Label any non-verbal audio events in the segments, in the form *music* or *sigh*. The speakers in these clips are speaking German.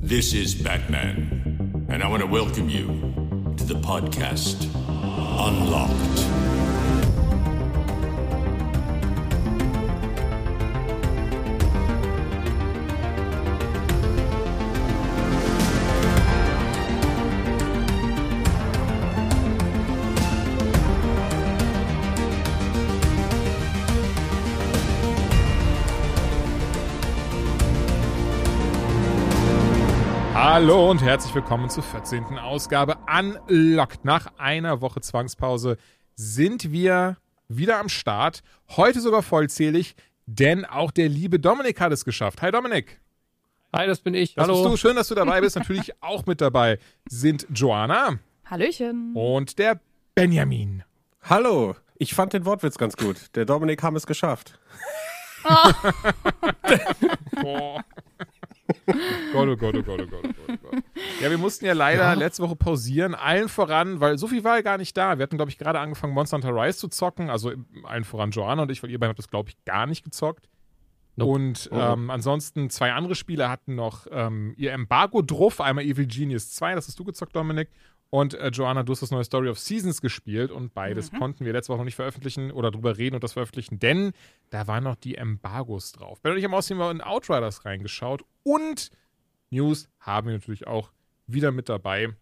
This is Batman, and I want to welcome you to the podcast Unlocked. Hallo und herzlich willkommen zur 14. Ausgabe Unlocked. Nach einer Woche Zwangspause sind wir wieder am Start. Heute sogar vollzählig, denn auch der liebe Dominik hat es geschafft. Hi Dominik. Hi, das bin ich. Das Hallo. bist du. Schön, dass du dabei bist. *laughs* Natürlich auch mit dabei sind Joanna Hallöchen. und der Benjamin. Hallo, ich fand den Wortwitz ganz gut. Der Dominik haben es geschafft. *laughs* *laughs* Boah. Gott, oh Gott, oh Gott, oh Gott, oh Gott, oh Gott. Ja, wir mussten ja leider letzte Woche pausieren, allen voran, weil so viel war ja gar nicht da. Wir hatten, glaube ich, gerade angefangen, Monster Hunter Rise zu zocken, also allen voran Joanna und ich, weil ihr beiden habt das, glaube ich, gar nicht gezockt. Nope. Und ähm, ansonsten zwei andere Spieler hatten noch ähm, ihr Embargo drauf, einmal Evil Genius 2, das hast du gezockt, Dominik. Und äh, Joanna, du hast das neue Story of Seasons gespielt und beides konnten wir letzte Woche noch nicht veröffentlichen oder drüber reden und das veröffentlichen, denn da waren noch die Embargos drauf. Ben und ich haben außerdem mal in Outriders reingeschaut und News haben wir natürlich auch wieder mit dabei.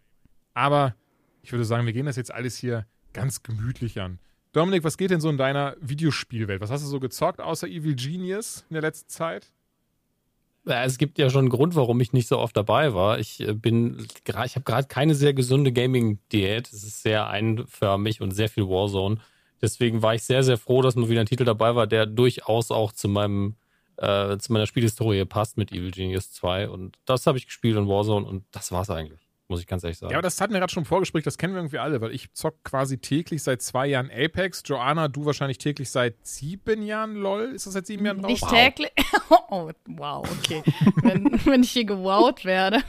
Aber ich würde sagen, wir gehen das jetzt alles hier ganz gemütlich an. Dominik, was geht denn so in deiner Videospielwelt? Was hast du so gezockt außer Evil Genius in der letzten Zeit? Es gibt ja schon einen Grund, warum ich nicht so oft dabei war. Ich äh, bin, ich habe gerade keine sehr gesunde Gaming-Diät. Es ist sehr einförmig und sehr viel Warzone. Deswegen war ich sehr, sehr froh, dass mal wieder ein Titel dabei war, der durchaus auch zu meinem, äh, zu meiner Spielhistorie passt mit Evil Genius 2. Und das habe ich gespielt in Warzone und das war's eigentlich. Muss ich ganz ehrlich sagen. Ja, aber das hatten wir gerade schon im Vorgespräch, das kennen wir irgendwie alle, weil ich zock quasi täglich seit zwei Jahren Apex. Joanna, du wahrscheinlich täglich seit sieben Jahren LOL. Ist das seit sieben Jahren drauf? Nicht täglich. *laughs* Oh, wow, okay. wenn, *laughs* wenn ich hier gewowt werde.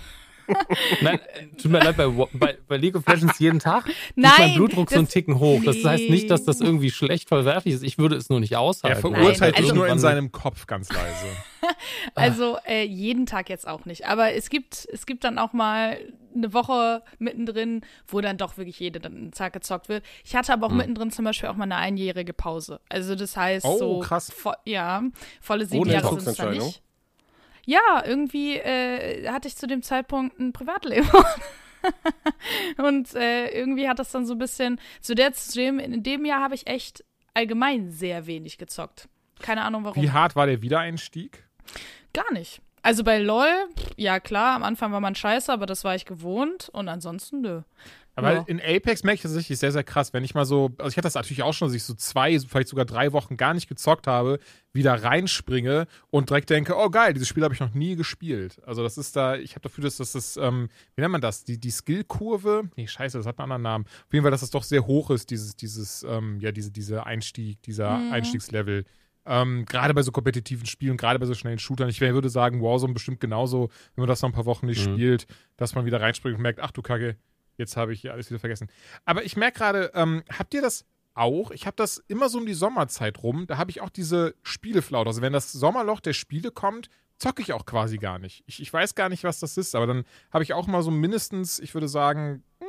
Nein, äh, tut mir leid, bei, bei, bei League of Legends jeden Tag ist Nein, mein Blutdruck so einen das- Ticken hoch. Das heißt nicht, dass das irgendwie schlecht verwerflich ist. Ich würde es nur nicht Er aushalten. verurteilt Nein, dich also- nur in seinem Kopf ganz leise. *laughs* Also äh, jeden Tag jetzt auch nicht. Aber es gibt, es gibt dann auch mal eine Woche mittendrin, wo dann doch wirklich jeden Tag gezockt wird. Ich hatte aber auch mittendrin zum Beispiel auch mal eine einjährige Pause. Also das heißt Oh, so krass. vo- ja, volle sieben Ohne Jahre sind es dann nicht. Ja, irgendwie äh, hatte ich zu dem Zeitpunkt ein Privatleben. *laughs* Und äh, irgendwie hat das dann so ein bisschen, zu der zu dem, in dem Jahr habe ich echt allgemein sehr wenig gezockt. Keine Ahnung warum. Wie hart war der Wiedereinstieg? Gar nicht. Also bei LOL, ja klar, am Anfang war man scheiße, aber das war ich gewohnt und ansonsten nö. Aber Ja. in Apex merke ich das tatsächlich sehr, sehr krass. Wenn ich mal so, also ich hatte das natürlich auch schon, dass ich so zwei, vielleicht sogar drei Wochen gar nicht gezockt habe, wieder reinspringe und direkt denke, oh geil, dieses Spiel habe ich noch nie gespielt. Also das ist da, ich habe dafür, dass das ist, ähm, wie nennt man das? Die, die Skillkurve? Nee, scheiße, das hat einen anderen Namen. Auf jeden Fall, dass das doch sehr hoch ist, dieses, dieses, ähm, ja, diese, diese Einstieg, dieser Einstiegslevel. Ähm, gerade bei so kompetitiven Spielen, gerade bei so schnellen Shootern. Ich würde sagen, Warzone bestimmt genauso, wenn man das noch ein paar Wochen nicht Mhm. spielt, dass man wieder reinspringt und merkt, ach du Kacke, jetzt habe ich hier alles wieder vergessen. Aber ich merke gerade, ähm, habt ihr das auch? Ich habe das immer so um die Sommerzeit rum. Da habe ich auch diese Spieleflaute. Also wenn das Sommerloch der Spiele kommt, zocke ich auch quasi gar nicht. Ich, ich weiß gar nicht, was das ist, aber dann habe ich auch mal so mindestens, ich würde sagen, mh,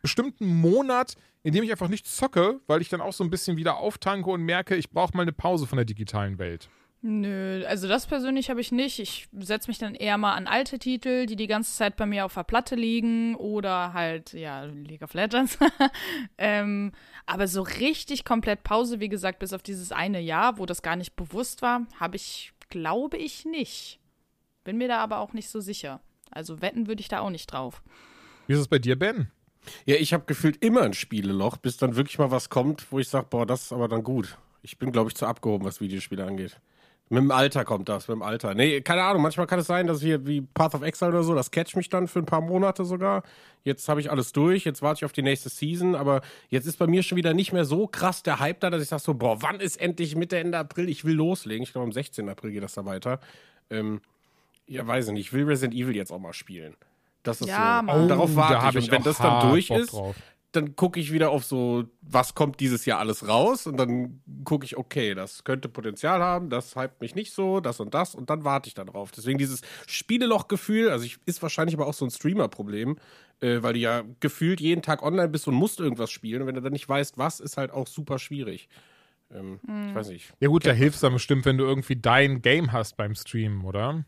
bestimmten Monat, in dem ich einfach nicht zocke, weil ich dann auch so ein bisschen wieder auftanke und merke, ich brauche mal eine Pause von der digitalen Welt. Nö, also das persönlich habe ich nicht. Ich setze mich dann eher mal an alte Titel, die die ganze Zeit bei mir auf der Platte liegen oder halt, ja, League of Legends. *laughs* ähm, aber so richtig komplett Pause, wie gesagt, bis auf dieses eine Jahr, wo das gar nicht bewusst war, habe ich, glaube ich, nicht. Bin mir da aber auch nicht so sicher. Also wetten würde ich da auch nicht drauf. Wie ist es bei dir, Ben? Ja, ich habe gefühlt immer ein Spieleloch, bis dann wirklich mal was kommt, wo ich sage, boah, das ist aber dann gut. Ich bin, glaube ich, zu abgehoben, was Videospiele angeht. Mit dem Alter kommt das, mit dem Alter. Nee, keine Ahnung, manchmal kann es sein, dass hier wie Path of Exile oder so, das catcht mich dann für ein paar Monate sogar. Jetzt habe ich alles durch, jetzt warte ich auf die nächste Season, aber jetzt ist bei mir schon wieder nicht mehr so krass der Hype da, dass ich sage so, boah, wann ist endlich Mitte, Ende April? Ich will loslegen. Ich glaube, am 16. April geht das da weiter. Ähm, ja, weiß ich nicht, ich will Resident Evil jetzt auch mal spielen. Das ist Ja, so. Mann. darauf warte da ich. Und wenn das dann durch Bock ist, drauf. Dann gucke ich wieder auf so, was kommt dieses Jahr alles raus und dann gucke ich, okay, das könnte Potenzial haben, das hypt mich nicht so, das und das und dann warte ich da drauf. Deswegen dieses Spieleloch-Gefühl, also ich, ist wahrscheinlich aber auch so ein Streamer-Problem, äh, weil du ja gefühlt jeden Tag online bist und musst irgendwas spielen und wenn du dann nicht weißt, was, ist halt auch super schwierig. Ähm, Ich weiß nicht. Ja gut, da hilft es dann bestimmt, wenn du irgendwie dein Game hast beim Streamen, oder?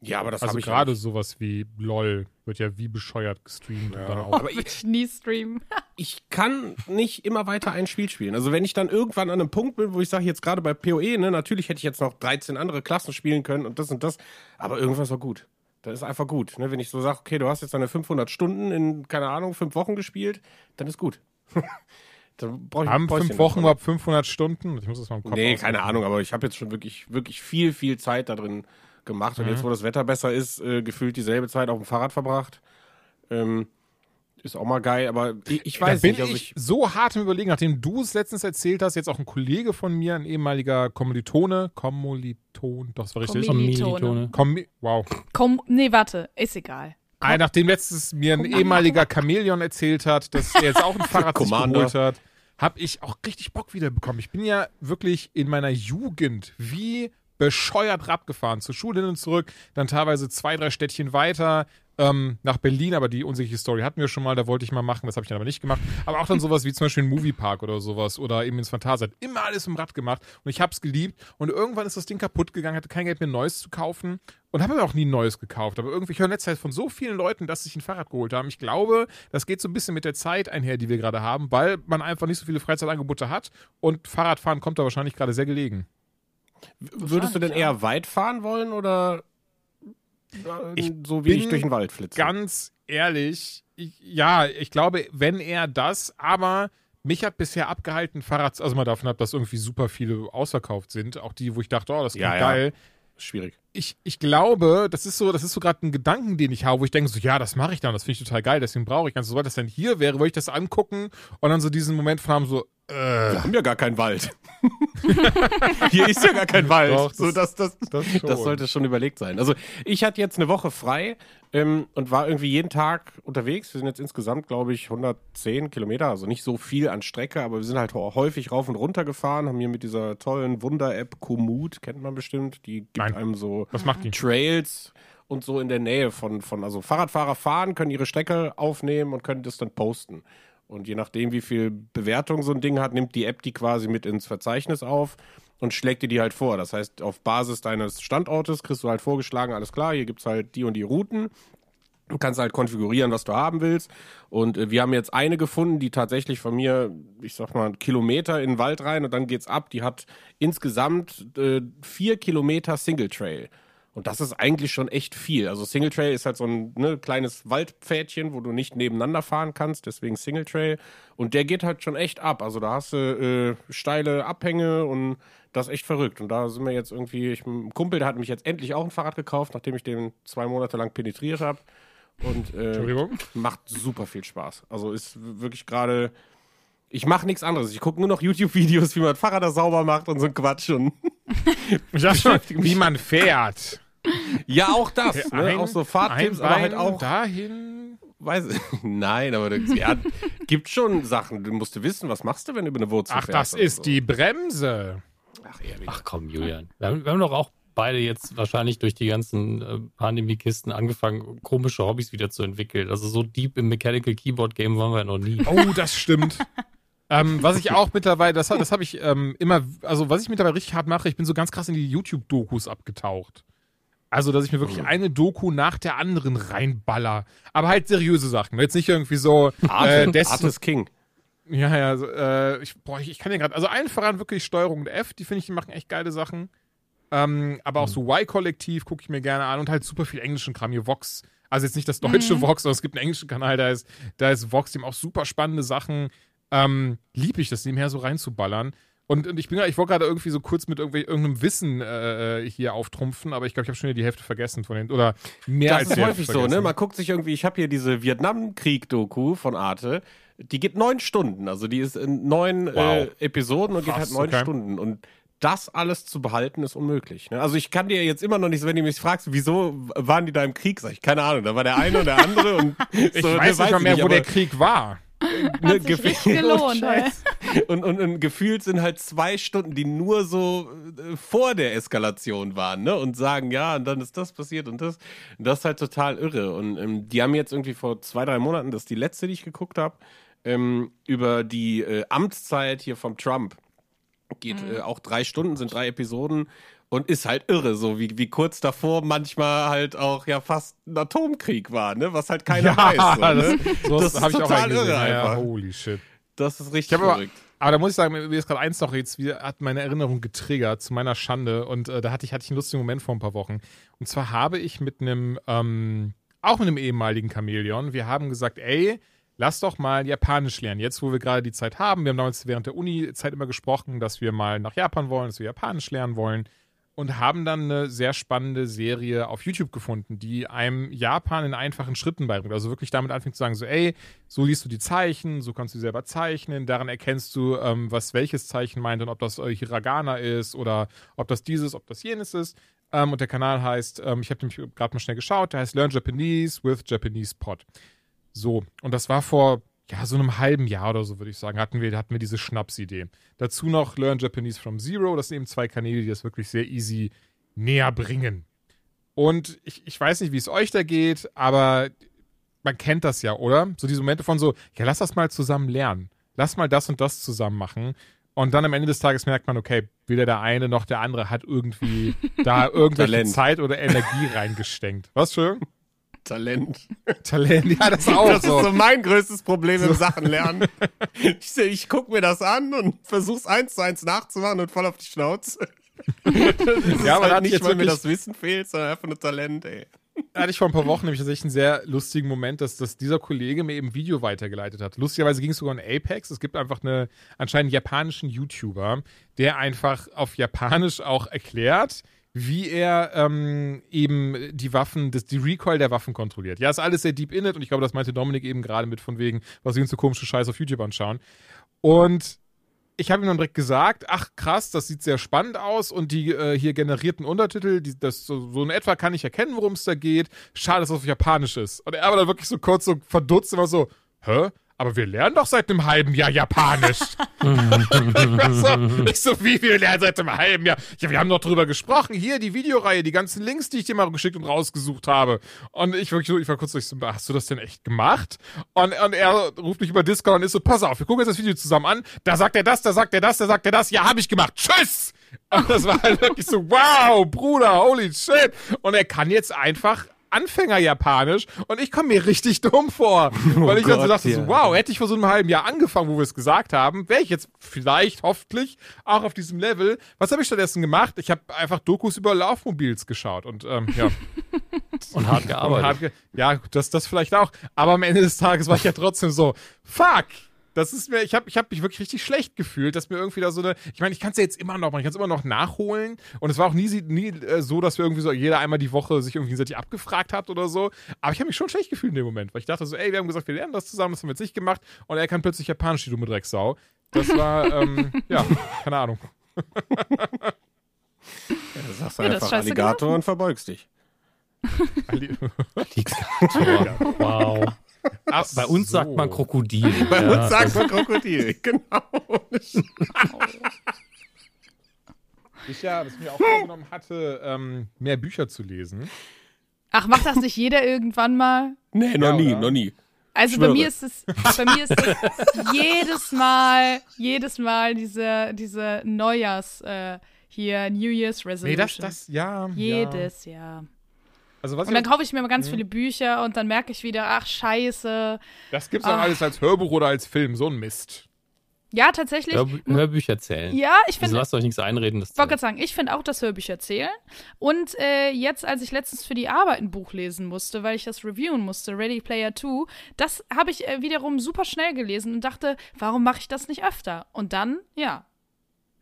Ja, aber das Also gerade ja sowas wie LOL wird ja wie bescheuert gestreamt. Und dann auch. Aber ich nie streamen. *laughs* ich kann nicht immer weiter ein Spiel spielen. Also wenn ich dann irgendwann an einem Punkt bin, wo ich sage, jetzt gerade bei PoE, ne, natürlich hätte ich jetzt noch 13 andere Klassen spielen können und das und das, aber irgendwas war gut. Das ist einfach gut. Ne? Wenn ich so sage, okay, du hast jetzt deine 500 Stunden in, keine Ahnung, fünf Wochen gespielt, dann ist gut. *laughs* dann brauche ich Haben fünf Wochen überhaupt 500 Stunden? Ich muss das mal im Kopf Nee, ausrechnen. keine Ahnung, aber ich habe jetzt schon wirklich, wirklich viel, viel Zeit da drin gemacht. Und Mhm. jetzt, wo das Wetter besser ist, äh, gefühlt dieselbe Zeit auf dem Fahrrad verbracht. Ähm, ist auch mal geil, aber ich, ich weiß da bin nicht. Also ich ich, so hart im Überlegen, nachdem du es letztens erzählt hast, jetzt auch ein Kollege von mir, ein ehemaliger Kommilitone, Kommiliton, doch, das war richtig. Kommilitone. Kommilitone. Kommi wow. Komm, nee, warte, ist egal. Ah, nachdem letztens mir ein ehemaliger Chamäleon erzählt hat, dass er jetzt auch ein *laughs* Fahrrad sich geholt hat, habe ich auch richtig Bock wieder bekommen. Ich bin ja wirklich in meiner Jugend wie bescheuert Rad gefahren, zur Schule hin und zurück, dann teilweise zwei, drei Städtchen weiter ähm, nach Berlin, aber die unsicherliche Story hatten wir schon mal, da wollte ich mal machen, das habe ich dann aber nicht gemacht. Aber auch dann sowas wie zum Beispiel ein Moviepark oder sowas oder eben ins Phantasialand. Immer alles im Rad gemacht und ich habe es geliebt und irgendwann ist das Ding kaputt gegangen, hatte kein Geld mehr, neues zu kaufen und habe aber auch nie neues gekauft. Aber irgendwie, ich höre in letzter Zeit von so vielen Leuten, dass sie sich ein Fahrrad geholt haben. Ich glaube, das geht so ein bisschen mit der Zeit einher, die wir gerade haben, weil man einfach nicht so viele Freizeitangebote hat und Fahrradfahren kommt da wahrscheinlich gerade sehr gelegen. Würdest du denn eher weit fahren wollen oder äh, Ich so wie ich durch den Wald flitze? Ganz ehrlich, ich, ja, ich glaube, wenn er das, aber mich hat bisher abgehalten, Fahrrad, also mal davon ab, dass irgendwie super viele ausverkauft sind, auch die, wo ich dachte, oh, das klingt Ja, ja. geil. Schwierig. Ich, ich glaube, das ist so, das ist so gerade ein Gedanken, den ich habe, wo ich denke so, ja, das mache ich dann, das finde ich total geil, deswegen brauche ich ganz, sobald das dann hier wäre, würde ich das angucken und dann so diesen Moment von haben, so, äh, Wir haben ja gar keinen Wald. *laughs* Hier ist ja gar kein Wald. Doch, das- so, das, das, das das sollte schon überlegt sein. Also ich hatte jetzt eine Woche frei ähm, und war irgendwie jeden Tag unterwegs. Wir sind jetzt insgesamt, glaube ich, 110 Kilometer, also nicht so viel an Strecke, aber wir sind halt häufig rauf und runter gefahren, haben hier mit dieser tollen Wunder-App Komoot, kennt man bestimmt, die gibt Nein. einem so was macht die? Trails und so in der Nähe von, von, also Fahrradfahrer fahren, können ihre Strecke aufnehmen und können das dann posten. Und je nachdem, wie viel Bewertung so ein Ding hat, nimmt die App die quasi mit ins Verzeichnis auf und schlägt dir die halt vor. Das heißt, auf Basis deines Standortes kriegst du halt vorgeschlagen, alles klar, hier gibt's halt die und die Routen. Du kannst halt konfigurieren, was du haben willst. Und äh, wir haben jetzt eine gefunden, die tatsächlich von mir, ich sag mal, einen Kilometer in den Wald rein und dann geht's ab. Die hat insgesamt äh, vier Kilometer Single Trail. Und das ist eigentlich schon echt viel. Also Single Trail ist halt so ein ne, kleines Waldpfädchen, wo du nicht nebeneinander fahren kannst, deswegen Single Trail. Und der geht halt schon echt ab. Also da hast du äh, steile Abhänge und das ist echt verrückt. Und da sind wir jetzt irgendwie, ich, ein Kumpel, der hat mich jetzt endlich auch ein Fahrrad gekauft, nachdem ich den zwei Monate lang penetriert habe. Und äh, Entschuldigung? macht super viel Spaß. Also ist wirklich gerade. Ich mache nichts anderes. Ich gucke nur noch YouTube-Videos, wie man Fahrräder sauber macht und so ein Quatsch. Und Ich *laughs* sag *laughs* schon, wie man fährt. Ja, auch das. ne? Ein- auch so Fahrttipps, aber halt auch. dahin. Weiß, *laughs* nein, aber das, ja, gibt schon Sachen. Du musst wissen, was machst du, wenn du über eine Wurzel Ach, fährst. das oder ist so. die Bremse. Ach, ehrlich. Ach komm, Julian. Wir haben, wir haben doch auch beide jetzt wahrscheinlich durch die ganzen äh, Pandemie-Kisten angefangen, komische Hobbys wieder zu entwickeln. Also so deep im Mechanical Keyboard Game waren wir ja noch nie. Oh, das stimmt. *laughs* ähm, was ich auch mittlerweile, das, das habe ich ähm, immer, also was ich mittlerweile richtig hart mache, ich bin so ganz krass in die YouTube-Dokus abgetaucht. Also, dass ich mir wirklich eine Doku nach der anderen reinballer. Aber halt seriöse Sachen. Jetzt nicht irgendwie so Arte, äh, Arte ist King. Ja, ja, so, äh, ich, boah, ich, ich kann ja gerade, also allen voran wirklich Steuerung und F, die finde ich, die machen echt geile Sachen. Ähm, aber auch so Y-Kollektiv gucke ich mir gerne an und halt super viel englischen Kram hier, Vox. Also jetzt nicht das deutsche Vox, sondern es gibt einen englischen Kanal, da ist, da ist Vox, die haben auch super spannende Sachen. Ähm, lieb ich das nebenher so reinzuballern. Und, und ich bin, ich wollte gerade irgendwie so kurz mit irgendwie, irgendeinem Wissen äh, hier auftrumpfen, aber ich glaube, ich habe schon wieder die Hälfte vergessen von den, oder mehr Das als ist die Hälfte häufig so, ne? vergessen. Man guckt sich irgendwie, ich habe hier diese Vietnamkrieg-Doku von Arte. Die geht neun Stunden. Also die ist in neun Wow. äh, Episoden und geht Krass, halt neun okay. Stunden. Und das alles zu behalten, ist unmöglich. Ne? Also ich kann dir jetzt immer noch nicht, wenn du mich fragst, wieso waren die da im Krieg, sag ich, keine Ahnung, da war der eine und der andere und *laughs* Ich so, ne, weiß nicht mehr, wo der Krieg war. Ne, gefühlt- richtig *laughs* gelohnt, Oh, und, und, und gefühlt sind halt zwei Stunden, die nur so äh, vor der Eskalation waren, ne? Und sagen, ja, und dann ist das passiert und das. Das ist halt total irre. Und ähm, die haben jetzt irgendwie vor zwei, drei Monaten, das ist die letzte, die ich geguckt habe, ähm, über die äh, Amtszeit hier vom Trump. Geht äh, auch drei Stunden, sind drei Episoden und ist halt irre, so wie, wie kurz davor manchmal halt auch ja fast ein Atomkrieg war, ne? Was halt keiner weiß. So, ne? das, Das ist ich auch total irre Ja, einfach. holy shit. Das ist richtig verrückt. aber da muss ich sagen, mir ist gerade eins noch jetzt, wieder, hat meine Erinnerung getriggert zu meiner Schande und äh, da hatte ich, hatte ich einen lustigen Moment vor ein paar Wochen. Und zwar habe ich mit einem, ähm, auch mit einem ehemaligen Chamäleon, wir haben gesagt, ey, lass doch mal Japanisch lernen. Jetzt, wo wir gerade die Zeit haben, wir haben damals während der Uni-Zeit immer gesprochen, dass wir mal nach Japan wollen, dass wir Japanisch lernen wollen und haben dann eine sehr spannende Serie auf YouTube gefunden, die einem Japan in einfachen Schritten beibringt. Also wirklich damit anfängt zu sagen, so, ey, so liest du die Zeichen, so kannst du selber zeichnen, daran erkennst du, ähm, was welches Zeichen meint und ob das äh, Hiragana ist oder ob das dieses, ob das jenes ist. Ähm, und der Kanal heißt, ähm, ich habe nämlich gerade mal schnell geschaut, der heißt Learn Japanese with Japanese Pod. So, und das war vor ja, so einem halben Jahr oder so, würde ich sagen, hatten wir, hatten wir diese Schnapsidee. Dazu noch Learn Japanese from Zero. Das sind eben zwei Kanäle, die das wirklich sehr easy näher bringen. Und ich, ich weiß nicht, wie es euch da geht, aber man kennt das ja, oder? So diese Momente von so, ja, lass das mal zusammen lernen. Lass mal das und das zusammen machen. Und dann am Ende des Tages merkt man, okay, weder der eine noch der andere hat irgendwie *laughs* da irgendwelche Talent. Zeit oder Energie reingesteckt. Was schön? Talent. Talent, ja, das *laughs* auch Das so. ist so mein größtes Problem im Sachen lernen. *laughs* Ich, ich gucke mir das an und versuch's eins zu eins nachzumachen und voll auf die Schnauze. *laughs* Ja, aber halt nicht, weil mir das Wissen fehlt, sondern einfach nur Talent, ey. Da hatte ich vor ein paar Wochen nämlich tatsächlich einen sehr lustigen Moment, dass, dass dieser Kollege mir eben ein Video weitergeleitet hat. Lustigerweise ging es sogar um Apex. Es gibt einfach eine anscheinend japanischen YouTuber, der einfach auf Japanisch auch erklärt, wie er ähm, eben die Waffen, das, die Recoil der Waffen kontrolliert. Ja, ist alles sehr deep in it und ich glaube, das meinte Dominik eben gerade mit von wegen, was wir uns so komische Scheiße auf YouTube anschauen. Und ich habe ihm dann direkt gesagt, ach krass, das sieht sehr spannend aus und die äh, hier generierten Untertitel, die, das so, so in etwa kann ich erkennen, worum es da geht. Schade, dass es auf Japanisch ist. Und er war dann wirklich so kurz so verdutzt, immer so, hä? Aber wir lernen doch seit einem halben Jahr Japanisch. *laughs* ich, so, ich so, wie wir lernen seit einem halben Jahr? Ja, wir haben doch drüber gesprochen. Hier, die Videoreihe, die ganzen Links, die ich dir mal geschickt und rausgesucht habe. Und ich wirklich so, ich war kurz so, ich so, hast du das denn echt gemacht? Und, und er ruft mich über Discord und ist so, pass auf, wir gucken jetzt das Video zusammen an. Da sagt er das, da sagt er das, da sagt er das. Ja, habe ich gemacht. Tschüss! Und das war halt wirklich so, wow, Bruder, holy shit. Und er kann jetzt einfach Anfänger-Japanisch und ich komme mir richtig dumm vor. *laughs* Weil ich dann so Gott, dachte, ja. so, wow, hätte ich vor so einem halben Jahr angefangen, wo wir es gesagt haben, wäre ich jetzt vielleicht, hoffentlich, auch auf diesem Level. Was habe ich stattdessen gemacht? Ich habe einfach Dokus über Laufmobils geschaut und ähm, ja. *laughs* Und hart Und gearbeitet. hart ge ja, das, das vielleicht auch. Aber am Ende des Tages war ich ja trotzdem so, fuck! Das ist mir, ich habe ich hab mich wirklich richtig schlecht gefühlt, dass mir irgendwie da so eine, ich meine, ich kann es ja jetzt immer noch machen, ich kann es immer noch nachholen und es war auch nie, nie äh, so, dass wir irgendwie so jeder einmal die Woche sich irgendwie gegenseitig abgefragt hat oder so, aber ich habe mich schon schlecht gefühlt in dem Moment, weil ich dachte so, ey, wir haben gesagt, wir lernen das zusammen, das haben wir jetzt nicht gemacht und er kann plötzlich Japanisch, die dumme Drecksau. Das war, *laughs* ähm, ja, keine Ahnung. Ja, sagst du Ja, einfach Alligator und verbeugst dich. *laughs* *laughs* Alligator. Wow. Ach Bei uns sagt so. man Krokodil. *laughs* Bei Ja, uns sagt man Krokodil, *laughs* genau. *laughs* Ich ja, was mir auch vorgenommen hatte, ähm, mehr Bücher zu lesen. Ach, macht das nicht jeder irgendwann mal? Nee, noch Ja, nie, oder? noch nie. Also bei mir ist es, bei mir ist es jedes Mal, jedes Mal diese, diese Neujahrs, äh, hier New Year's Resolution. Nee, das, das, ja. Ja. Jedes Jahr. Also was Und dann kaufe ich mir mal ganz viele Bücher und dann merke ich wieder, ach scheiße. das gibt's dann Ah. alles als Hörbuch oder als Film, so ein Mist. Ja, tatsächlich. Hörbü Hörbücher zählen. Ja, ich Also finde, lasst euch nichts einreden. Das Ich wollte gerade sagen, ich finde auch, dass Hörbücher zählen. Und äh, jetzt, als ich letztens für die Arbeit ein Buch lesen musste, weil ich das reviewen musste, Ready Player 2, das habe ich äh, wiederum super schnell gelesen und dachte, warum mache ich das nicht öfter? Und dann, ja,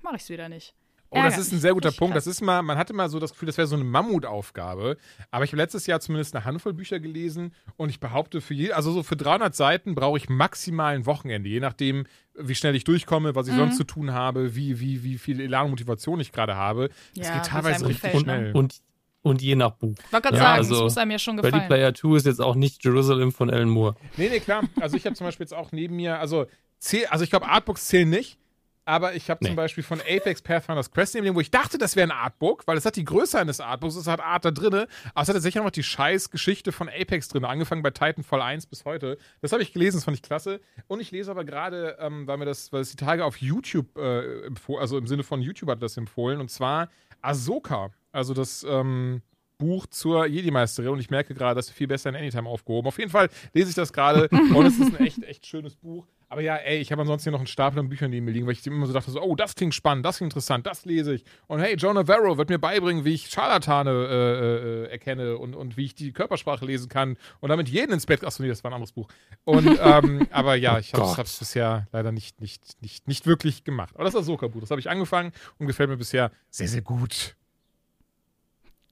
mache ich es wieder nicht. Oh, das ist ein sehr guter Punkt. Das ist mal, man hatte mal so das Gefühl, das wäre so eine Mammutaufgabe. Aber ich habe letztes Jahr zumindest eine Handvoll Bücher gelesen und ich behaupte, für je, also so für 300 Seiten brauche ich maximal ein Wochenende, je nachdem, wie schnell ich durchkomme, was ich Mhm. sonst zu tun habe, wie, wie, wie viel Elan und Motivation ich gerade habe. Das Ja, geht teilweise richtig gefällt, schnell. ne? Und und je nach Buch. Ich wollte gerade Ja, sagen, also das muss einem ja schon Ready gefallen. Player 2 ist jetzt auch nicht Jerusalem von Alan Moore. Nee, nee, klar. Also ich habe zum Beispiel jetzt auch neben mir, also, zähl, also ich glaube, Artbooks zählen nicht. Aber ich habe Nee. zum Beispiel von Apex Pathfinder's Quest neben dem, wo ich dachte, das wäre ein Artbook, weil es hat die Größe eines Artbooks, es hat Art da drinne, aber es hat tatsächlich auch noch die scheiß Geschichte von Apex drin, angefangen bei Titanfall 1 bis heute. Das habe ich gelesen, das fand ich klasse. Und ich lese aber gerade, ähm, weil mir das, weil es die Tage auf YouTube äh, empfohlen, also im Sinne von YouTube hat das empfohlen, und zwar Ahsoka. Also das ähm, Buch zur Jedi-Meisterin und ich merke gerade, das ist viel besser in Anytime aufgehoben. Auf jeden Fall lese ich das gerade *laughs* und es ist ein echt, echt schönes Buch. Aber ja, ey, ich habe ansonsten hier noch einen Stapel an Büchern neben mir liegen, weil ich immer so dachte, so, oh, das klingt spannend, das klingt interessant, das lese ich. Und hey, John Navarro wird mir beibringen, wie ich Scharlatane äh, äh, erkenne und, und wie ich die Körpersprache lesen kann und damit jeden ins Bett. Achso, nee, das war ein anderes Buch. Und, *laughs* ähm, aber ja, ich habe Gott. es bisher leider nicht, nicht, nicht, nicht wirklich gemacht. Aber das ist Ahsoka-Buch, das habe ich angefangen und gefällt mir bisher sehr, sehr gut.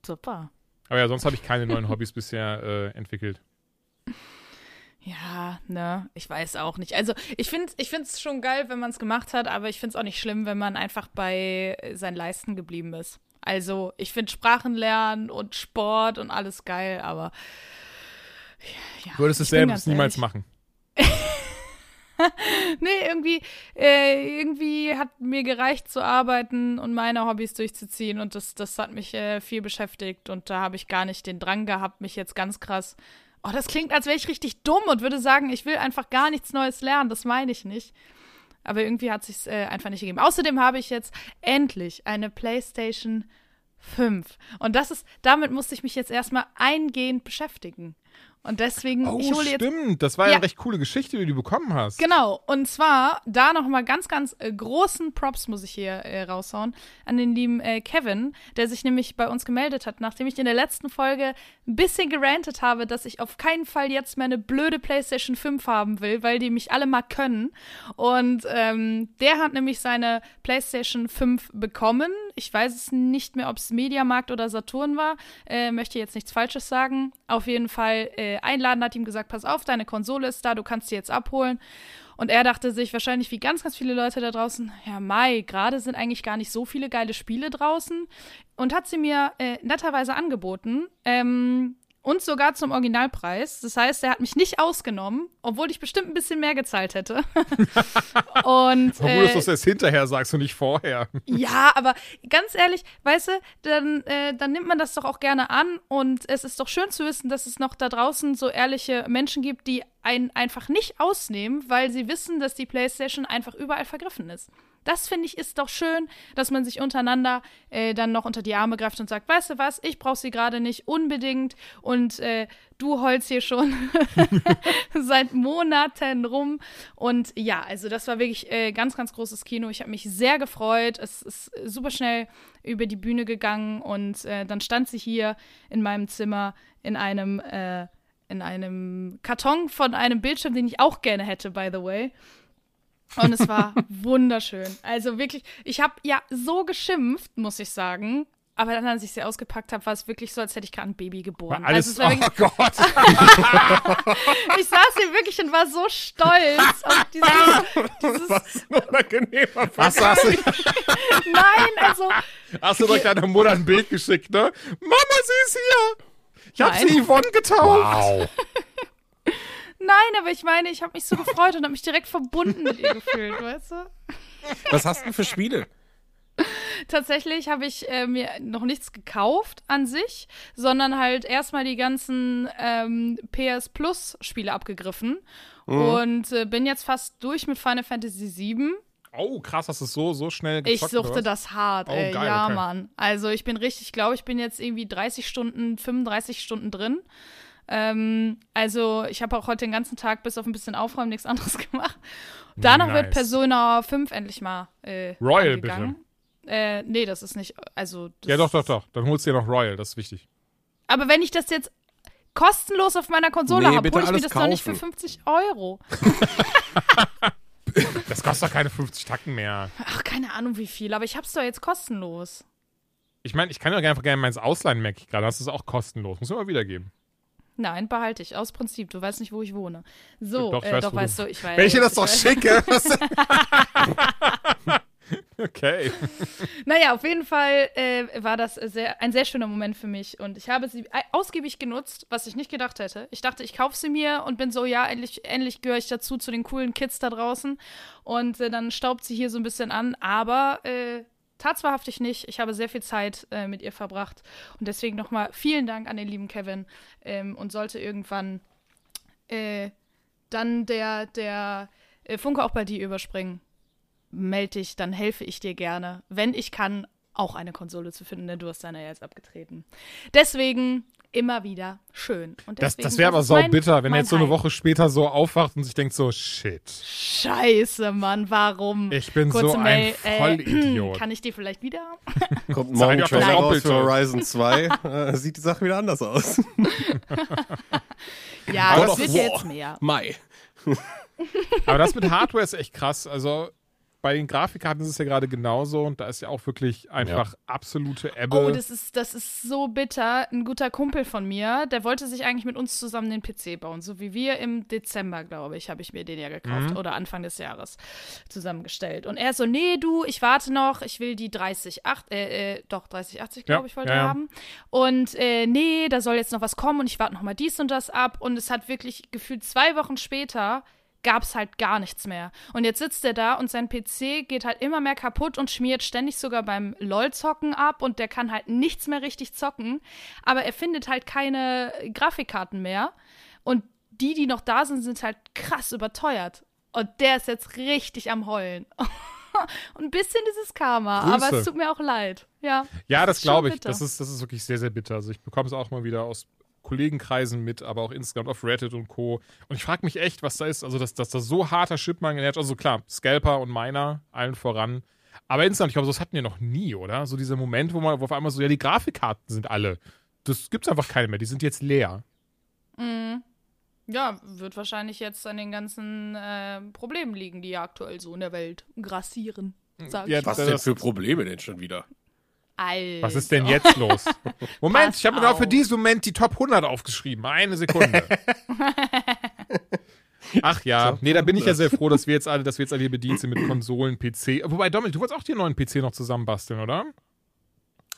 Super. Aber ja, sonst habe ich keine neuen Hobbys *laughs* bisher äh, entwickelt. Ja, ne, ich weiß auch nicht. Also ich finde ich es schon geil, wenn man es gemacht hat, aber ich finde es auch nicht schlimm, wenn man einfach bei seinen Leisten geblieben ist. Also ich finde Sprachen lernen und Sport und alles geil, aber ja, Du würdest es selbst niemals machen. *laughs* Nee, irgendwie, äh, irgendwie hat mir gereicht zu arbeiten und meine Hobbys durchzuziehen und das, das hat mich äh, viel beschäftigt und da habe ich gar nicht den Drang gehabt, mich jetzt ganz krass. Oh, das klingt, als wäre ich richtig dumm und würde sagen, ich will einfach gar nichts Neues lernen. Das meine ich nicht. Aber irgendwie hat sich äh, einfach nicht gegeben. Außerdem habe ich jetzt endlich eine PlayStation 5 und das ist, damit musste ich mich jetzt erstmal eingehend beschäftigen. Und deswegen, Oh, ich hole jetzt stimmt. Das war ja eine recht coole Geschichte, die du bekommen hast. Genau, und zwar da nochmal ganz, ganz äh, großen Props muss ich hier äh, raushauen an den lieben äh, Kevin, der sich nämlich bei uns gemeldet hat, nachdem ich in der letzten Folge ein bisschen gerantet habe, dass ich auf keinen Fall jetzt mehr eine blöde PlayStation 5 haben will, weil die mich alle mal können. Und ähm, der hat nämlich seine PlayStation 5 bekommen. Ich weiß es nicht mehr, ob es Mediamarkt oder Saturn war. Äh, möchte jetzt nichts Falsches sagen. Auf jeden Fall äh, einladen, hat ihm gesagt, pass auf, deine Konsole ist da, du kannst sie jetzt abholen. Und er dachte sich wahrscheinlich wie ganz, ganz viele Leute da draußen, ja Mai, gerade sind eigentlich gar nicht so viele geile Spiele draußen. Und hat sie mir äh, netterweise angeboten. Ähm, und sogar zum Originalpreis. Das heißt, er hat mich nicht ausgenommen, obwohl ich bestimmt ein bisschen mehr gezahlt hätte. *laughs* und Obwohl äh, du das erst hinterher sagst und nicht vorher. ja, aber ganz ehrlich, weißt du, dann, äh, dann nimmt man das doch auch gerne an und es ist doch schön zu wissen, dass es noch da draußen so ehrliche Menschen gibt, die einen einfach nicht ausnehmen, weil sie wissen, dass die PlayStation einfach überall vergriffen ist. Das finde ich ist doch schön, dass man sich untereinander äh, dann noch unter die Arme greift und sagt, weißt du was, ich brauche sie gerade nicht unbedingt und äh, du holst hier schon *laughs* seit Monaten rum. Und ja, also das war wirklich äh, ganz, ganz großes Kino. Ich habe mich sehr gefreut. Es ist super schnell über die Bühne gegangen und äh, dann stand sie hier in meinem Zimmer in einem, äh, in einem Karton von einem Bildschirm, den ich auch gerne hätte, by the way. Und es war wunderschön. Also wirklich, ich habe ja so geschimpft, muss ich sagen. Aber dann, als ich sie ausgepackt habe, war es wirklich so, als hätte ich gerade ein Baby geboren. War alles, also es war *laughs* oh wirklich, Gott. *laughs* ich saß hier wirklich und war so stolz auf *laughs* dieses, dieses Was hast du, Nein, also hast du direkt deiner Mutter ein Bild geschickt, ne? Mama, sie ist hier. Ich hab Nein. sie Yvonne getauft. Wow. Nein, aber ich meine, ich habe mich so gefreut und habe mich direkt verbunden mit ihr gefühlt, weißt du? Was hast du denn für Spiele? Tatsächlich habe ich äh, mir noch nichts gekauft an sich, sondern halt erstmal die ganzen ähm, PS Plus Spiele abgegriffen und äh, bin jetzt fast durch mit Final Fantasy VII. Oh, krass, hast du es so, so schnell Ich gezockt, suchte oder was? das hart, Oh, ey. geil, ja, okay. Mann. Also ich bin richtig, ich glaube, ich bin jetzt irgendwie 30 Stunden, 35 Stunden drin. Ähm, also ich habe auch heute den ganzen Tag bis auf ein bisschen Aufräumen nichts anderes *laughs* gemacht. Danach wird Nice. Persona 5 endlich mal äh, Royal, angegangen. Äh, nee, das ist nicht, also das Ja, doch, doch, doch. Dann holst du dir noch Royal, das ist wichtig. Aber wenn ich das jetzt kostenlos auf meiner Konsole Nee, habe, bitte hole ich mir das doch nicht für kaufen. 50 Euro. *laughs* Das kostet doch keine 50 Tacken mehr. Ach, keine Ahnung wie viel, aber ich hab's doch jetzt kostenlos. Ich meine, ich kann ja einfach gerne meins ausleihen, merke ich gerade. Das ist auch kostenlos. Muss ich immer wiedergeben. Nein, behalte ich, aus Prinzip. Du weißt nicht, wo ich wohne. So, Doch, äh, weiß, doch weißt du, ich weiß. Wenn ich dir das doch schicke. *laughs* *laughs* Okay. Naja, auf jeden Fall äh, war das sehr, ein sehr schöner Moment für mich und ich habe sie ausgiebig genutzt, was ich nicht gedacht hätte. Ich dachte, ich kaufe sie mir und bin so, ja, endlich, endlich gehöre ich dazu, zu den coolen Kids da draußen und äh, dann staubt sie hier so ein bisschen an, aber tatsächlich nicht. Ich habe sehr viel Zeit äh, mit ihr verbracht und deswegen nochmal vielen Dank an den lieben Kevin ähm, und sollte irgendwann äh, dann der, der äh, Funke auch bei dir überspringen melde dich, dann helfe ich dir gerne, wenn ich kann, auch eine Konsole zu finden, denn du hast deine ja jetzt abgetreten. Deswegen immer wieder schön. Und Das, deswegen, das wäre aber mein- bitter, wenn er jetzt so eine. Woche später so aufwacht und sich denkt so, shit, Scheiße, Mann, warum? ich bin Kurze so ein Mail, Vollidiot. Äh, kann ich die vielleicht wieder? *laughs* Kommt morgen Trailer das raus für. Horizon 2. *laughs* äh, sieht die Sache wieder anders aus. *laughs* Ja, Aber das das- wird jetzt mehr. Mai. Aber das mit Hardware ist echt krass. Also bei den Grafikkarten ist es ja gerade genauso und da ist ja auch wirklich einfach absolute Ebbe. Oh, das ist, das ist so bitter. Ein guter Kumpel von mir, der wollte sich eigentlich mit uns zusammen den PC bauen. So wie wir im Dezember, glaube ich, habe ich mir den ja gekauft. Mhm. Oder Anfang des Jahres zusammengestellt. Und er so, nee, du, ich warte noch. Ich will die 3080, äh, äh, doch, 3080, glaube Ja, ich, wollte ja, er ja. haben. Und äh, nee, da soll jetzt noch was kommen und ich warte noch mal dies und das ab. Und es hat wirklich gefühlt zwei Wochen später gab es halt gar nichts mehr. Und jetzt sitzt er da und sein PC geht halt immer mehr kaputt und schmiert ständig sogar beim LOL-Zocken ab und der kann halt nichts mehr richtig zocken. Aber er findet halt keine Grafikkarten mehr. Und die, die noch da sind, sind halt krass überteuert. Und der ist jetzt richtig am Heulen. *laughs* und ein bisschen dieses Karma, aber Grüße. es tut mir auch leid. Ja, ja, das schon glaube ich. Das ist, das ist wirklich sehr, sehr bitter. Also ich bekomme es auch mal wieder aus Kollegenkreisen mit, aber auch insgesamt auf Reddit und Co. Und ich frage mich echt, was da ist. Also, dass, dass da so harter Chipmangel herrscht. Also klar, Scalper und Miner, allen voran. Aber insgesamt, ich glaube, das hatten wir noch nie, oder? So dieser Moment, wo man wo auf einmal so, ja, die Grafikkarten sind alle. Das gibt's einfach keine mehr. Die sind jetzt leer. Ja, wird wahrscheinlich jetzt an den ganzen äh, Problemen liegen, die ja aktuell so in der Welt grassieren. Sag Ja, ich. Was denn für Probleme denn schon wieder? Alter. Was ist denn jetzt los? *laughs* Moment, Pass ich habe mir noch für diesen Moment die Top 100 aufgeschrieben. Eine Sekunde. *laughs* Ach ja, nee, da bin ich ja sehr froh, dass wir jetzt alle, dass wir jetzt alle hier bedient sind mit Konsolen, PC. Wobei, Dominik, du wolltest auch dir einen neuen PC noch zusammenbasteln, oder?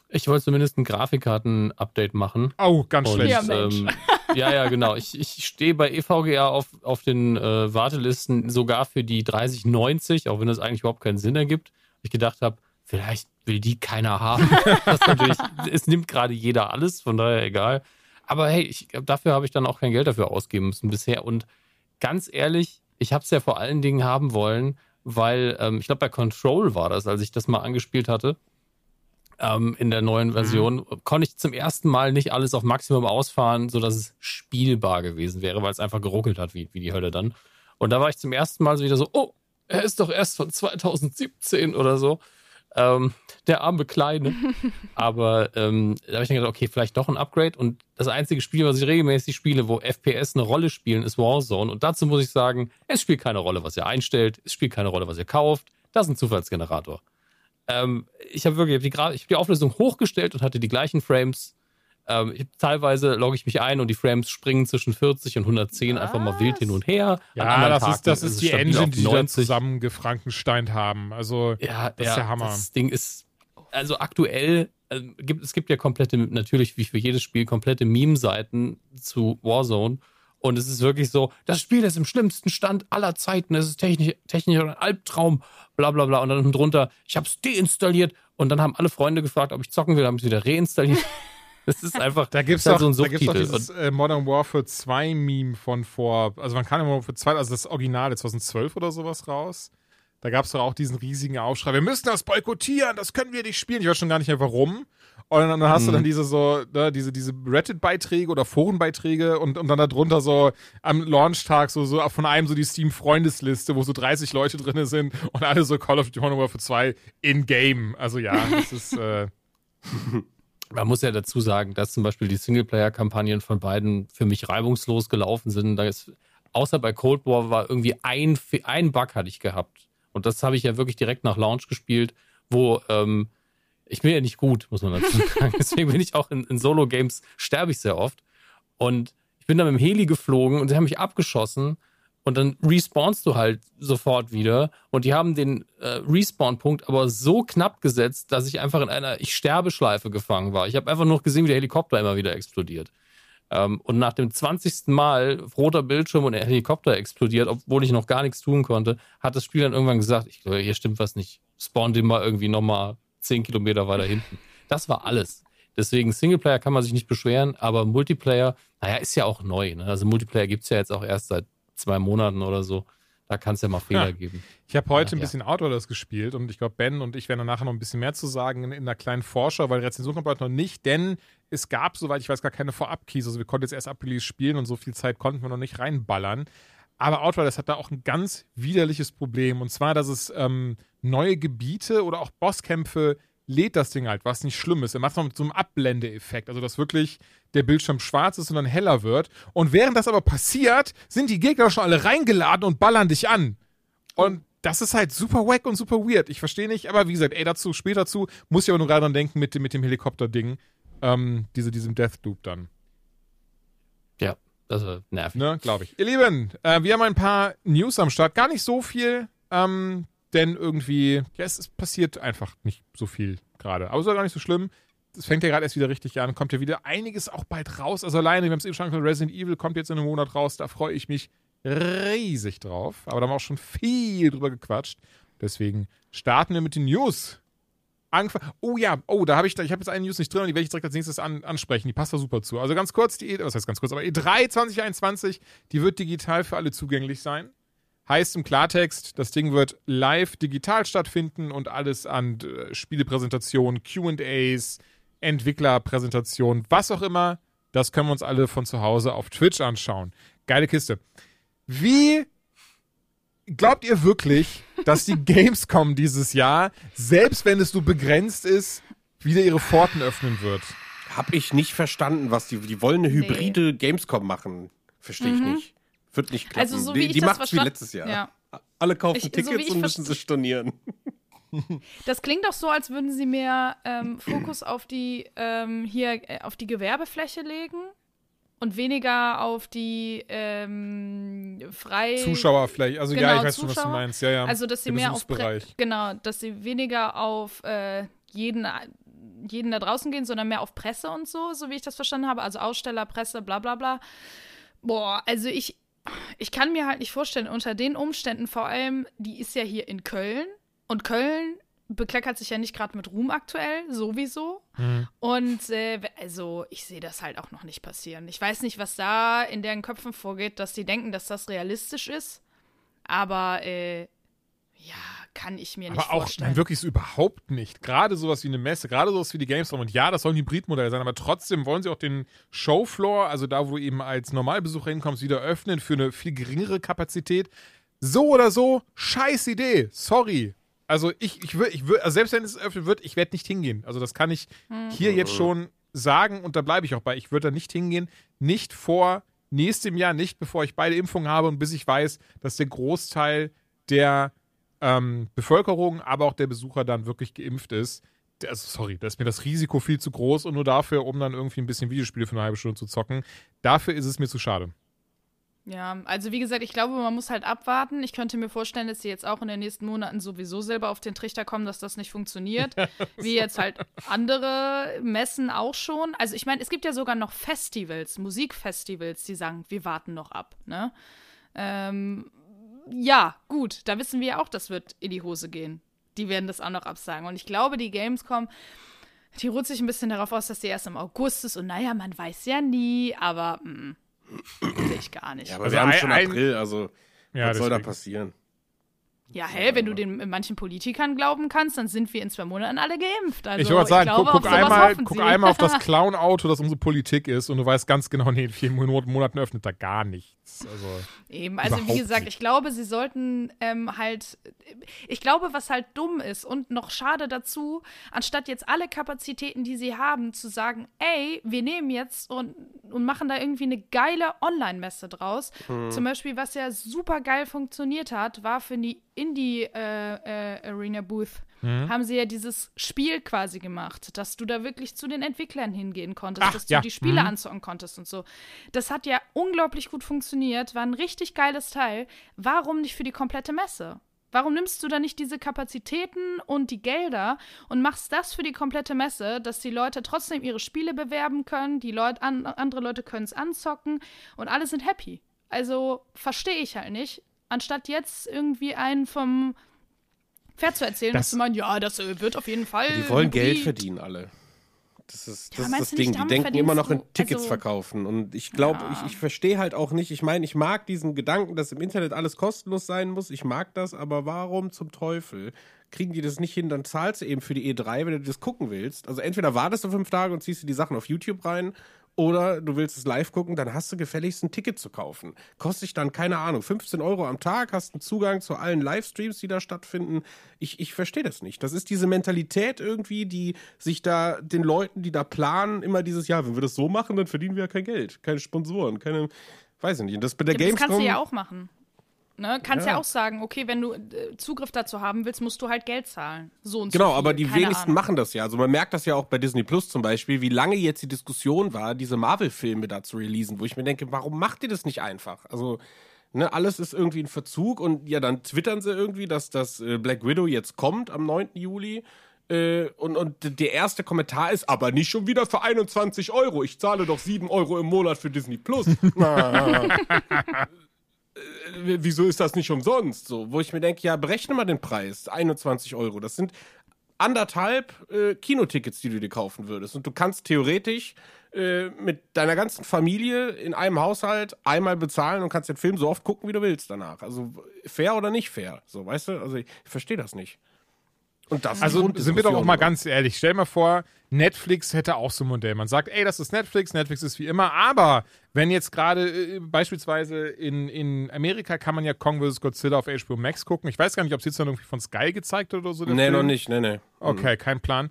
Ich wollte zumindest ein Grafikkarten-Update machen. Oh, ganz Und, schlecht. Ja, ähm, ja, ja, genau. Ich, ich stehe bei EVGA auf, auf den äh, Wartelisten sogar für die 3090, auch wenn das eigentlich überhaupt keinen Sinn ergibt. Ich gedacht habe, vielleicht will die keiner haben. *laughs* das natürlich, es nimmt gerade jeder alles, von daher egal. Aber hey, ich, dafür habe ich dann auch kein Geld dafür ausgeben müssen bisher. Und ganz ehrlich, ich habe es ja vor allen Dingen haben wollen, weil ähm, ich glaube, bei Control war das, als ich das mal angespielt hatte ähm, in der neuen Version, konnte ich zum ersten Mal nicht alles auf Maximum ausfahren, sodass es spielbar gewesen wäre, weil es einfach geruckelt hat, wie, wie die Hölle dann. Und da war ich zum ersten Mal so wieder so, oh, er ist doch erst von 2017 oder so. Ähm, der arme Kleine. *laughs* Aber ähm, da habe ich dann gedacht, okay, vielleicht doch ein Upgrade. Und das einzige Spiel, was ich regelmäßig spiele, wo FPS eine Rolle spielen, ist Warzone. Und dazu muss ich sagen, es spielt keine Rolle, was ihr einstellt. Es spielt keine Rolle, was ihr kauft. Das ist ein Zufallsgenerator. Ähm, ich habe wirklich ich hab die, ich hab die Auflösung hochgestellt und hatte die gleichen Frames. Ähm, ich, teilweise logge ich mich ein und die Frames springen zwischen 40 und 110 einfach mal wild hin und her. Ja, das Tagen ist, das ist die Engine, die die dann 90. zusammen gefrankensteint haben. Also, Ja, Das ja, ist der Hammer. Das Ding ist, also aktuell, äh, gibt, es gibt ja komplette, natürlich wie für jedes Spiel, komplette Meme-Seiten zu Warzone. Und es ist wirklich so, das Spiel ist im schlimmsten Stand aller Zeiten, es ist technisch, technisch ein Albtraum, bla bla bla. Und dann unten drunter, ich habe es deinstalliert. Und dann haben alle Freunde gefragt, ob ich zocken will, haben es wieder reinstalliert. *laughs* *laughs* Das ist einfach, da ist doch, halt so ein da gibt's doch dieses äh, Modern Warfare 2 Meme von vor, also man kann immer für zwei, also das Original 2012 oder sowas raus. Da gab es doch auch diesen riesigen Aufschrei, wir müssen das boykottieren, das können wir nicht spielen. Ich weiß schon gar nicht mehr warum. Und dann, dann hast du Mhm. dann diese so, ne, diese, diese Reddit-Beiträge oder Forenbeiträge und, und dann darunter so am Launchtag so, so von einem so die Steam-Freundesliste, wo so 30 Leute drin sind und alle so Call of Duty Modern Warfare 2 in-game. Also ja, das ist, äh, *laughs* Man muss ja dazu sagen, dass zum Beispiel die Singleplayer-Kampagnen von beiden für mich reibungslos gelaufen sind. Da ist, außer bei Cold War war irgendwie ein, ein Bug hatte ich gehabt. Und das habe ich ja wirklich direkt nach Launch gespielt, wo ähm, ich bin ja nicht gut, muss man dazu *laughs* sagen. Deswegen bin ich auch in, in Solo-Games sterbe ich sehr oft. Und ich bin dann mit dem Heli geflogen und sie haben mich abgeschossen. Und dann respawnst du halt sofort wieder. Und die haben den äh, Respawn-Punkt aber so knapp gesetzt, dass ich einfach in einer Ich-Sterbe-Schleife gefangen war. Ich habe einfach nur gesehen, wie der Helikopter immer wieder explodiert. Ähm, und nach dem 20. Mal roter Bildschirm und der Helikopter explodiert, obwohl ich noch gar nichts tun konnte, hat das Spiel dann irgendwann gesagt, ich glaube, hier stimmt was nicht. Spawn den mal irgendwie nochmal 10 Kilometer weiter hinten. Das war alles. Deswegen Singleplayer kann man sich nicht beschweren, aber Multiplayer, naja, ist ja auch neu. Ne? Also Multiplayer gibt's ja jetzt auch erst seit zwei Monaten oder so. Da kann es ja mal Fehler ja. geben. Ich habe heute Ach, ein bisschen ja. Outdoors gespielt und ich glaube, Ben und ich werden dann nachher noch ein bisschen mehr zu sagen in, in einer kleinen Vorschau, weil Rezension kommt heute noch nicht, denn es gab, soweit ich weiß, gar keine Vorab-Keys. Also wir konnten jetzt erst Abrelease spielen und so viel Zeit konnten wir noch nicht reinballern. Aber Outriders hat da auch ein ganz widerliches Problem. Und zwar, dass es ähm, neue Gebiete oder auch Bosskämpfe lädt das Ding halt, was nicht schlimm ist. Er macht es noch mit so einem Abblende-Effekt, also dass wirklich der Bildschirm schwarz ist und dann heller wird. Und während das aber passiert, sind die Gegner schon alle reingeladen und ballern dich an. Und das ist halt super wack und super weird. Ich verstehe nicht, aber wie gesagt, ey, dazu, später zu, muss ich aber nur gerade dran denken mit dem, mit dem Helikopter-Ding. Ähm, diese, diesem Deathloop dann. Ja, das war nervig. Ne, glaube ich. Ihr Lieben, äh, wir haben ein paar News am Start. Gar nicht so viel. Ähm, denn irgendwie, ja, es, es passiert einfach nicht so viel gerade. Aber es ist auch gar nicht so schlimm. Es fängt ja gerade erst wieder richtig an, kommt ja wieder einiges auch bald raus. Also alleine, wir haben es eben schon gesagt, Resident Evil kommt jetzt in einem Monat raus, da freue ich mich riesig drauf. Aber da haben wir auch schon viel drüber gequatscht. Deswegen starten wir mit den News. Angf oh ja, oh, da habe ich, ich habe jetzt eine News nicht drin und die werde ich direkt als nächstes an, ansprechen. Die passt da super zu. Also ganz kurz, die, was heißt ganz kurz, aber E3 2021, die wird digital für alle zugänglich sein. Heißt im Klartext, das Ding wird live digital stattfinden und alles an äh, Spielepräsentationen, QAs, Entwicklerpräsentationen, was auch immer, das können wir uns alle von zu Hause auf Twitch anschauen. Geile Kiste. Wie glaubt ihr wirklich, dass die *laughs* Gamescom dieses Jahr, selbst wenn es so begrenzt ist, wieder ihre Pforten öffnen wird? Hab ich nicht verstanden, was die, die wollen eine hybride nee. Gamescom machen. Verstehe ich mhm. nicht. Wird nicht klappen. Also so wie die, die macht wie letztes Jahr. Ja. Alle kaufen ich, Tickets so und müssen sie stornieren. *laughs* Das klingt doch so, als würden sie mehr ähm, Fokus auf die ähm, hier äh, auf die Gewerbefläche legen und weniger auf die ähm, frei Zuschauerfläche. Also genau, ja, ich weiß Zuschauer. schon, was du meinst. Ja, ja. Also dass sie mehr auf genau, dass sie weniger auf äh, jeden jeden da draußen gehen, sondern mehr auf Presse und so, so wie ich das verstanden habe. Also Aussteller, Presse, bla bla bla. Boah, also ich ich kann mir halt nicht vorstellen, unter den Umständen, vor allem, die ist ja hier in Köln und Köln bekleckert sich ja nicht gerade mit Ruhm aktuell, sowieso. Mhm. Und äh, also ich sehe das halt auch noch nicht passieren. Ich weiß nicht, was da in deren Köpfen vorgeht, dass die denken, dass das realistisch ist. Aber äh, ja, kann ich mir nicht aber vorstellen. Aber auch wirklich so überhaupt nicht. Gerade sowas wie eine Messe, gerade sowas wie die Gamescom. Und ja, das soll ein Hybridmodell sein, aber trotzdem wollen sie auch den Showfloor, also da, wo du eben als Normalbesucher hinkommst, wieder öffnen für eine viel geringere Kapazität. So oder so, scheiß Idee. Sorry. Also ich, ich würde, ich würd, also selbst wenn es öffnen wird, ich werde nicht hingehen. Also das kann ich mhm. hier jetzt schon sagen und da bleibe ich auch bei. Ich würde da nicht hingehen. Nicht vor nächstem Jahr, nicht bevor ich beide Impfungen habe und bis ich weiß, dass der Großteil der ähm, Bevölkerung, aber auch der Besucher dann wirklich geimpft ist. Also, sorry, da ist mir das Risiko viel zu groß und nur dafür, um dann irgendwie ein bisschen Videospiele für eine halbe Stunde zu zocken. Dafür ist es mir zu schade. Ja, also wie gesagt, ich glaube, man muss halt abwarten. Ich könnte mir vorstellen, dass sie jetzt auch in den nächsten Monaten sowieso selber auf den Trichter kommen, dass das nicht funktioniert. *laughs* wie jetzt halt andere Messen auch schon. Also ich meine, es gibt ja sogar noch Festivals, Musikfestivals, die sagen, wir warten noch ab. Ne? Ähm, ja, gut, da wissen wir ja auch, das wird in die Hose gehen. Die werden das auch noch absagen. Und ich glaube, die Gamescom, die ruht sich ein bisschen darauf aus, dass die erst im August ist. Und naja, man weiß ja nie, aber mh, mm, sehe ich gar nicht. Ja, aber also wir haben schon April, also ja, was soll da passieren? Ja, hä, wenn du den manchen Politikern glauben kannst, dann sind wir in zwei Monaten alle geimpft. Also, ich wollte sagen, guck, guck einmal, guck einmal auf das *laughs* Clown-Auto, das unsere Politik ist, und du weißt ganz genau, nee, in vier Monaten öffnet da gar nichts. Also, Eben, also wie gesagt, nicht. ich glaube, sie sollten ähm, halt, ich glaube, was halt dumm ist und noch schade dazu, anstatt jetzt alle Kapazitäten, die sie haben, zu sagen, ey, wir nehmen jetzt und, und machen da irgendwie eine geile Online-Messe draus. Hm. Zum Beispiel, was ja super geil funktioniert hat, war für die Indie äh, äh, Arena Booth haben sie ja dieses Spiel quasi gemacht, dass du da wirklich zu den Entwicklern hingehen konntest, Ach, dass du ja. die Spiele Mhm. anzocken konntest und so. Das hat ja unglaublich gut funktioniert, war ein richtig geiles Teil. Warum nicht für die komplette Messe? Warum nimmst du da nicht diese Kapazitäten und die Gelder und machst das für die komplette Messe, dass die Leute trotzdem ihre Spiele bewerben können, die Leute, an, andere Leute können es anzocken und alle sind happy. Also verstehe ich halt nicht. Anstatt jetzt irgendwie einen vom Pferd zu erzählen, Das- dass du meinst, ja, das äh, wird auf jeden Fall. Die wollen Geld verdienen alle. Das ist Ja, das, ist meinst das du nicht, Ding. Die denken immer noch in du- Tickets also- verkaufen. Und ich glaube, Ja. ich, ich verstehe halt auch nicht. Ich meine, ich mag diesen Gedanken, dass im Internet alles kostenlos sein muss. Ich mag das, aber warum zum Teufel kriegen die das nicht hin? Dann zahlst du eben für die E3, wenn du das gucken willst. Also entweder wartest du fünf Tage und ziehst dir die Sachen auf YouTube rein. Oder du willst es live gucken, dann hast du gefälligst ein Ticket zu kaufen. Kostet dich dann, keine Ahnung, 15 Euro am Tag, hast einen Zugang zu allen Livestreams, die da stattfinden. Ich, ich verstehe das nicht. Das ist diese Mentalität irgendwie, die sich da den Leuten, die da planen, immer dieses Jahr, wenn wir das so machen, dann verdienen wir ja kein Geld. Keine Sponsoren, keine, weiß ich nicht. Und das bei der Ja, das Gamescom. kannst du ja auch machen. Ne? Kannst ja. Ja. auch sagen, okay, wenn du äh, Zugriff dazu haben willst, musst du halt Geld zahlen. So und so Genau, viel, aber die keine wenigsten Ahnung. machen das ja. Also man merkt das ja auch bei Disney Plus zum Beispiel, wie lange jetzt die Diskussion war, diese Marvel-Filme da zu releasen, wo ich mir denke, warum macht ihr das nicht einfach? Also, ne, alles ist irgendwie in Verzug und ja, dann twittern sie irgendwie, dass das äh, Black Widow jetzt kommt am 9. Juli. Äh, und, und der erste Kommentar ist, aber nicht schon wieder für 21 Euro. Ich zahle doch 7 Euro im Monat für Disney Plus. *laughs* *laughs* Na, äh, wieso ist das nicht umsonst? So, wo ich mir denke, ja, berechne mal den Preis. 21 Euro. Das sind anderthalb äh, Kinotickets, die du dir kaufen würdest. Und du kannst theoretisch äh, mit deiner ganzen Familie in einem Haushalt einmal bezahlen und kannst den Film so oft gucken, wie du willst danach. Also fair oder nicht fair. So, weißt du? Also ich, ich verstehe das nicht. Und das Also sind wir doch auch mal ganz ehrlich. Stell mal vor, Netflix hätte auch so ein Modell. Man sagt, ey, das ist Netflix, Netflix ist wie immer. Aber wenn jetzt gerade äh, beispielsweise in, in Amerika kann man ja Kong vs. Godzilla auf HBO Max gucken. Ich weiß gar nicht, ob es jetzt dann irgendwie von Sky gezeigt wird oder so. Nee, Film. noch nicht, nee, nee. Okay, kein Plan.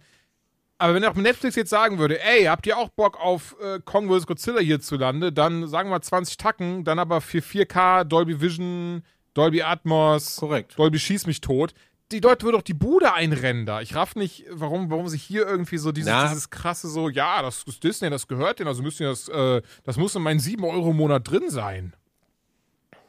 Aber wenn auch Netflix jetzt sagen würde, ey, habt ihr auch Bock auf äh, Kong vs. Godzilla hierzulande, dann sagen wir 20 Tacken, dann aber für 4K, Dolby Vision, Dolby Atmos, Korrekt. Dolby schieß mich tot. Die Leute würden doch die Bude einrennen da. Ich raff nicht, warum, warum sich hier irgendwie so dieses, dieses krasse so, ja, das ist Disney, das gehört denen, also müssen das, äh, das muss in meinen 7 Euro im Monat drin sein.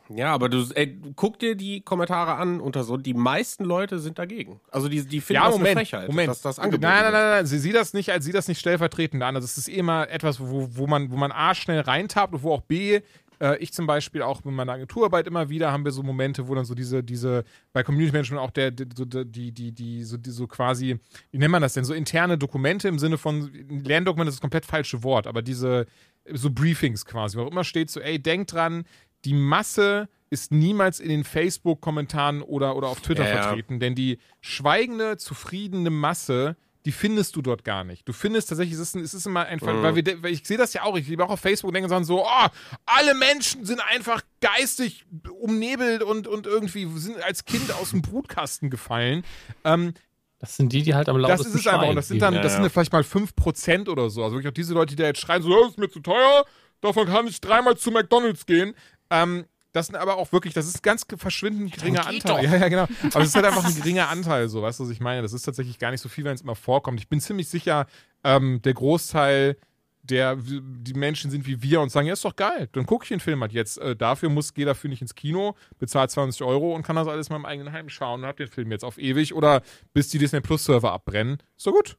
Ja, aber du, ey, guck dir die Kommentare an unter so. Die meisten Leute sind dagegen. Also die, die finden ja, das Moment, eine Frechheit, Moment. dass das nein, angeboten nein, nein, wird. nein, sie sieht das nicht, als sie das nicht stellvertretend an. Also es ist immer etwas, wo, wo man, wo man A schnell reintappt und wo auch B, äh, ich zum Beispiel auch mit meiner Agenturarbeit immer wieder haben wir so Momente, wo dann so diese, diese, bei Community Management auch der, die, die, die, die, so, die, so quasi, wie nennt man das denn, so interne Dokumente im Sinne von, Lerndokumente ist das komplett falsche Wort, aber diese, so Briefings quasi, wo immer steht so, ey, denk dran, die Masse ist niemals in den Facebook-Kommentaren oder, oder auf Twitter Ja, ja. vertreten, denn die schweigende, zufriedene Masse, die findest du dort gar nicht. Du findest tatsächlich, es ist, es ist immer einfach, Mhm. weil, wir, weil ich sehe das ja auch, ich liebe auch auf Facebook und denke dann so, oh, alle Menschen sind einfach geistig umnebelt und, und irgendwie sind als Kind aus dem Brutkasten gefallen. Ähm, Das sind die, die halt am das lautesten ist es einfach. Und das sind dann, Ja, das sind ja. dann vielleicht mal 5% oder so. Also wirklich auch diese Leute, die da jetzt schreien, so, das ist mir zu teuer, davon kann ich dreimal zu McDonalds gehen. Ähm, das sind aber auch wirklich, das ist ein ganz verschwindend geringer Anteil. doch. *laughs* Ja, ja, genau. *laughs* Aber es ist halt einfach ein geringer Anteil, so, weißt du, was ich meine? Das ist tatsächlich gar nicht so viel, wenn es immer vorkommt. Ich bin ziemlich sicher, ähm, der Großteil der die Menschen sind wie wir und sagen, ja, ist doch geil, dann gucke ich den Film halt jetzt. Äh, dafür muss, gehe dafür nicht ins Kino, bezahle 20 Euro und kann das alles mal im eigenen Heim schauen und hab den Film jetzt auf ewig oder bis die Disney Plus Server abbrennen. Ist doch gut.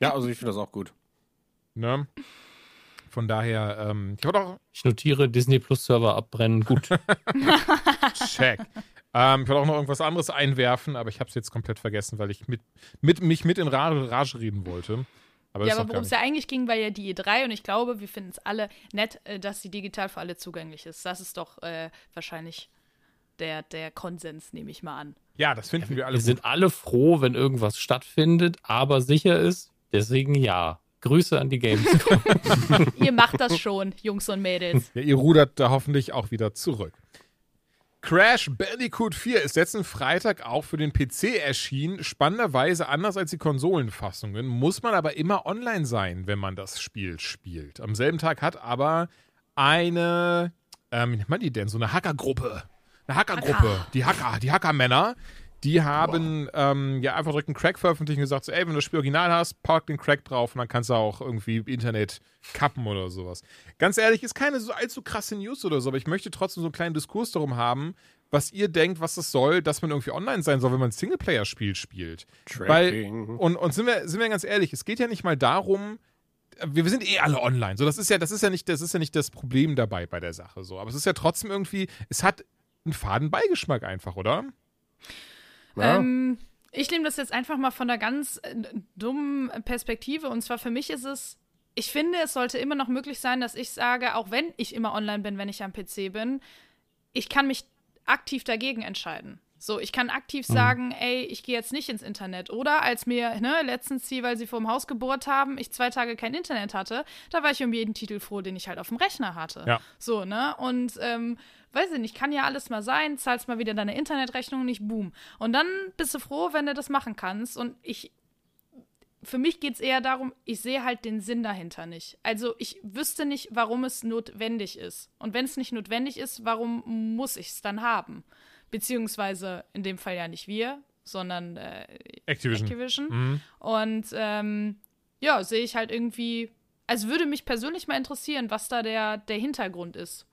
Ja, also ich finde das auch gut. Ne? Von daher, ähm, ich auch, Ich notiere Disney Plus Server abbrennen. Gut. *laughs* *laughs* check. ähm, ich wollte auch noch irgendwas anderes einwerfen, aber ich habe es jetzt komplett vergessen, weil ich mit, mit, mich mit in Rage, Rage reden wollte. Aber Ja, aber worum es ja eigentlich ging, war ja die E3 und ich glaube, wir finden es alle nett, äh, dass sie digital für alle zugänglich ist. Das ist doch äh, wahrscheinlich der, der Konsens, nehme ich mal an. Ja, das finden wir alle Wir gut. sind alle froh, wenn irgendwas stattfindet, aber sicher ist. Deswegen ja. Grüße an die Gamescom. *laughs* Ihr macht das schon, Jungs und Mädels. Ja, ihr rudert da hoffentlich auch wieder zurück. Crash Bandicoot 4 ist letzten Freitag auch für den PC erschienen. Spannenderweise anders als die Konsolenfassungen, muss man aber immer online sein, wenn man das Spiel spielt. Am selben Tag hat aber eine, ähm, wie nennt man die denn, so eine Hackergruppe eine Hackergruppe, die Hacker, die Hackermänner, die haben ähm, ja einfach direkt einen Crack veröffentlicht und gesagt, so, ey, wenn du das Spiel original hast, pack den Crack drauf und dann kannst du auch irgendwie Internet kappen oder sowas. Ganz ehrlich, ist keine so allzu krasse News oder so, aber ich möchte trotzdem so einen kleinen Diskurs darum haben, was ihr denkt, was das soll, dass man irgendwie online sein soll, wenn man ein Singleplayer-Spiel spielt. Weil, und, und sind wir, sind wir ganz ehrlich, es geht ja nicht mal darum, wir, wir sind eh alle online. So, das ist ja, das ist ja nicht, das ist ja nicht das Problem dabei bei der Sache. So, aber es ist ja trotzdem irgendwie, es hat einen faden Beigeschmack einfach, oder? Ähm, ich nehme das jetzt einfach mal von einer ganz äh, dummen Perspektive. Und zwar für mich ist es, ich finde, es sollte immer noch möglich sein, dass ich sage, auch wenn ich immer online bin, wenn ich am PC bin, ich kann mich aktiv dagegen entscheiden. So, ich kann aktiv mhm. sagen, ey, ich gehe jetzt nicht ins Internet. Oder als mir, ne, letztens sie, weil sie vor dem Haus gebohrt haben, ich zwei Tage kein Internet hatte, da war ich um jeden Titel froh, den ich halt auf dem Rechner hatte. Ja. So, ne? Und ähm, weiß ich nicht, kann ja alles mal sein, zahlst mal wieder deine Internetrechnung nicht, boom. Und dann bist du froh, wenn du das machen kannst. Und ich, für mich geht es eher darum, ich sehe halt den Sinn dahinter nicht. Also ich wüsste nicht, warum es notwendig ist. Und wenn es nicht notwendig ist, warum muss ich es dann haben? Beziehungsweise in dem Fall ja nicht wir, sondern äh, Activision. Activision. Mhm. Und ähm, ja, sehe ich halt irgendwie, also würde mich persönlich mal interessieren, was da der, der Hintergrund ist.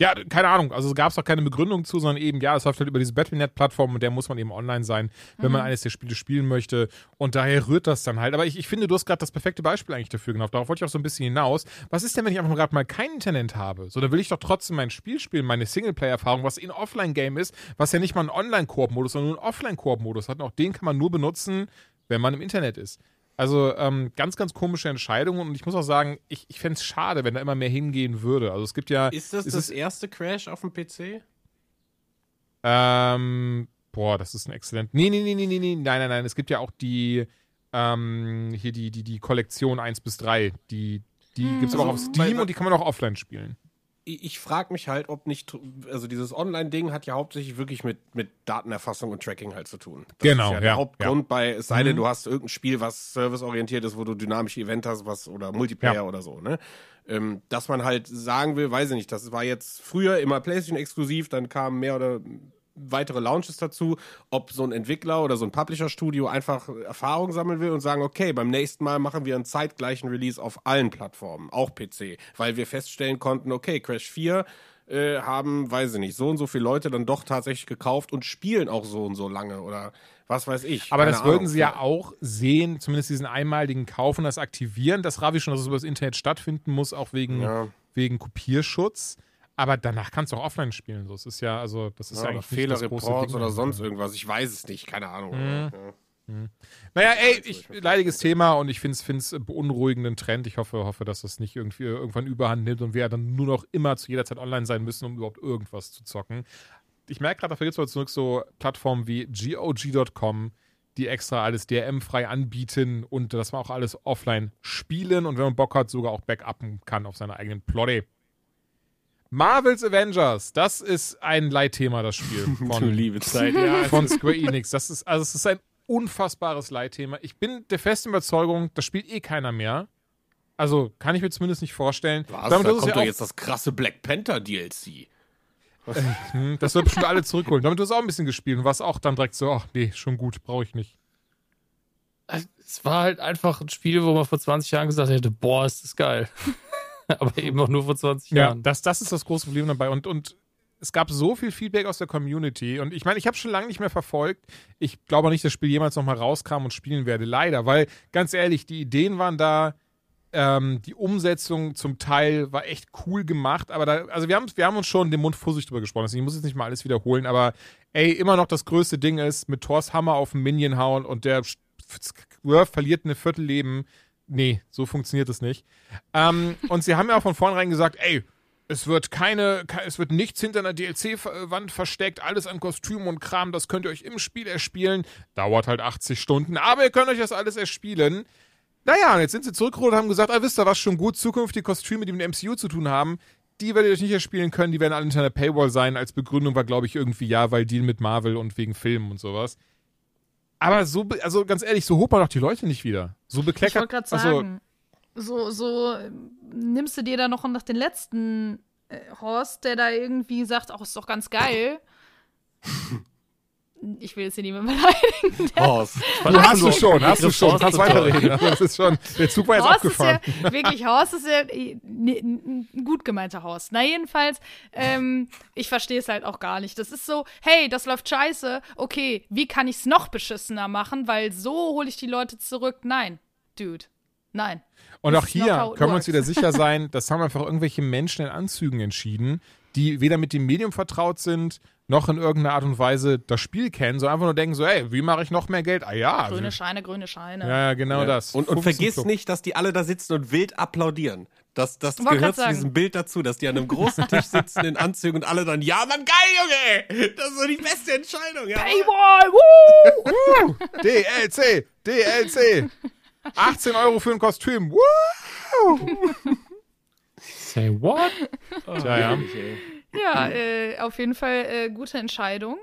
Ja, keine Ahnung. Also es gab es auch keine Begründung zu, sondern eben, ja, es läuft halt über diese Battlenet-Plattform und der muss man eben online sein, wenn mhm. man eines der Spiele spielen möchte. Und daher rührt das dann halt. Aber ich, ich finde, du hast gerade das perfekte Beispiel eigentlich dafür genommen. Darauf wollte ich auch so ein bisschen hinaus. Was ist denn, wenn ich einfach gerade mal kein Internet habe? So, da will ich doch trotzdem mein Spiel spielen, meine Singleplayer-Erfahrung, was ein Offline-Game ist, was ja nicht mal ein Online-Koop-Modus, sondern nur ein Offline-Koop-Modus hat. Und auch den kann man nur benutzen, wenn man im Internet ist. Also ähm, ganz, ganz komische Entscheidungen und ich muss auch sagen, ich, ich fände es schade, wenn da immer mehr hingehen würde. Also es gibt ja. Ist das ist das erste Crash auf dem PC? Ähm, boah, das ist ein exzellent. Nee, nee, nee, nee, nee, nee, nein, nein, nein. Es gibt ja auch die, ähm, hier die, die, die Kollektion 1 bis 3. Die, die hm. gibt es aber auch auf also, Steam und die kann man auch offline spielen ich frage mich halt, ob nicht, also dieses Online-Ding hat ja hauptsächlich wirklich mit, mit Datenerfassung und Tracking halt zu tun. Das genau. Ist ja, der Hauptgrund ja. bei, es sei denn, mhm. du hast irgendein Spiel, was serviceorientiert ist, wo du dynamische Event hast, was, oder Multiplayer ja. oder so, ne? Ähm, dass man halt sagen will, weiß ich nicht, das war jetzt früher immer PlayStation exklusiv, dann kam mehr oder weitere Launches dazu, ob so ein Entwickler oder so ein Publisher-Studio einfach Erfahrung sammeln will und sagen, okay, beim nächsten Mal machen wir einen zeitgleichen Release auf allen Plattformen, auch PC, weil wir feststellen konnten, okay, Crash 4 äh, haben, weiß ich nicht, so und so viele Leute dann doch tatsächlich gekauft und spielen auch so und so lange oder was weiß ich. Aber das würden sie ja auch sehen, zumindest diesen einmaligen Kauf und das Aktivieren. Das Ravi schon, dass es über das Internet stattfinden muss, auch wegen, ja. wegen Kopierschutz. Aber danach kannst du auch offline spielen. So, es ist ja, also, das ist ja, eigentlich Fehlerreports oder sonst irgendwas. Ich weiß es nicht, keine Ahnung. Mhm. Ja. Mhm. Naja, ey, ich, leidiges Thema und ich finde es beunruhigenden Trend. Ich hoffe, hoffe, dass das nicht irgendwie irgendwann überhand nimmt und wir dann nur noch immer zu jeder Zeit online sein müssen, um überhaupt irgendwas zu zocken. Ich merke gerade, dafür gibt es zurück so Plattformen wie GOG.com, die extra alles DRM-frei anbieten und dass man auch alles offline spielen und wenn man Bock hat, sogar auch backuppen kann auf seiner eigenen Plotte. Marvel's Avengers, das ist ein Leitthema, das Spiel. *laughs* Von, liebe Zeit, ja. Von Square Enix. Das ist, also es ist ein unfassbares Leitthema. Ich bin der festen Überzeugung, das spielt eh keiner mehr. Also kann ich mir zumindest nicht vorstellen. Was? Damit da kommt ja doch jetzt das krasse Black Panther DLC. Äh, hm, das wird bestimmt alle zurückholen. Damit du es auch ein bisschen gespielt und warst auch dann direkt so, ach nee, schon gut, brauche ich nicht. Es war halt einfach ein Spiel, wo man vor 20 Jahren gesagt hätte, boah, ist das geil. *laughs* aber eben auch nur vor 20 Jahren. Ja, das, das ist das große Problem dabei. Und, und es gab so viel Feedback aus der Community. Und ich meine, ich habe schon lange nicht mehr verfolgt. Ich glaube nicht, dass das Spiel jemals nochmal rauskam und spielen werde. Leider, weil ganz ehrlich, die Ideen waren da. Ähm, die Umsetzung zum Teil war echt cool gemacht, aber da, also wir haben, wir haben uns schon den Mund fussig drüber gesprochen. Also ich muss jetzt nicht mal alles wiederholen, aber ey, immer noch das größte Ding ist, mit Thors Hammer auf den Minion hauen und der verliert eine Viertelleben nee, so funktioniert es nicht. Ähm, und sie haben ja auch von vornherein gesagt, ey, es wird keine, es wird nichts hinter einer DLC-Wand versteckt, alles an Kostümen und Kram, das könnt ihr euch im Spiel erspielen. Dauert halt 80 Stunden, aber ihr könnt euch das alles erspielen. Naja, und jetzt sind sie zurückgerollt und haben gesagt, ah, wisst ihr was, schon gut, zukünftige Kostüme, die mit dem MCU zu tun haben, die werdet ihr euch nicht erspielen können, die werden alle hinter einer Paywall sein. Als Begründung war, glaube ich, irgendwie ja, weil Deal mit Marvel und wegen Filmen und sowas. Aber so, also ganz ehrlich, so holt man doch die Leute nicht wieder. So bekleckert. Ich wollte gerade sagen, also, so, so nimmst du dir da noch nach den letzten äh, Horst, der da irgendwie sagt, ach, ist doch ganz geil. *laughs* ich will jetzt hier niemand *laughs* beleidigen. Horst. Du hast du schon, hast du schon. Horst Kannst weiterreden. Das ist schon, der Zug war jetzt Horst abgefahren. ist ja, wirklich, Horst ist ja ne- ein gut gemeinter Horst. Na, jedenfalls, ähm, ich verstehe es halt auch gar nicht. Das ist so, hey, das läuft scheiße. Okay, wie kann ich es noch beschissener machen? Weil so hole ich die Leute zurück. Nein, Dude. Nein. Und auch hier können wir uns wieder sicher *laughs* sein, das haben einfach irgendwelche Menschen in Anzügen entschieden, die weder mit dem Medium vertraut sind, noch in irgendeiner Art und Weise das Spiel kennen, sondern einfach nur denken so, ey, wie mache ich noch mehr Geld? Ah ja. Grüne Scheine, grüne Scheine. ja, genau Ja. das. Und, und 15 vergiss nicht, dass die alle da sitzen und wild applaudieren. Das, das gehört zu diesem Bild dazu, dass die an einem großen Tisch sitzen in Anzügen und alle dann, ja, Mann, geil, Junge! Das ist so die beste Entscheidung, ja. Paywall, woo! DLC, DLC. 18 Euro für ein Kostüm. Woo! Say what? Tja, ja. Ja, äh, auf jeden Fall äh, gute Entscheidung.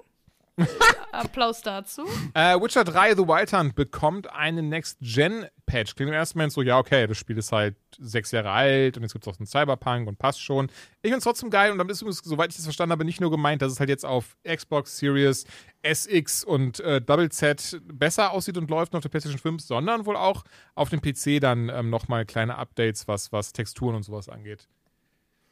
*laughs* Applaus dazu. Äh, Witcher 3 The Wild Hunt bekommt einen Next-Gen-Patch. Klingt im ersten Moment so, ja, okay, das Spiel ist halt sechs Jahre alt und jetzt gibt es auch einen Cyberpunk und passt schon. Ich finde es trotzdem geil und damit ist übrigens, soweit ich das verstanden habe, nicht nur gemeint, dass es halt jetzt auf Xbox Series SX und äh, Double Z besser aussieht und läuft und auf der PlayStation 5, sondern wohl auch auf dem PC dann ähm, nochmal kleine Updates, was, was Texturen und sowas angeht.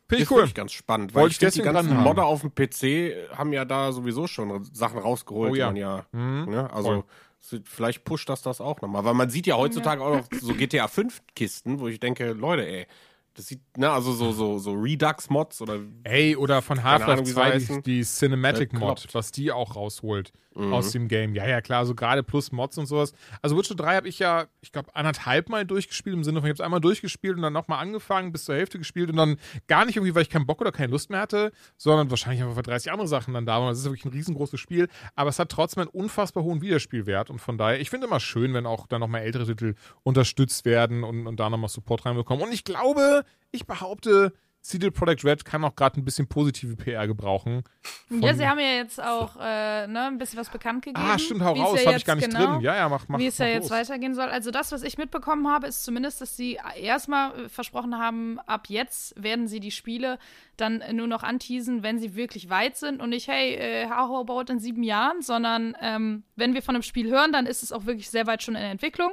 Finde ich ist cool. wirklich ganz spannend, weil Wollte ich ich die ganzen. Modder auf dem PC haben ja da sowieso schon Sachen rausgeholt, Oh ja. man ja, Mhm. ne, also Voll. vielleicht pusht das das auch nochmal, weil man sieht ja heutzutage auch noch so GTA 5 Kisten, wo ich denke, Leute, ey, das sieht, ne, also so, so, so Redux-Mods oder Ey, oder von Half-Life Ahnung, wie sie 2 die, die Cinematic Äh, was die auch rausholt Mhm. aus dem Game. Ja, ja, klar, so gerade plus Mods und sowas. Also Witcher 3 habe ich ja, ich glaube, anderthalb Mal durchgespielt, im Sinne von, ich habe es einmal durchgespielt und dann nochmal angefangen, bis zur Hälfte gespielt und dann gar nicht irgendwie, weil ich keinen Bock oder keine Lust mehr hatte, sondern wahrscheinlich einfach, weil 30 andere Sachen dann da waren. Das ist wirklich ein riesengroßes Spiel, aber es hat trotzdem einen unfassbar hohen Wiederspielwert und von daher, ich finde immer schön, wenn auch dann nochmal ältere Titel unterstützt werden und, und da nochmal Support reinbekommen. Und ich glaube, ich behaupte, CD Projekt Red kann auch gerade ein bisschen positive PR gebrauchen. Ja, sie haben ja jetzt auch äh, ne, ein bisschen was bekannt gegeben. Ah, stimmt, hau raus, ja habe ich gar nicht genau, drin. Ja, ja, mach, mach wie es ja jetzt los. weitergehen soll. Also das, was ich mitbekommen habe, ist zumindest, dass sie erstmal versprochen haben, ab jetzt werden sie die Spiele dann nur noch anteasen, wenn sie wirklich weit sind und nicht, hey, äh, how about in sieben Jahren, sondern ähm, wenn wir von einem Spiel hören, dann ist es auch wirklich sehr weit schon in der Entwicklung.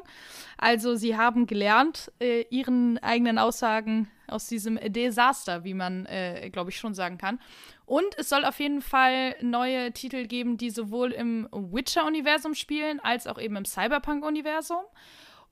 Also sie haben gelernt, äh, ihren eigenen Aussagen aus diesem Desaster, wie man, äh, glaube ich, schon sagen kann. Und es soll auf jeden Fall neue Titel geben, die sowohl im Witcher-Universum spielen, als auch eben im Cyberpunk-Universum.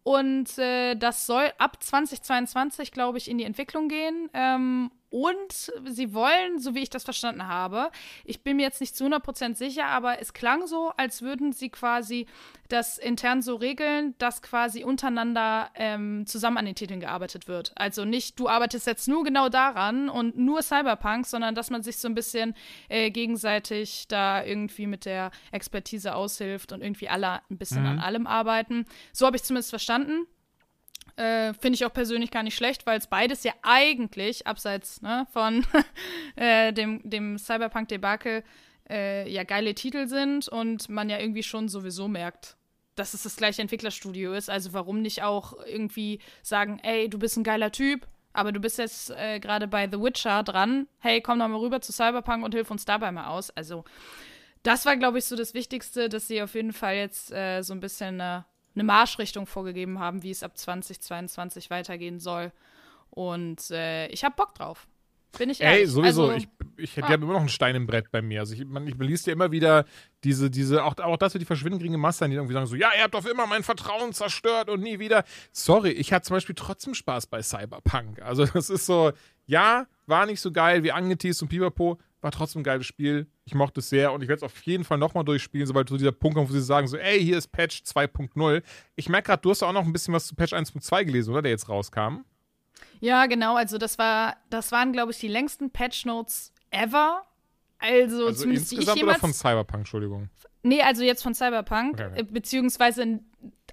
Und äh, das soll ab 2022, glaube ich, in die Entwicklung gehen. Ähm, und sie wollen, so wie ich das verstanden habe, ich bin mir jetzt nicht zu 100% sicher, aber es klang so, als würden sie quasi das intern so regeln, dass quasi untereinander ähm, zusammen an den Titeln gearbeitet wird. Also nicht, du arbeitest jetzt nur genau daran und nur Cyberpunk, sondern dass man sich so ein bisschen äh, gegenseitig da irgendwie mit der Expertise aushilft und irgendwie alle ein bisschen an allem arbeiten. So habe ich zumindest verstanden. Äh, Finde ich auch persönlich gar nicht schlecht, weil es beides ja eigentlich, abseits ne, von *laughs* äh, dem, dem Cyberpunk-Debakel, äh, ja geile Titel sind und man ja irgendwie schon sowieso merkt, dass es das gleiche Entwicklerstudio ist. Also warum nicht auch irgendwie sagen, ey, du bist ein geiler Typ, aber du bist jetzt äh, gerade bei The Witcher dran. Hey, komm doch mal rüber zu Cyberpunk und hilf uns dabei mal aus. Also das war, glaube ich, so das Wichtigste, dass sie auf jeden Fall jetzt äh, so ein bisschen eine, eine Marschrichtung vorgegeben haben, wie es ab 2022 weitergehen soll. Und äh, ich habe Bock drauf. Bin ich ehrlich. Ey, sowieso. Also, ich ich hätte ah. ja immer noch einen Stein im Brett bei mir. Also ich, man, ich beließ ja immer wieder diese, diese, auch, auch das für die verschwindende Masse, die irgendwie sagen so, ja, ihr habt auf immer mein Vertrauen zerstört und nie wieder. Sorry, ich hatte zum Beispiel trotzdem Spaß bei Cyberpunk. Also das ist so, ja, war nicht so geil wie angeteased und Pipapo, war trotzdem ein geiles Spiel. Ich mochte es sehr und ich werde es auf jeden Fall nochmal durchspielen, sobald so dieser Punkt kommt, wo sie sagen so, ey, hier ist Patch 2.0. Ich merke gerade, du hast auch noch ein bisschen was zu Patch 1.2 gelesen, oder? Der jetzt rauskam. Ja, genau. Also das war, das waren, glaube ich, die längsten Patch Notes ever. Also, Also zumindest die ich insgesamt oder jemals. von Cyberpunk, Entschuldigung. Nee, also jetzt von Cyberpunk, Okay, okay. äh, beziehungsweise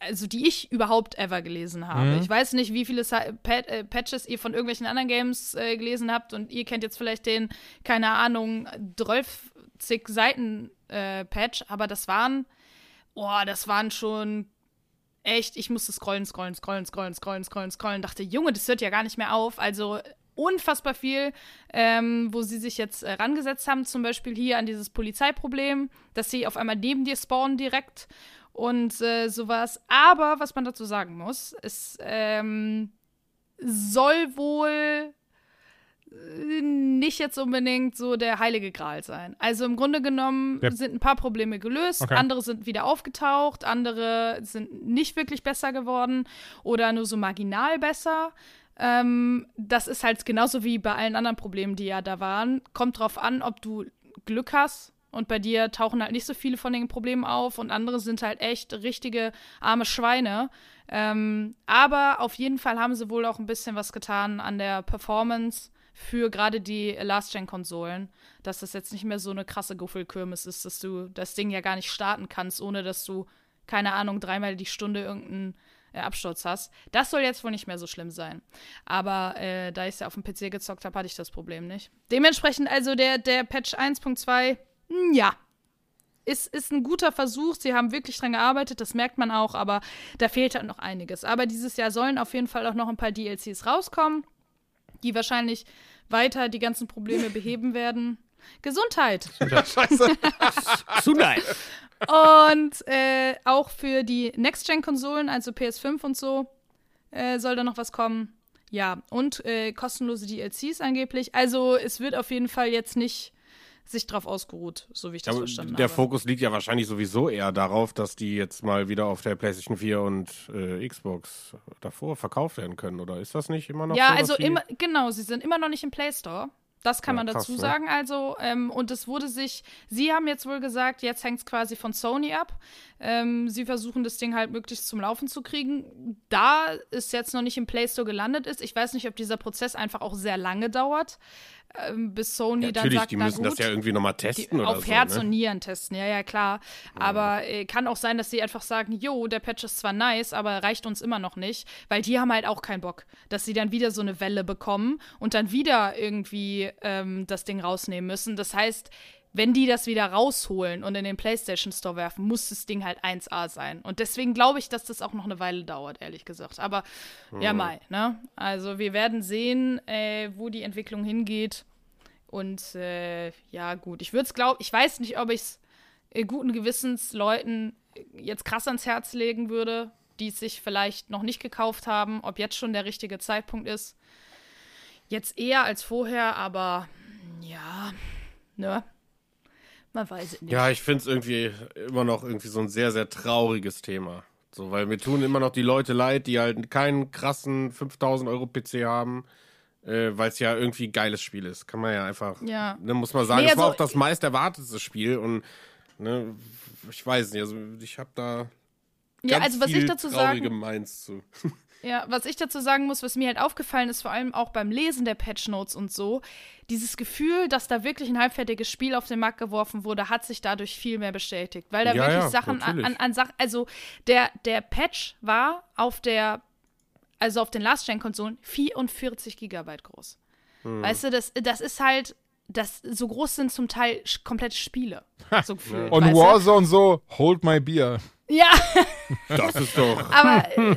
also die ich überhaupt ever gelesen habe. Mhm. Ich weiß nicht, wie viele Pat äh, Patches ihr von irgendwelchen anderen Games äh, gelesen habt und ihr kennt jetzt vielleicht den, keine Ahnung, 12 Seiten äh, Patch, aber das waren, oh, das waren schon echt, ich musste scrollen, scrollen, scrollen, scrollen, scrollen, scrollen, scrollen, dachte, Junge, das hört ja gar nicht mehr auf. Also unfassbar viel, ähm, wo sie sich jetzt äh, rangesetzt haben, zum Beispiel hier an dieses Polizeiproblem, dass sie auf einmal neben dir spawnen direkt und äh, sowas. Aber was man dazu sagen muss, es ähm, soll wohl äh, nicht jetzt unbedingt so der heilige Gral sein. Also im Grunde genommen Ja. sind ein paar Probleme gelöst, Okay. andere sind wieder aufgetaucht, andere sind nicht wirklich besser geworden oder nur so marginal besser. Ähm, das ist halt genauso wie bei allen anderen Problemen, die ja da waren. Kommt drauf an, ob du Glück hast. Und bei dir tauchen halt nicht so viele von den Problemen auf und andere sind halt echt richtige arme Schweine. Ähm, aber auf jeden Fall haben sie wohl auch ein bisschen was getan an der Performance für gerade die Last-Gen-Konsolen, dass das jetzt nicht mehr so eine krasse Guffelkirmes ist, dass du das Ding ja gar nicht starten kannst, ohne dass du, keine Ahnung, dreimal die Stunde irgendeinen äh, Absturz hast. Das soll jetzt wohl nicht mehr so schlimm sein. Aber äh, da ich es ja auf dem PC gezockt habe, hatte ich das Problem nicht. Dementsprechend also der, der Patch 1.2, hm, ja, ist, ist ein guter Versuch. Sie haben wirklich dran gearbeitet, das merkt man auch, aber da fehlt halt noch einiges. Aber dieses Jahr sollen auf jeden Fall auch noch ein paar DLCs rauskommen, die wahrscheinlich weiter die ganzen Probleme beheben werden. Gesundheit! *laughs* Scheiße. Gesundheit. Und äh, auch für die Next-Gen-Konsolen, also PS5 und so, äh, soll da noch was kommen. Ja, und äh, kostenlose DLCs angeblich. Also es wird auf jeden Fall jetzt nicht sich drauf ausgeruht, so wie ich das Aber verstanden der habe. Fokus liegt ja wahrscheinlich sowieso eher darauf, dass die jetzt mal wieder auf der PlayStation 4 und äh, Xbox davor verkauft werden können, oder ist das nicht immer noch Ja, so? dass also immer, genau, sie sind immer noch nicht im Play Store. Das kann Ja, man krass, dazu ne? sagen. Also, ähm, und es wurde sich, sie haben jetzt wohl gesagt, jetzt hängt es quasi von Sony ab. Ähm, sie versuchen das Ding halt möglichst zum Laufen zu kriegen. Da es jetzt noch nicht im Play Store gelandet ist, ich weiß nicht, ob dieser Prozess einfach auch sehr lange dauert, bis Sony Ja, dann natürlich, sagt, die müssen gut, das ja irgendwie nochmal die, testen oder auf so. Herz ne? und Nieren testen, ja, ja, klar. Aber äh, kann auch sein, dass sie einfach sagen, jo, der Patch ist zwar nice, aber reicht uns immer noch nicht, weil die haben halt auch keinen Bock, dass sie dann wieder so eine Welle bekommen und dann wieder irgendwie ähm, das Ding rausnehmen müssen. Das heißt, wenn die das wieder rausholen und in den PlayStation Store werfen, muss das Ding halt 1A sein. Und deswegen glaube ich, dass das auch noch eine Weile dauert, ehrlich gesagt. Aber ja, Mai, ne? Also wir werden sehen, äh, wo die Entwicklung hingeht. Und äh, ja, gut, ich würde es glauben, ich weiß nicht, ob ich es äh, guten Gewissens Leuten jetzt krass ans Herz legen würde, die es sich vielleicht noch nicht gekauft haben, ob jetzt schon der richtige Zeitpunkt ist. Jetzt eher als vorher, aber ja, ne? Man weiß es nicht. Ja, ich finde es irgendwie immer noch irgendwie so ein sehr, sehr trauriges Thema. So, weil mir tun immer noch die Leute leid, die halt keinen krassen 5000 Euro PC haben, äh, weil es ja irgendwie ein geiles Spiel ist. Kann man ja einfach, Ja. ne, muss man sagen. Nee, Es war also- auch das meist erwartete Spiel und ne, ich weiß nicht, also ich habe da ja, also was ich dazu sagen, zu. *laughs* Ja, was ich dazu sagen muss, was mir halt aufgefallen ist, vor allem auch beim Lesen der Patch Notes und so, dieses Gefühl, dass da wirklich ein halbfertiges Spiel auf den Markt geworfen wurde, hat sich dadurch viel mehr bestätigt. Weil da Ja, wirklich ja, Sachen an, natürlich. an, an Sachen, also der, der Patch war auf der, also auf den Last-Gen-Konsolen 44 Gigabyte groß. Hm. Weißt du, das, das ist halt, das, so groß sind zum Teil komplette Spiele. So gefühlt, Und? Warzone so, hold my beer. Ja, Das ist doch. aber äh,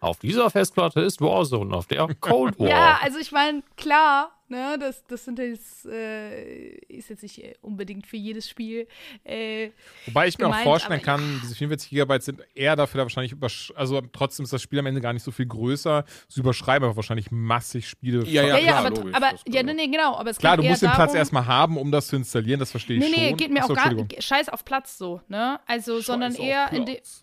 Auf dieser Festplatte ist Warzone, auf der Cold War. Ja, also ich meine, klar, ne, das, das sind jetzt, äh, ist jetzt nicht äh, unbedingt für jedes Spiel. Äh, Wobei ich mir auch gemeint, vorstellen aber kann, diese 44 Gigabyte sind eher dafür da wahrscheinlich übersch also trotzdem ist das Spiel am Ende gar nicht so viel größer. Sie überschreiben aber wahrscheinlich massig Spiele. Ja, ja, ja, klar, aber, logisch, aber ja, genau. nee, nee, genau, aber es Klar, du musst den darum, Platz erstmal haben, um das zu installieren, das verstehe ich Nee, nee, schon. geht mir Achso, auch gar Entschuldigung. scheiß auf Platz so, ne? Also, sondern auf eher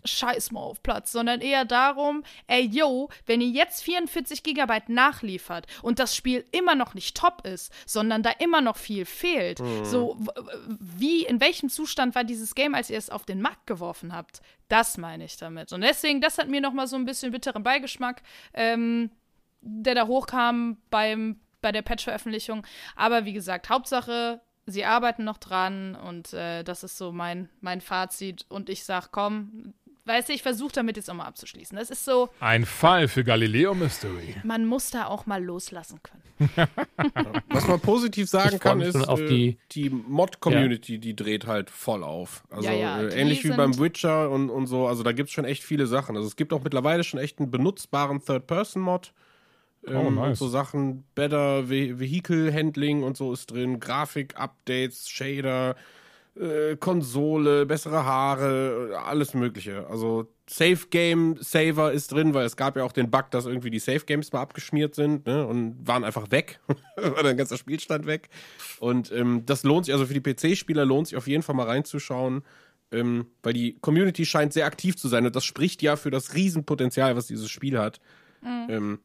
scheiß mal auf Platz, sondern eher darum, ey, yo, wenn ihr jetzt 44 Gigabyte nachliefert und das Spiel immer noch nicht top ist, sondern da immer noch viel fehlt, Mhm. so, wie, in welchem Zustand war dieses Game, als ihr es auf den Markt geworfen habt? Das meine ich damit. Und deswegen, das hat mir noch mal so ein bisschen bitteren Beigeschmack, ähm, der da hochkam beim, bei der Patch-Veröffentlichung. Aber wie gesagt, Hauptsache, sie arbeiten noch dran und äh, das ist so mein, mein Fazit. Und ich sag, komm, weißt du, ich versuche damit jetzt auch mal abzuschließen. Das ist so, Ein Fall für Galileo Mystery. man muss da auch mal loslassen können. *laughs* Was man positiv sagen kann, ist, äh, die- die Mod-Community, die dreht halt voll auf. Also Ja, ja, äh, ähnlich wie beim Witcher und, und so. Also da gibt es schon echt viele Sachen. Also es gibt auch mittlerweile schon echt einen benutzbaren Third-Person-Mod. Ähm, Oh, nice. und so Sachen, Better Ve Vehicle Handling und so ist drin, Grafik-Updates, Shader, äh, Konsole, bessere Haare, alles Mögliche. Also Safe Game Saver ist drin, weil es gab ja auch den Bug, dass irgendwie die Safe Games mal abgeschmiert sind ne, und waren einfach weg. *laughs* War der ganze Spielstand weg. Und ähm, das lohnt sich, also für die PC-Spieler lohnt sich auf jeden Fall mal reinzuschauen, ähm, weil die Community scheint sehr aktiv zu sein und das spricht ja für das Riesenpotenzial, was dieses Spiel hat. Ähm,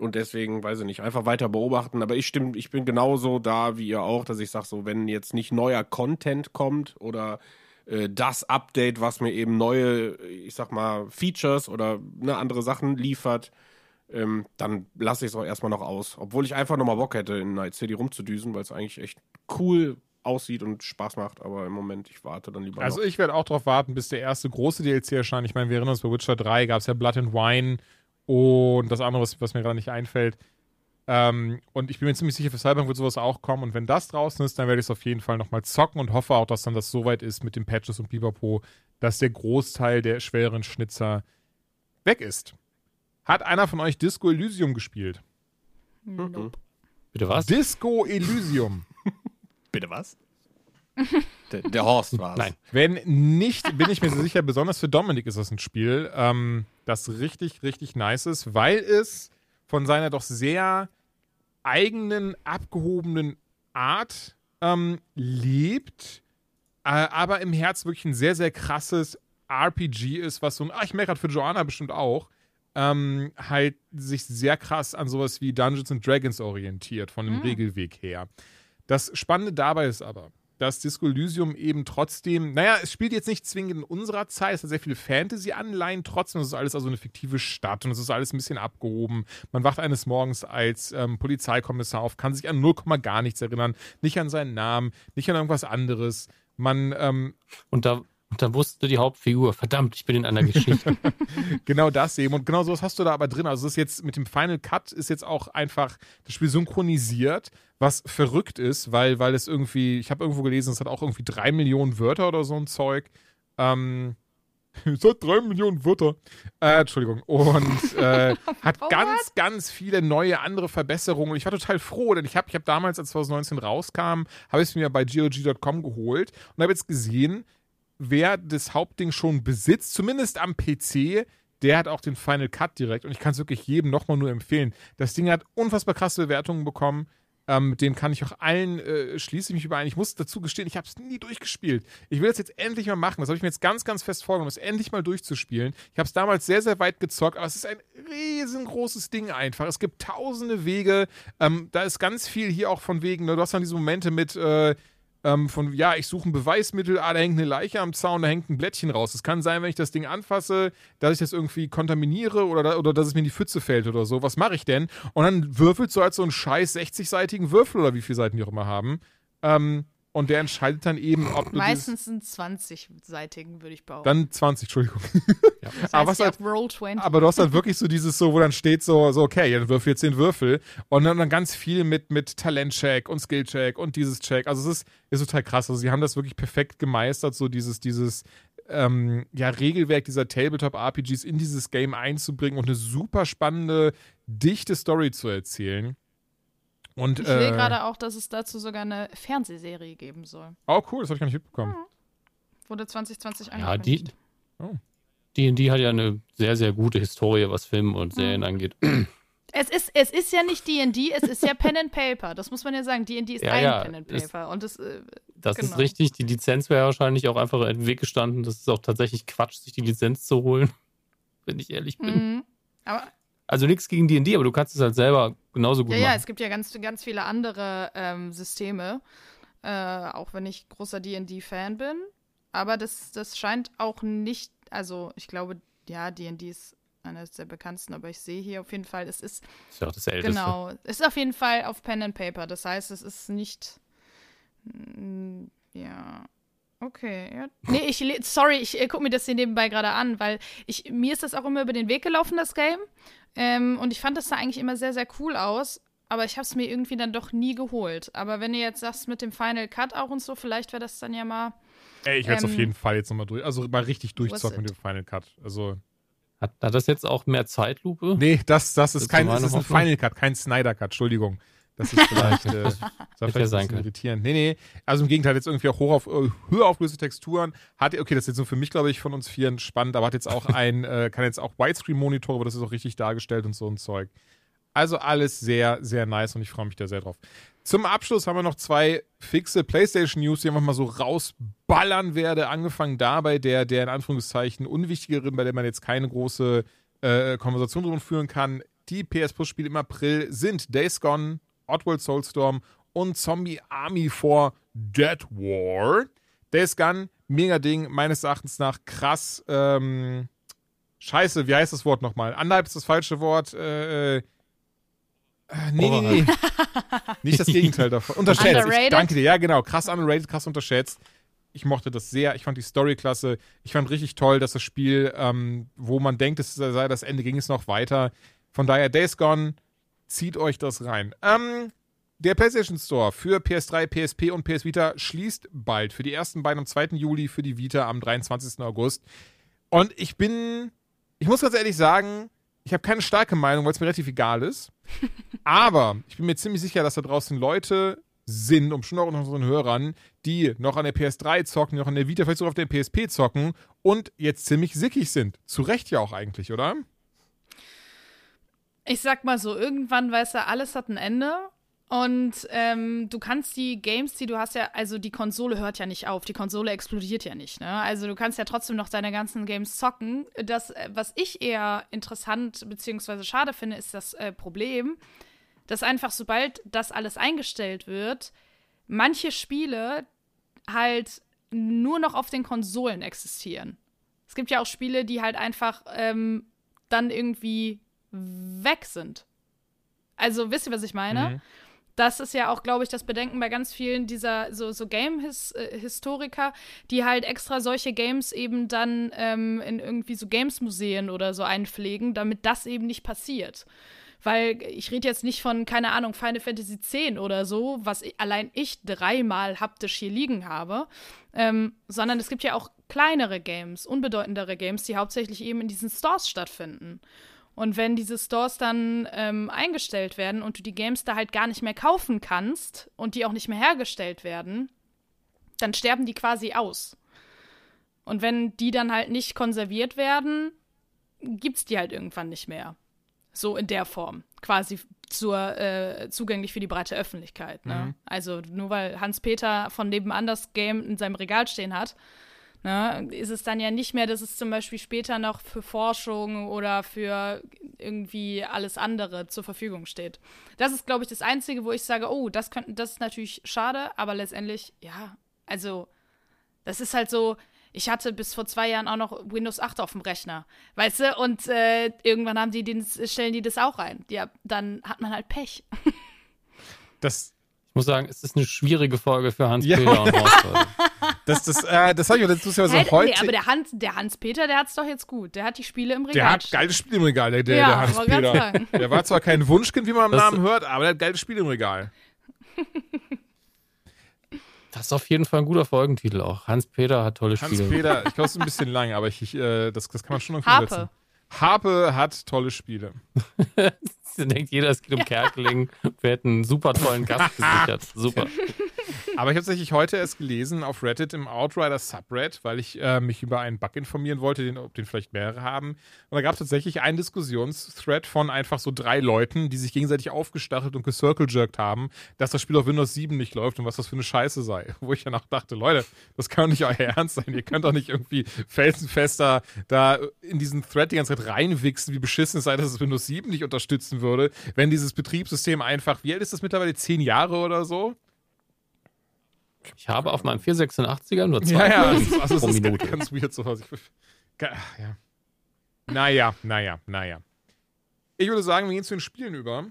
und deswegen, weiß ich nicht, einfach weiter beobachten. Aber ich stimme, ich bin genauso da wie ihr auch, dass ich sage, so, wenn jetzt nicht neuer Content kommt oder äh, das Update, was mir eben neue, ich sag mal, Features oder ne, andere Sachen liefert, ähm, dann lasse ich es auch erstmal noch aus. Obwohl ich einfach nochmal Bock hätte, in Night City rumzudüsen, weil es eigentlich echt cool aussieht und Spaß macht. Aber im Moment, ich warte dann lieber Also noch. ich werde auch darauf warten, bis der erste große DLC erscheint. Ich meine, wir erinnern uns, bei Witcher 3 gab es ja Blood and Wine und das andere, was, was mir gerade nicht einfällt. Ähm, und ich bin mir ziemlich sicher, für Cyberpunk wird sowas auch kommen. Und wenn das draußen ist, dann werde ich es auf jeden Fall nochmal zocken und hoffe auch, dass dann das soweit ist mit den Patches und Pipapo, dass der Großteil der schweren Schnitzer weg ist. Hat einer von euch Disco Elysium gespielt? Nope. Bitte was? Disco Elysium. *laughs* Bitte was? Der, der Horst war's. Nein. Wenn nicht, bin ich mir so sicher, besonders für Dominik ist das ein Spiel, ähm, das richtig, richtig nice ist, weil es von seiner doch sehr eigenen, abgehobenen Art ähm, lebt, äh, aber im Herz wirklich ein sehr, sehr krasses RPG ist, was so ein, ah, ich merke gerade für Joanna bestimmt auch, ähm, halt sich sehr krass an sowas wie Dungeons and Dragons orientiert, von dem Regelweg her. Das Spannende dabei ist aber, dass Disco Elysium eben trotzdem, naja, es spielt jetzt nicht zwingend in unserer Zeit, es hat sehr viele Fantasy-Anleihen, trotzdem ist es alles also eine fiktive Stadt und es ist alles ein bisschen abgehoben. Man wacht eines Morgens als ähm, Polizeikommissar auf, kann sich an 0, gar nichts erinnern, nicht an seinen Namen, nicht an irgendwas anderes. Man ähm, Und da, und da wusste die Hauptfigur, verdammt, ich bin in einer Geschichte. *laughs* genau das eben. Und genau sowas hast du da aber drin. Also es ist jetzt mit dem Final Cut ist jetzt auch einfach das Spiel synchronisiert, was verrückt ist, weil, weil es irgendwie, ich habe irgendwo gelesen, es hat auch irgendwie drei Millionen Wörter oder so ein Zeug. Ähm, *laughs* es hat drei Millionen Wörter. Äh, Entschuldigung. Und äh, *laughs* hat What? ganz, ganz viele neue andere Verbesserungen. Und ich war total froh, denn ich habe ich hab damals, als 2019 rauskam, habe ich es mir bei GOG.com geholt und habe jetzt gesehen, wer das Hauptding schon besitzt, zumindest am PC, der hat auch den Final Cut direkt. Und ich kann es wirklich jedem nochmal nur empfehlen. Das Ding hat unfassbar krasse Bewertungen bekommen. Ähm, mit denen kann ich auch allen, äh, schließe ich mich überein. Ich muss dazu gestehen, ich habe es nie durchgespielt. Ich will das jetzt endlich mal machen. Das habe ich mir jetzt ganz, ganz fest vorgenommen, das endlich mal durchzuspielen. Ich habe es damals sehr, sehr weit gezockt, aber es ist ein riesengroßes Ding einfach. Es gibt tausende Wege. Ähm, da ist ganz viel hier auch von wegen, ne, du hast dann diese Momente mit, äh, ähm, von, ja, ich suche ein Beweismittel, ah, da hängt eine Leiche am Zaun, da hängt ein Blättchen raus. Es kann sein, wenn ich das Ding anfasse, dass ich das irgendwie kontaminiere oder, oder dass es mir in die Pfütze fällt oder so. Was mache ich denn? Und dann würfelst du halt so einen scheiß 60-seitigen Würfel oder wie viele Seiten die auch immer haben. Ähm, und der entscheidet dann eben, ob du Meistens sind 20-seitigen, würde ich behaupten. dann 20, Entschuldigung. *laughs* das *laughs* aber heißt was ja halt- Roll 20. Aber du hast halt wirklich so dieses so, wo dann steht so, so okay, dann würfel jetzt den Würfel. Und dann, dann ganz viel mit, mit Talentcheck und Skillcheck und dieses Check. Also es ist, ist total krass. Also sie haben das wirklich perfekt gemeistert, so dieses, dieses ähm, ja, Regelwerk dieser Tabletop-RPGs in dieses Game einzubringen und eine super spannende, dichte Story zu erzählen. Und, ich sehe äh, gerade auch, dass es dazu sogar eine Fernsehserie geben soll. Oh, cool, das habe ich gar nicht mitbekommen. Wurde 2020 ja, angekündigt. die. Oh. D&D hat ja eine sehr, sehr gute Historie, was Filme und Serien angeht. Es ist, es ist ja nicht D&D, es ist ja Pen and Paper. Das muss man ja sagen. D&D ist Ja, ein ja, Pen and ist- Paper. Und das, äh, Das Genau. ist richtig. Die Lizenz wäre wahrscheinlich auch einfach im Weg gestanden. Das ist auch tatsächlich Quatsch, sich die Lizenz zu holen, *laughs* wenn ich ehrlich bin. mhm. aber Also nichts gegen D&D, aber du kannst es halt selber genauso gut ja, ja, machen. es gibt ja ganz, ganz viele andere ähm, Systeme. Äh, auch wenn ich großer D&D-Fan bin. Aber das, das scheint auch nicht, also ich glaube, ja, D&D ist eines der bekanntesten, aber ich sehe hier auf jeden Fall, es ist ist ja auch das Älteste. Genau. Es ist auf jeden Fall auf Pen and Paper. Das heißt, es ist nicht. Mm, Ja. Okay. Ja. Nee, ich sorry, ich äh, gucke mir das hier nebenbei gerade an, weil ich mir ist das auch immer über den Weg gelaufen, das Game. Ähm, und ich fand das da eigentlich immer sehr, sehr cool aus. Aber ich habe es mir irgendwie dann doch nie geholt. Aber wenn du jetzt sagst mit dem Final Cut auch und so, vielleicht wäre das dann ja mal. Ey, ich werde es Ähm, auf jeden Fall jetzt nochmal durch, also mal richtig durchzocken it? mit dem Final Cut. Also Hat, hat das jetzt auch mehr Zeitlupe? Nee, das, das ist Das kein, das ist ein. Final Cut, kein Snyder Cut, Entschuldigung. Das ist vielleicht, *laughs* äh, das vielleicht ja ein sein können. irritierend. Nee, nee, also im Gegenteil, jetzt irgendwie auch hoch auf, äh, höher auflösende Texturen. Hat, okay, das ist jetzt so für mich, glaube ich, von uns vieren spannend, aber hat jetzt auch ein, *laughs* äh, kann jetzt auch Widescreen-Monitore, aber das ist auch richtig dargestellt und so ein Zeug. Also alles sehr, sehr nice und ich freue mich da sehr drauf. Zum Abschluss haben wir noch zwei fixe PlayStation-News, die ich einfach mal so rausballern werde. Angefangen dabei der, der in Anführungszeichen unwichtigeren, bei der man jetzt keine große äh, Konversation drum führen kann. Die PS Plus-Spiele im April sind Days Gone, Oddworld Soulstorm und Zombie Army 4 Dead War. Days Gone, mega Ding, meines Erachtens nach krass. Ähm, scheiße, wie heißt das Wort nochmal? Anderthalb ist das falsche Wort. Äh, äh, nee, nee, nee. *laughs* Nicht das Gegenteil davon. Unterschätzt. Ich danke dir. Ja, genau. Krass underrated, krass unterschätzt. Ich mochte das sehr. Ich fand die Story klasse. Ich fand richtig toll, dass das Spiel, ähm, wo man denkt, es sei das Ende, ging es noch weiter. Von daher, Days Gone, zieht euch das rein. Ähm, der PlayStation Store für PS3, PSP und PS Vita schließt bald. Für die ersten beiden am 2. Juli, für die Vita am 23. August. Und ich bin, ich muss ganz ehrlich sagen, ich habe keine starke Meinung, weil es mir relativ egal ist. *laughs* Aber ich bin mir ziemlich sicher, dass da draußen Leute sind, um schon auch unter unseren Hörern, die noch an der PS3 zocken, noch an der Vita, vielleicht sogar auf der PSP zocken und jetzt ziemlich sickig sind. Zu Recht ja auch eigentlich, oder? Ich sag mal so, irgendwann, weißt du, alles hat ein Ende. Und ähm, du kannst die Games, die du hast ja, also die Konsole hört ja nicht auf, die Konsole explodiert ja nicht, ne? Also du kannst ja trotzdem noch deine ganzen Games zocken. Das, äh, was ich eher interessant bzw. schade finde, ist das äh, Problem, dass einfach sobald das alles eingestellt wird, manche Spiele halt nur noch auf den Konsolen existieren. Es gibt ja auch Spiele, die halt einfach ähm, dann irgendwie weg sind. Also, wisst ihr, was ich meine? Mhm. Das ist ja auch, glaube ich, das Bedenken bei ganz vielen dieser so, so Game-Historiker, die halt extra solche Games eben dann ähm, in irgendwie so Games-Museen oder so einpflegen, damit das eben nicht passiert. Weil ich rede jetzt nicht von, keine Ahnung, Final Fantasy X oder so, was ich, allein ich dreimal haptisch hier liegen habe, ähm, sondern es gibt ja auch kleinere Games, unbedeutendere Games, die hauptsächlich eben in diesen Stores stattfinden. Und wenn diese Stores dann ähm, eingestellt werden und du die Games da halt gar nicht mehr kaufen kannst und die auch nicht mehr hergestellt werden, dann sterben die quasi aus. Und wenn die dann halt nicht konserviert werden, gibt's die halt irgendwann nicht mehr. So in der Form. Quasi zur, äh, zugänglich für die breite Öffentlichkeit. Ne? Mhm. Also nur weil Hans-Peter von nebenan das Game in seinem Regal stehen hat, ne, ist es dann ja nicht mehr, dass es zum Beispiel später noch für Forschung oder für irgendwie alles andere zur Verfügung steht. Das ist, glaube ich, das Einzige, wo ich sage, oh, das, könnte, das ist natürlich schade, aber letztendlich, ja, also, das ist halt so, ich hatte bis vor zwei Jahren auch noch Windows 8 auf dem Rechner, weißt du, und äh, irgendwann haben die den, stellen die das auch rein. Ja, dann hat man halt Pech. Das, Ich muss sagen, es ist eine schwierige Folge für Ja. Hans-Peter und Horst. *laughs* das, das, äh, das habe ich das ist ja so Hey, heute. nee, aber der Hans, der Hans-Peter, der hat's doch jetzt gut. Der hat die Spiele im Regal. Der hat stehen. geile Spiele im Regal, der, der, Ja, der Hans Peter. Der war zwar kein Wunschkind, wie man am Das- Namen hört, aber der hat geile Spiele im Regal. *laughs* Das ist auf jeden Fall ein guter Folgentitel auch. Hans-Peter hat tolle Hans Spiele. Peter, *laughs* ich glaube, es ist ein bisschen lang, aber ich, ich, äh, das, das kann man schon irgendwie Harpe. setzen. Harpe hat tolle Spiele. *laughs* Da denkt jeder, es geht um Kerkeling. Wir hätten einen super tollen Gast *laughs* gesichert. Super. Aber ich habe tatsächlich heute erst gelesen auf Reddit im Outrider Subred, weil ich äh, mich über einen Bug informieren wollte, den, ob den vielleicht mehrere haben. Und da gab es tatsächlich einen Diskussionsthread von einfach so drei Leuten, die sich gegenseitig aufgestachelt und gecircle-jerkt haben, dass das Spiel auf Windows 7 nicht läuft und was das für eine Scheiße sei. *laughs* Wo ich dann auch dachte, Leute, das kann doch nicht euer Ernst sein. Ihr könnt doch nicht irgendwie felsenfester da in diesen Thread die ganze Zeit reinwichsen, wie beschissen es sei, dass es Windows 7 nicht unterstützen würde, wenn dieses Betriebssystem einfach, wie alt ist das mittlerweile? Zehn Jahre oder so? Ich habe auf meinem 486er nur zwei Ja, ja, also, also pro ist Minute. ganz weird sowas. Ich, ach, ja. Naja, naja, naja. Ich würde sagen, wir gehen zu den Spielen über.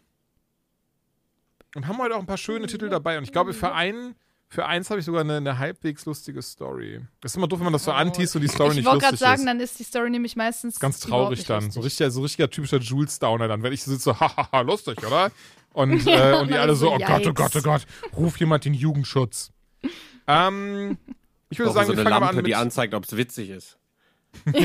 Und haben heute auch ein paar schöne Titel dabei. Und ich glaube, für einen, für eins habe ich sogar eine, eine halbwegs lustige Story. Das ist immer doof, wenn man das so anteast und die Story ich nicht wollte lustig gerade sagen, ist. dann ist die Story nämlich meistens Ganz traurig dann. lustig. So richtiger, so richtiger typischer Jules-Downer dann. Wenn ich sitze so, *laughs* hahaha, lustig, oder? Und, *laughs* Ja, äh, und die alle so, so, oh Gott, oh Gott, oh. Gott, ruf jemand den Jugendschutz. ähm, ich würde Auch sagen, so wir eine fangen Lampe, an die mit, anzeigt, ob es witzig ist. *laughs*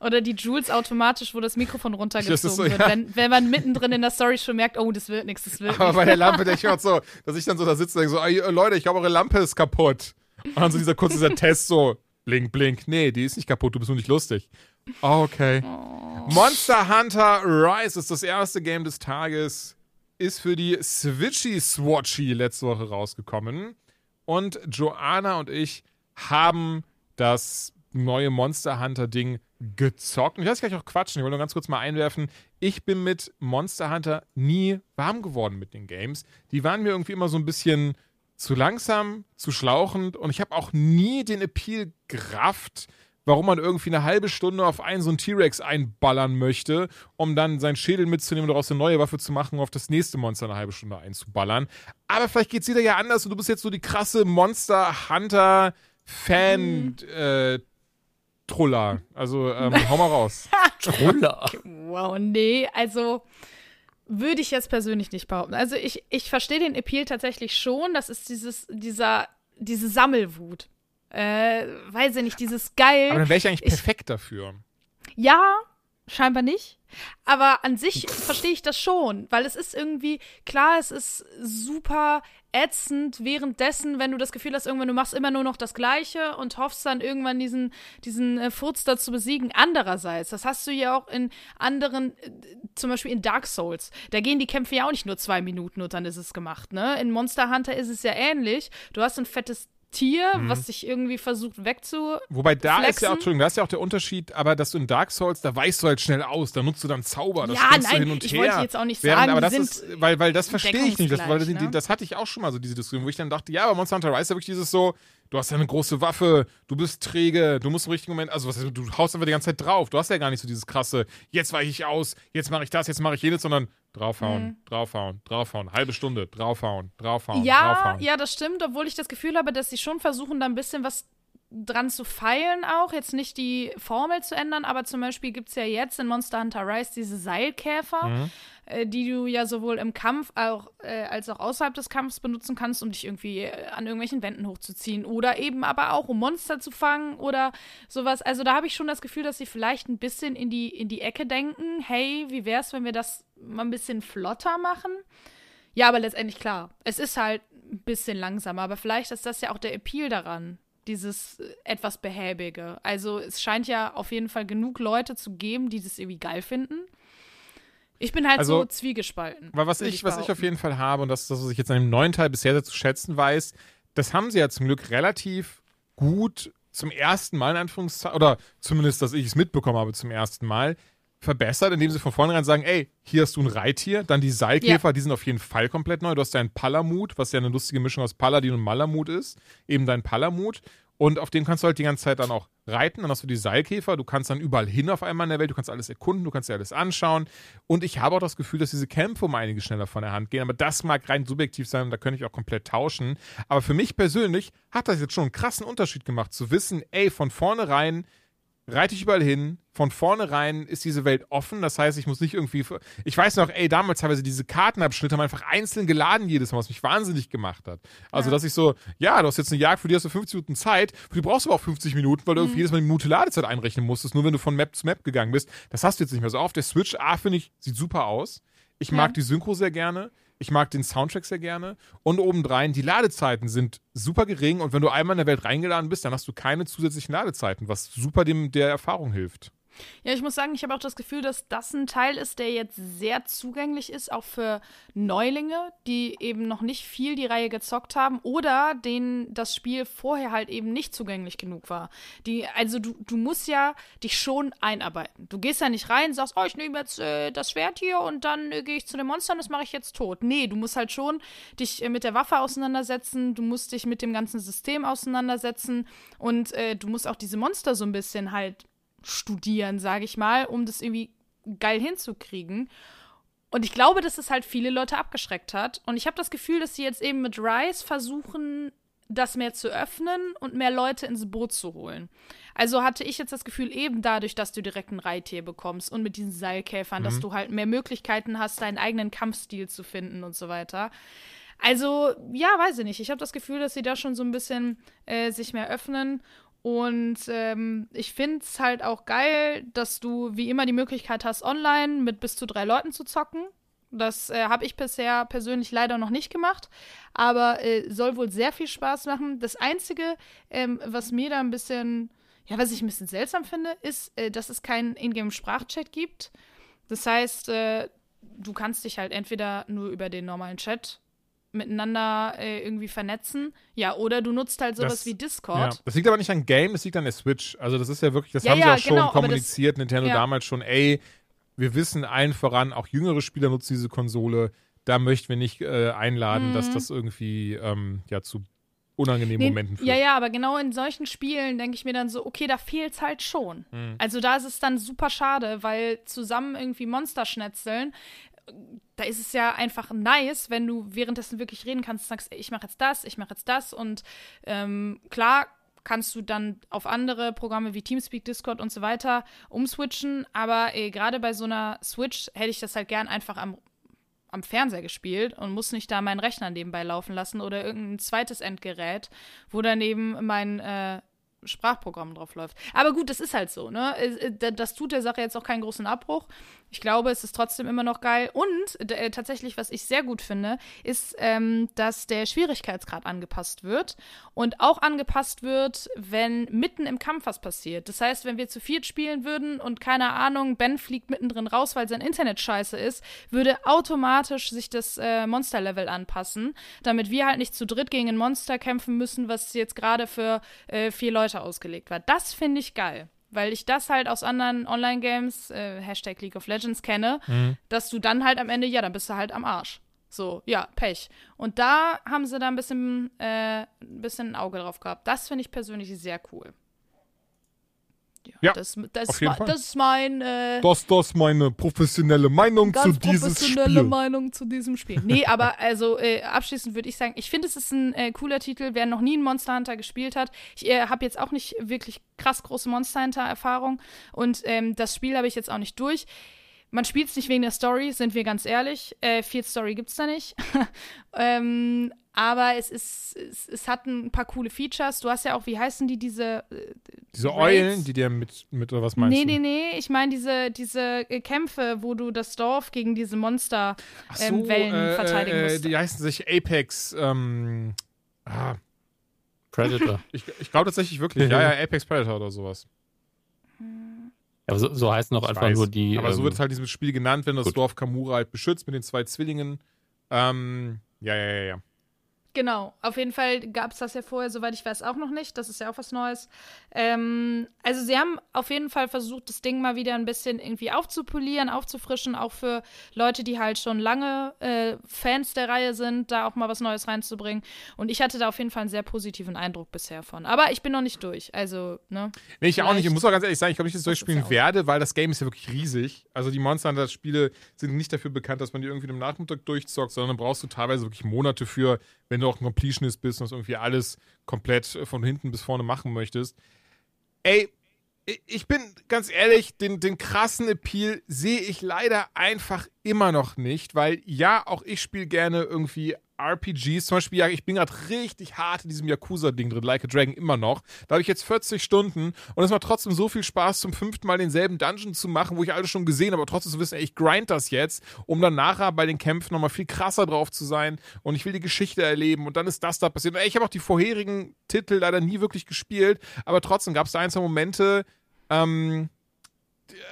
Oder die Jules automatisch, wo das Mikrofon runtergezogen so, wird. ja. Wenn, wenn man mittendrin in der Story schon merkt, oh, das wird nichts, das wird Aber nichts. bei der *laughs* Lampe denke ich auch so, dass ich dann so da sitze und denke so, "Ey, Leute, ich glaube, eure Lampe ist kaputt. Und dann so dieser kurze dieser Test so, blink, blink. Nee, die ist nicht kaputt, du bist nur nicht lustig. Oh, okay. Monster Hunter Rise ist das erste Game des Tages. Ist für die Switchy Swatchy letzte Woche rausgekommen. Und Joanna und ich haben das neue Monster Hunter Ding gezockt. Und ich lasse gleich auch quatschen. Ich will nur ganz kurz mal einwerfen. Ich bin mit Monster Hunter nie warm geworden mit den Games. Die waren mir irgendwie immer so ein bisschen zu langsam, zu schlauchend. Und ich habe auch nie den Appeal gerafft, warum man irgendwie eine halbe Stunde auf einen so einen T-Rex einballern möchte, um dann seinen Schädel mitzunehmen und daraus eine neue Waffe zu machen und auf das nächste Monster eine halbe Stunde einzuballern. Aber vielleicht geht's wieder ja anders und du bist jetzt so die krasse Monster Hunter Fan äh, Truller. Also ähm, hau mal raus. *laughs* Truller. Wow, nee, also würde ich jetzt persönlich nicht behaupten. Also ich, ich verstehe den Appeal tatsächlich schon. Das ist dieses, dieser, diese Sammelwut. Äh, weiß ich nicht, dieses geil. Aber dann wäre ich eigentlich Ich- perfekt dafür. Ja, scheinbar nicht. Aber an sich verstehe ich das schon, weil es ist irgendwie, klar, es ist super ätzend währenddessen, wenn du das Gefühl hast, irgendwann du machst immer nur noch das Gleiche und hoffst dann irgendwann diesen, diesen äh, Furz da zu besiegen. Andererseits, das hast du ja auch in anderen, äh, zum Beispiel in Dark Souls, da gehen die Kämpfe ja auch nicht nur zwei Minuten und dann ist es gemacht, ne? In Monster Hunter ist es ja ähnlich. Du hast ein fettes Tier, was sich irgendwie versucht wegzu Wobei da ist ja auch, flexen. Entschuldigung, da ist ja auch der Unterschied, aber dass du in Dark Souls, da weißt du halt schnell aus, da nutzt du dann Zauber, das Ja, nein, du hin und ich her. wollte jetzt auch nicht Während, sagen, aber das ist, weil, weil das verstehe ich nicht, das, weil ne? das hatte ich auch schon mal so diese Diskussion, wo ich dann dachte, ja, aber Monster Hunter Rise ist wirklich dieses so, du hast ja eine große Waffe, du bist träge, du musst im richtigen Moment, also was, du haust einfach die ganze Zeit drauf, du hast ja gar nicht so dieses krasse, jetzt weiche ich aus, jetzt mache ich das, jetzt mache ich jenes, sondern draufhauen, draufhauen, draufhauen, halbe Stunde, draufhauen, draufhauen, Mhm. Ja, draufhauen. ja, das stimmt, obwohl ich das Gefühl habe, dass sie schon versuchen, da ein bisschen was dran zu feilen auch. Jetzt nicht die Formel zu ändern, aber zum Beispiel gibt es ja jetzt in Monster Hunter Rise diese Seilkäfer, Mhm. Äh, die du ja sowohl im Kampf auch, äh, als auch außerhalb des Kampfs benutzen kannst, um dich irgendwie äh, an irgendwelchen Wänden hochzuziehen. Oder eben aber auch, um Monster zu fangen oder sowas. Also da habe ich schon das Gefühl, dass sie vielleicht ein bisschen in die, in die Ecke denken. Hey, wie wär's, wenn wir das mal ein bisschen flotter machen? Ja, aber letztendlich klar. Es ist halt ein bisschen langsamer, aber vielleicht ist das ja auch der Appeal daran. Dieses äh, etwas behäbige. Also es scheint ja auf jeden Fall genug Leute zu geben, die das irgendwie geil finden. Ich bin halt Also, so zwiegespalten. Aber was ich, was ich auf jeden Fall habe, und das das, was ich jetzt an dem neuen Teil bisher sehr zu schätzen weiß, das haben sie ja zum Glück relativ gut zum ersten Mal, in Anführungszeichen, oder zumindest, dass ich es mitbekommen habe zum ersten Mal, verbessert, indem sie von vornherein sagen, ey, hier hast du ein Reittier, dann die Seilkäfer, die sind auf jeden Fall komplett neu. Du hast deinen Palamut, was ja eine lustige Mischung aus Paladin und Malamut ist, eben dein Palamut. Und auf dem kannst du halt die ganze Zeit dann auch reiten. Dann hast du die Seilkäfer. Du kannst dann überall hin auf einmal in der Welt. Du kannst alles erkunden. Du kannst dir alles anschauen. Und ich habe auch das Gefühl, dass diese Kämpfe um einige schneller von der Hand gehen. Aber das mag rein subjektiv sein. und Da könnte ich auch komplett tauschen. Aber für mich persönlich hat das jetzt schon einen krassen Unterschied gemacht. Zu wissen, ey, von vornherein reite ich überall hin. Von vornherein ist diese Welt offen. Das heißt, ich muss nicht irgendwie. Ich weiß noch, ey, damals teilweise diese Kartenabschnitte haben einfach einzeln geladen jedes Mal, was mich wahnsinnig gemacht hat. Also, dass ich so, ja, du hast jetzt eine Jagd, für die hast du 50 Minuten Zeit, für die brauchst du aber auch 50 Minuten, weil du irgendwie jedes Mal eine Minute Ladezeit einrechnen musstest, nur wenn du von Map zu Map gegangen bist. Das hast du jetzt nicht mehr so auf. Der Switch, A, finde ich, sieht super aus. Ich mag die Synchro sehr gerne. Ich mag den Soundtrack sehr gerne. Und obendrein, die Ladezeiten sind super gering. Und wenn du einmal in der Welt reingeladen bist, dann hast du keine zusätzlichen Ladezeiten, was super dem der Erfahrung hilft. Ja, ich muss sagen, ich habe auch das Gefühl, dass das ein Teil ist, der jetzt sehr zugänglich ist, auch für Neulinge, die eben noch nicht viel die Reihe gezockt haben oder denen das Spiel vorher halt eben nicht zugänglich genug war. Die, also du, du musst ja dich schon einarbeiten. Du gehst ja nicht rein, sagst, oh, ich nehme jetzt äh, das Schwert hier und dann äh, gehe ich zu den Monstern, das mache ich jetzt tot. Nee, du musst halt schon dich äh, mit der Waffe auseinandersetzen, du musst dich mit dem ganzen System auseinandersetzen und äh, du musst auch diese Monster so ein bisschen halt studieren, sage ich mal, um das irgendwie geil hinzukriegen. Und ich glaube, dass es halt viele Leute abgeschreckt hat. Und ich habe das Gefühl, dass sie jetzt eben mit Rise versuchen, das mehr zu öffnen und mehr Leute ins Boot zu holen. Also hatte ich jetzt das Gefühl, eben dadurch, dass du direkt ein Reittier bekommst und mit diesen Seilkäfern, dass du halt mehr Möglichkeiten hast, deinen eigenen Kampfstil zu finden und so weiter. Also, ja, weiß ich nicht. Ich habe das Gefühl, dass sie da schon so ein bisschen äh, sich mehr öffnen. Und ähm, ich finde es halt auch geil, dass du wie immer die Möglichkeit hast, online mit bis zu drei Leuten zu zocken. Das äh, habe ich bisher persönlich leider noch nicht gemacht, aber äh, soll wohl sehr viel Spaß machen. Das Einzige, ähm, was mir da ein bisschen, ja, was ich ein bisschen seltsam finde, ist, äh, dass es keinen Ingame-Sprachchat gibt. Das heißt, äh, du kannst dich halt entweder nur über den normalen Chat miteinander äh, irgendwie vernetzen. Ja, oder du nutzt halt sowas Das- wie Discord. Ja. Das liegt aber nicht an Game, das liegt an der Switch. Also das ist ja wirklich, das Ja, haben ja, sie auch schon genau, das- kommuniziert, Nintendo ja. damals schon, ey, wir wissen allen voran, auch jüngere Spieler nutzen diese Konsole. Da möchten wir nicht äh, einladen, dass das irgendwie ähm, ja zu unangenehmen Nee, Momenten führt. Ja, ja, aber genau in solchen Spielen denke ich mir dann so, okay, da fehlt's halt schon. Hm. Also da ist es dann super schade, weil zusammen irgendwie Monster schnetzeln, da ist es ja einfach nice, wenn du währenddessen wirklich reden kannst, sagst, ich mache jetzt das, ich mache jetzt das und ähm, klar kannst du dann auf andere Programme wie Teamspeak, Discord und so weiter umswitchen, aber äh, gerade bei so einer Switch hätte ich das halt gern einfach am am Fernseher gespielt und muss nicht da meinen Rechner nebenbei laufen lassen oder irgendein zweites Endgerät, wo daneben mein äh, Sprachprogramm drauf läuft. Aber gut, das ist halt so, ne? Äh, äh, Das tut der Sache jetzt auch keinen großen Abbruch. Ich glaube, es ist trotzdem immer noch geil. Und äh, tatsächlich, was ich sehr gut finde, ist, ähm, dass der Schwierigkeitsgrad angepasst wird und auch angepasst wird, wenn mitten im Kampf was passiert. Das heißt, wenn wir zu viert spielen würden und keine Ahnung, Ben fliegt mittendrin raus, weil sein Internet scheiße ist, würde automatisch sich das äh, Monsterlevel anpassen, damit wir halt nicht zu dritt gegen ein Monster kämpfen müssen, was jetzt gerade für äh, vier Leute ausgelegt war. Das finde ich geil. Weil ich das halt aus anderen Online-Games, äh, Hashtag League of Legends, kenne, dass du dann halt am Ende, ja, dann bist du halt am Arsch. So, ja, Pech. Und da haben sie da ein bisschen, äh, ein bisschen ein Auge drauf gehabt. Das finde ich persönlich sehr cool. Ja, das, das, auf ist, jeden Fall. das ist mein äh, Das, das ist meine professionelle Meinung zu professionelle Spiel. Meinung zu diesem Spiel. Nee, aber also äh, abschließend würde ich sagen, ich finde, es ist ein äh, cooler Titel. Wer noch nie einen Monster Hunter gespielt hat, ich äh, habe jetzt auch nicht wirklich krass große Monster Hunter Erfahrung und ähm, das Spiel habe ich jetzt auch nicht durch. Man spielt es nicht wegen der Story, sind wir ganz ehrlich. Äh, viel Story gibt's da nicht. *laughs* ähm, aber es ist, es, es hat ein paar coole Features. Du hast ja auch, wie heißen die, diese äh, Diese Raids? Eulen, die dir mit, mit oder was meinst Nee, du? nee, nee, ich meine diese, diese äh, Kämpfe, wo du das Dorf gegen diese Monster Ach ähm, Wellen verteidigen äh, musst. Die heißen sich Apex, ähm, ah, Predator. *laughs* ich, ich glaube tatsächlich wirklich, ja, ja, Apex Predator oder sowas. Aber so, so heißen auch Ich einfach weiß. nur die. Aber so ähm, wird es halt in diesem Spiel genannt, wenn das gut. Dorf Kamura halt beschützt mit den zwei Zwillingen. Ähm, ja, ja, ja, ja. Genau, auf jeden Fall gab es das ja vorher, soweit ich weiß, auch noch nicht. Das ist ja auch was Neues. Ähm, also sie haben auf jeden Fall versucht, das Ding mal wieder ein bisschen irgendwie aufzupolieren, aufzufrischen, auch für Leute, die halt schon lange äh, Fans der Reihe sind, da auch mal was Neues reinzubringen. Und ich hatte da auf jeden Fall einen sehr positiven Eindruck bisher von. Aber ich bin noch nicht durch. Also, ne? Nee, ich auch nicht. Ich muss auch ganz ehrlich sagen, ich glaube nicht, dass ich das durchspielen werde, weil das Game ist ja wirklich riesig. Also die Monster Hunter Spiele sind nicht dafür bekannt, dass man die irgendwie im Nachmittag durchzockt, sondern brauchst du teilweise wirklich Monate für, wenn du auch ein Completionist bist und irgendwie alles komplett von hinten bis vorne machen möchtest. Ey, ich bin ganz ehrlich, den, den krassen Appeal sehe ich leider einfach immer noch nicht, weil ja, auch ich spiele gerne irgendwie RPGs. Zum Beispiel, ja, ich bin gerade richtig hart in diesem Yakuza-Ding drin, Like a Dragon immer noch. Da habe ich jetzt 40 Stunden und es macht trotzdem so viel Spaß, zum fünften Mal denselben Dungeon zu machen, wo ich alles schon gesehen habe, aber trotzdem zu wissen, ey, ich grind das jetzt, um dann nachher bei den Kämpfen nochmal viel krasser drauf zu sein und ich will die Geschichte erleben und dann ist das da passiert. Ey, ich habe auch die vorherigen Titel leider nie wirklich gespielt, aber trotzdem gab es da ein, zwei Momente, ähm,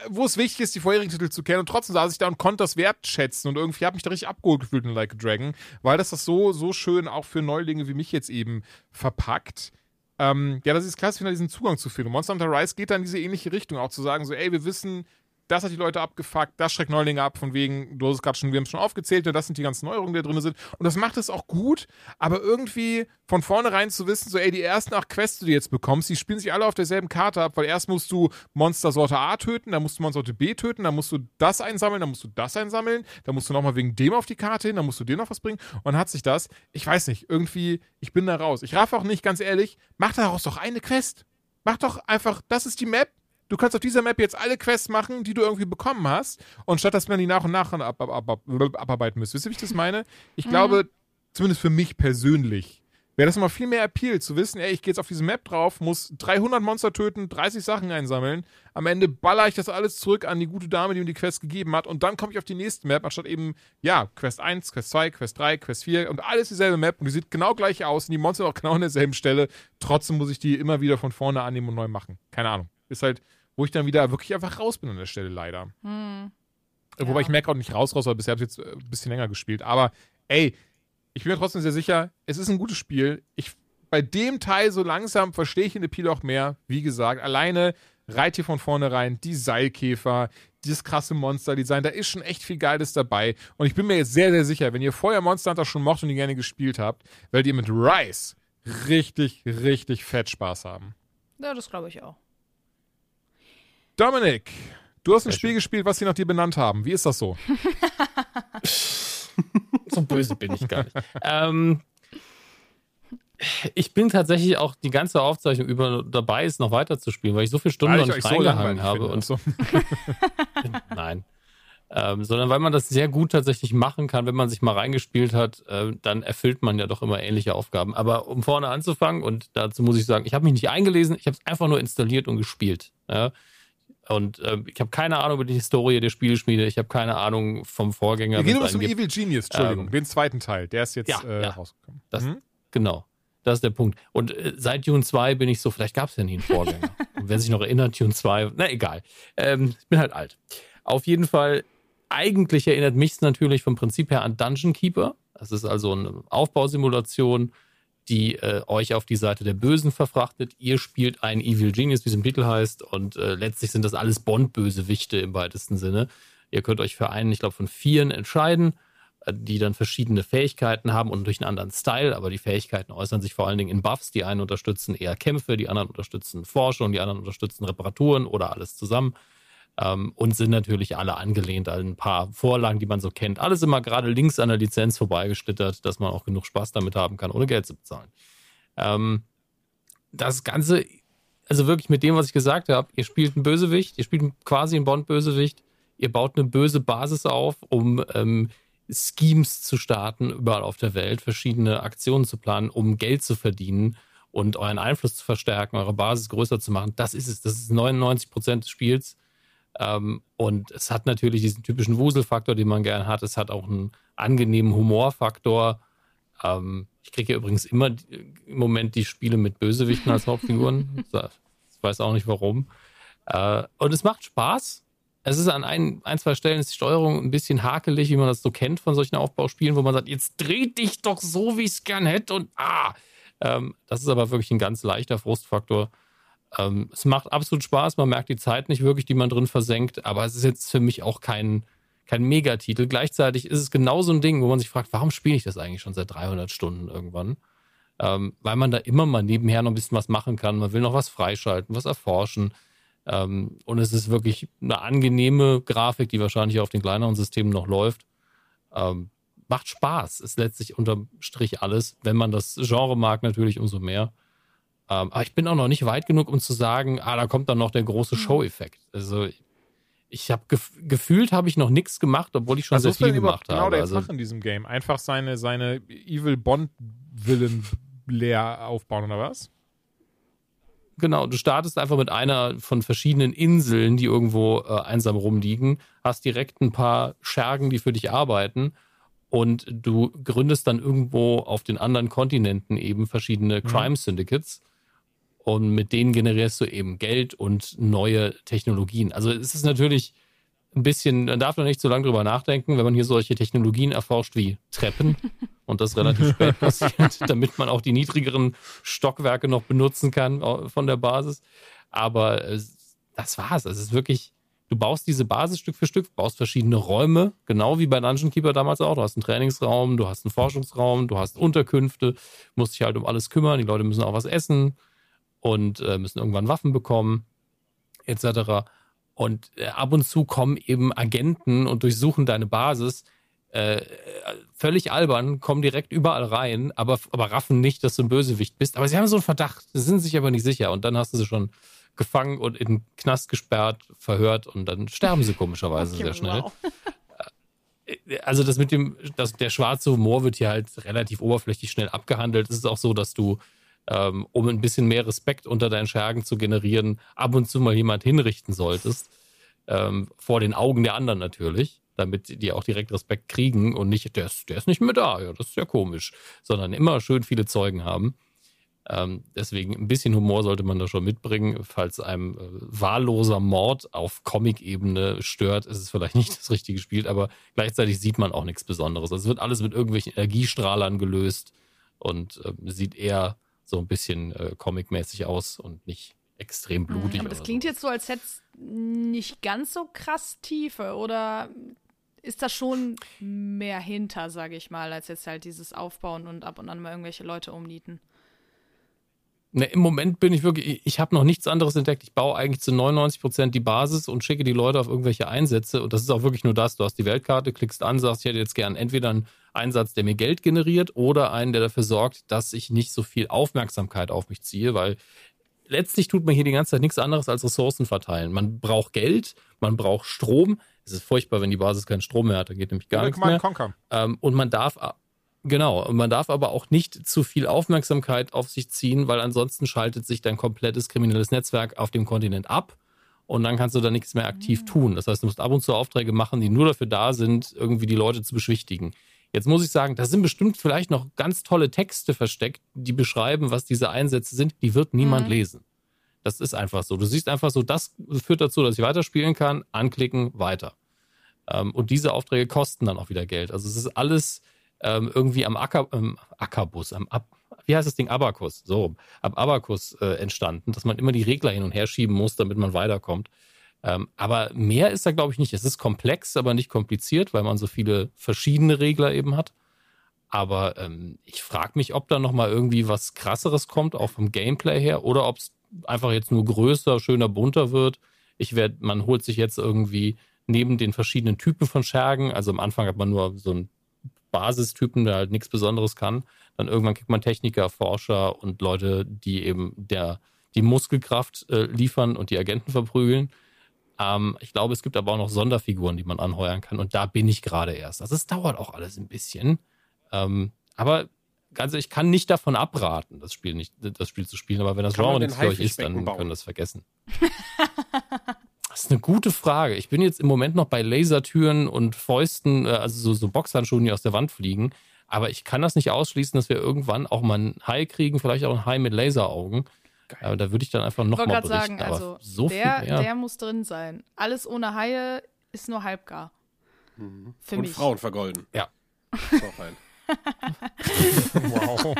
wo es wichtig ist, die vorherigen Titel zu kennen und trotzdem saß ich da und konnte das wertschätzen und irgendwie habe mich da richtig abgeholt gefühlt in Like a Dragon, weil das das so, so schön auch für Neulinge wie mich jetzt eben verpackt. Ähm, ja, das ist klasse, diesen Zugang zu finden. Monster Hunter Rise geht da in diese ähnliche Richtung, auch zu sagen, so, ey, wir wissen, das hat die Leute abgefuckt, das schreckt Neulinge ab, von wegen, du hast es gerade schon, wir haben es schon aufgezählt, ne, das sind die ganzen Neuerungen, die da drin sind. Und das macht es auch gut, aber irgendwie von vornherein zu wissen, so, ey, die ersten acht Quests, die du jetzt bekommst, die spielen sich alle auf derselben Karte ab, weil erst musst du Monster Sorte A töten, dann musst du Monster Sorte B töten, dann musst du das einsammeln, dann musst du das einsammeln, dann musst du nochmal wegen dem auf die Karte hin, dann musst du dir noch was bringen und hat sich das, ich weiß nicht, irgendwie, ich bin da raus. Ich raff auch nicht, ganz ehrlich, mach daraus doch eine Quest. Mach doch einfach, das ist die Map, Du kannst auf dieser Map jetzt alle Quests machen, die du irgendwie bekommen hast. Und statt dass man die nach und nach ab, ab, ab, ab, abarbeiten müsste. Wisst ihr, wie ich das meine? Ich glaube, zumindest für mich persönlich, wäre das mal viel mehr Appeal, zu wissen, ey, ich gehe jetzt auf diese Map drauf, muss 300 Monster töten, 30 Sachen einsammeln, am Ende baller ich das alles zurück an die gute Dame, die mir die Quest gegeben hat und dann komme ich auf die nächste Map, anstatt eben, ja, Quest 1, Quest 2, Quest 3, Quest 4 und alles dieselbe Map und die sieht genau gleich aus und die Monster auch genau an derselben Stelle, trotzdem muss ich die immer wieder von vorne annehmen und neu machen. Keine Ahnung. Ist halt, wo ich dann wieder wirklich einfach raus bin an der Stelle, leider. Hm. Wobei Ja. ich merke auch nicht raus, raus, weil bisher habe ich jetzt äh, ein bisschen länger gespielt. Aber ey, ich bin mir trotzdem sehr sicher, es ist ein gutes Spiel. Ich, bei dem Teil so langsam verstehe ich den Appeal auch mehr. Wie gesagt, alleine reit hier von vornherein die Seilkäfer, dieses krasse Monster-Design, da ist schon echt viel Geiles dabei. Und ich bin mir jetzt sehr, sehr sicher, wenn ihr vorher Monster Hunter schon mocht und die gerne gespielt habt, werdet ihr mit Rise richtig, richtig fett Spaß haben. Ja, das glaube ich auch. Dominik, du hast ein Spiel gespielt, was sie nach dir benannt haben. Wie ist das so? *laughs* So böse bin ich gar nicht. ähm, ich bin tatsächlich auch die ganze Aufzeichnung über dabei, es noch weiter zu spielen, weil ich so viele Stunden Weil noch ich nicht so reingehangen langweilig habe. finde. Und so. *laughs* Nein. Ähm, sondern weil man das sehr gut tatsächlich machen kann, wenn man sich mal reingespielt hat, äh, dann erfüllt man ja doch immer ähnliche Aufgaben. Aber um vorne anzufangen, und dazu muss ich sagen, ich habe mich nicht eingelesen, ich habe es einfach nur installiert und gespielt. Ja? Und äh, ich habe keine Ahnung über die Historie der Spieleschmiede, ich habe keine Ahnung vom Vorgänger. Wir gehen um zum. Evil Genius, Entschuldigung, Ähm, den zweiten Teil. Der ist jetzt ja, äh, ja. rausgekommen. Das- Mhm. Genau. Das ist der Punkt. Und äh, seit Dune 2 bin ich so, vielleicht gab es ja nie einen Vorgänger. *laughs* Und wer sich noch erinnert, Dune 2, na egal. Ähm, ich bin halt alt. Auf jeden Fall, eigentlich erinnert mich es natürlich vom Prinzip her an Dungeon Keeper. Das ist also eine Aufbausimulation, die äh, euch auf die Seite der Bösen verfrachtet. Ihr spielt einen Evil Genius, wie es im Titel heißt. Und äh, letztlich sind das alles Bond-Bösewichte im weitesten Sinne. Ihr könnt euch für einen, ich glaube, von vieren entscheiden äh, die dann verschiedene Fähigkeiten haben und durch einen anderen Style, aber die Fähigkeiten äußern sich vor allen Dingen in Buffs. Die einen unterstützen eher Kämpfe, die anderen unterstützen Forschung, die anderen unterstützen Reparaturen oder alles zusammen. Ähm, und sind natürlich alle angelehnt an ein paar Vorlagen, die man so kennt. Alles immer gerade links an der Lizenz vorbeigeschlittert, dass man auch genug Spaß damit haben kann, ohne Geld zu bezahlen. Ähm, das Ganze, also wirklich mit dem, was ich gesagt habe, ihr spielt einen Bösewicht, ihr spielt quasi einen Bond-Bösewicht, ihr baut eine böse Basis auf, um ähm, Schemes zu starten, überall auf der Welt, verschiedene Aktionen zu planen, um Geld zu verdienen und euren Einfluss zu verstärken, eure Basis größer zu machen. Das ist es. Das ist 99 Prozent des Spiels. Ähm, und es hat natürlich diesen typischen Wuselfaktor, den man gern hat. Es hat auch einen angenehmen Humorfaktor. Ähm, ich kriege ja übrigens immer die, im Moment die Spiele mit Bösewichten als *laughs* Hauptfiguren. ich weiß auch nicht warum. Äh, und es macht Spaß. Es ist an ein, ein, zwei Stellen ist die Steuerung ein bisschen hakelig, wie man das so kennt von solchen Aufbauspielen, wo man sagt, jetzt dreh dich doch so, wie ich es gern hätte und ah. Ähm, das ist aber wirklich ein ganz leichter Frustfaktor. Ähm, es macht absolut Spaß, man merkt die Zeit nicht wirklich, die man drin versenkt, aber es ist jetzt für mich auch kein, kein Megatitel. Gleichzeitig ist es genau so ein Ding, wo man sich fragt, warum spiele ich das eigentlich schon seit 300 Stunden irgendwann? Ähm, weil man da immer mal nebenher noch ein bisschen was machen kann. Man will noch was freischalten, was erforschen. Ähm, und es ist wirklich eine angenehme Grafik, die wahrscheinlich auf den kleineren Systemen noch läuft. Ähm, macht Spaß. Ist letztlich unterm Strich alles. Wenn man das Genre mag, natürlich umso mehr. Ähm, aber ich bin auch noch nicht weit genug, um zu sagen, ah, da kommt dann noch der große Show-Effekt. Also ich habe gef gefühlt habe ich noch nichts gemacht, obwohl ich schon Was sehr viel gemacht genau habe. der Also, Fach in diesem Game? Einfach seine, seine Evil Bond-Villen leer aufbauen, oder was? Genau, du startest einfach mit einer von verschiedenen Inseln, die irgendwo äh, einsam rumliegen, hast direkt ein paar Schergen, die für dich arbeiten und du gründest dann irgendwo auf den anderen Kontinenten eben verschiedene Crime Syndicates und mit denen generierst du eben Geld und neue Technologien. Also es ist natürlich ein bisschen, man darf noch nicht so lange drüber nachdenken, wenn man hier solche Technologien erforscht wie Treppen *laughs* und das relativ spät passiert, *laughs* damit man auch die niedrigeren Stockwerke noch benutzen kann äh, von der Basis. Aber äh, das war's. Also es ist wirklich, du baust diese Basis Stück für Stück, baust verschiedene Räume, genau wie bei Dungeon Keeper damals auch. Du hast einen Trainingsraum, du hast einen Forschungsraum, du hast Unterkünfte, musst dich halt um alles kümmern, die Leute müssen auch was essen und äh, müssen irgendwann Waffen bekommen, etc. Und äh, ab und zu kommen eben Agenten und durchsuchen deine Basis. Äh, völlig albern, kommen direkt überall rein, aber, aber raffen nicht, dass du ein Bösewicht bist. Aber sie haben so einen Verdacht, sie sind sich aber nicht sicher. Und dann hast du sie schon gefangen und in den Knast gesperrt, verhört und dann sterben sie komischerweise Okay, sehr schnell. wow. also das mit dem, das, der schwarze Humor wird hier halt relativ oberflächlich schnell abgehandelt. Es ist auch so, dass du, ähm, um ein bisschen mehr Respekt unter deinen Schergen zu generieren, ab und zu mal jemand hinrichten solltest. Ähm, vor den Augen der anderen natürlich, damit die auch direkt Respekt kriegen und nicht, der ist, der ist nicht mehr da, ja, das ist ja komisch, sondern immer schön viele Zeugen haben. Ähm, deswegen ein bisschen Humor sollte man da schon mitbringen. Falls einem äh, wahlloser Mord auf Comic-Ebene stört, ist es vielleicht *laughs* nicht das richtige Spiel, aber gleichzeitig sieht man auch nichts Besonderes. Also es wird alles mit irgendwelchen Energiestrahlern gelöst und äh, sieht eher so ein bisschen äh, comic-mäßig aus und nicht extrem blutig. Aber das klingt so. jetzt so, als hätte es nicht ganz so krass Tiefe oder ist da schon mehr hinter, sage ich mal, als jetzt halt dieses Aufbauen und ab und an mal irgendwelche Leute umnieten. Ne, Im Moment bin ich wirklich, ich habe noch nichts anderes entdeckt. Ich baue eigentlich zu 99 Prozent die Basis und schicke die Leute auf irgendwelche Einsätze. Und das ist auch wirklich nur das. Du hast die Weltkarte, klickst an, sagst, ich hätte jetzt gern entweder einen Einsatz, der mir Geld generiert oder einen, der dafür sorgt, dass ich nicht so viel Aufmerksamkeit auf mich ziehe, weil letztlich tut man hier die ganze Zeit nichts anderes als Ressourcen verteilen. Man braucht Geld, man braucht Strom. Es ist furchtbar, wenn die Basis keinen Strom mehr hat, da geht nämlich gar nichts mehr. Ähm, und man darf Genau, und man darf aber auch nicht zu viel Aufmerksamkeit auf sich ziehen, weil ansonsten schaltet sich dein komplettes kriminelles Netzwerk auf dem Kontinent ab und dann kannst du da nichts mehr aktiv tun. Das heißt, du musst ab und zu Aufträge machen, die nur dafür da sind, irgendwie die Leute zu beschwichtigen. Jetzt muss ich sagen, da sind bestimmt vielleicht noch ganz tolle Texte versteckt, die beschreiben, was diese Einsätze sind. Die wird niemand mhm. lesen. Das ist einfach so. Du siehst einfach so, das führt dazu, dass ich weiterspielen kann, anklicken, weiter. Ähm, und diese Aufträge kosten dann auch wieder Geld. Also es ist alles ähm, irgendwie am Acker, ähm, Ackerbus, am Ab, wie heißt das Ding? Abakus, so, ab Abakus äh, entstanden, dass man immer die Regler hin und her schieben muss, damit man weiterkommt. Ähm, aber mehr ist da, glaube ich, nicht. Es ist komplex, aber nicht kompliziert, weil man so viele verschiedene Regler eben hat. Aber ähm, ich frage mich, ob da nochmal irgendwie was krasseres kommt, auch vom Gameplay her, oder ob es einfach jetzt nur größer, schöner, bunter wird. Ich werde, man holt sich jetzt irgendwie neben den verschiedenen Typen von Schergen, also am Anfang hat man nur so ein Basistypen, der halt nichts Besonderes kann. Dann irgendwann kriegt man Techniker, Forscher und Leute, die eben der, die Muskelkraft äh, liefern und die Agenten verprügeln. Ähm, ich glaube, es gibt aber auch noch Sonderfiguren, die man anheuern kann. Und da bin ich gerade erst. Also es dauert auch alles ein bisschen. Ähm, aber also ich kann nicht davon abraten, das Spiel nicht, das Spiel zu spielen. Aber wenn das Genre nichts für euch ist, dann bauen? können das vergessen. *laughs* Das ist eine gute Frage. Ich bin jetzt im Moment noch bei Lasertüren und Fäusten, äh, also so, so Boxhandschuhen, die aus der Wand fliegen. Aber ich kann das nicht ausschließen, dass wir irgendwann auch mal einen Hai kriegen, vielleicht auch einen Hai mit Laseraugen. Aber da würde ich dann einfach nochmal berichten. Sagen, also so der, der muss drin sein. Alles ohne Haie ist nur halbgar. Mhm. Für und mich. Frauen vergolden. Ja. *laughs* wow.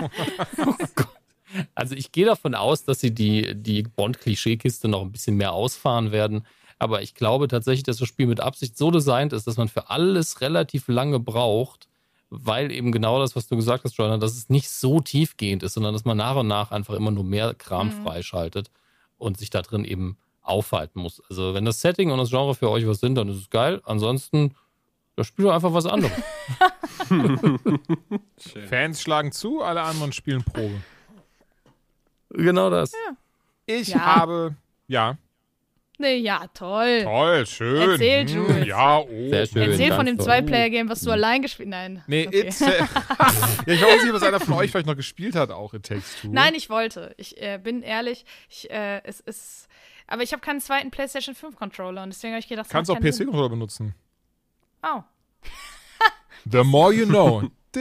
*laughs* oh also ich gehe davon aus, dass sie die, die Bond-Klischeekiste noch ein bisschen mehr ausfahren werden. Aber ich glaube tatsächlich, dass das Spiel mit Absicht so designt ist, dass man für alles relativ lange braucht, weil eben genau das, was du gesagt hast, Joanna, dass es nicht so tiefgehend ist, sondern dass man nach und nach einfach immer nur mehr Kram mhm. freischaltet und sich da drin eben aufhalten muss. Also wenn das Setting und das Genre für euch was sind, dann ist es geil. Ansonsten, da spielt doch einfach was anderes. *laughs* *laughs* Fans schlagen zu, alle anderen spielen Probe. Genau das. Ja. Ich ja. habe, ja, Nee, ja, toll. Toll, schön. Erzähl, hm, Jules. Ja, oh. Sehr schön, Erzähl von dem Zwei-Player-Game, was du allein gespielt hast. Nein. Nee, okay. it's, *laughs* äh, ja, ich weiß nicht, was einer von euch vielleicht noch gespielt hat, auch It Takes Two. Nein, ich wollte. Ich äh, bin ehrlich, ich, äh, es ist. Aber ich habe keinen zweiten PlayStation 5 Controller und deswegen habe ich gedacht, Kannst auch PC-Controller benutzen. Oh. The more you know. *laughs*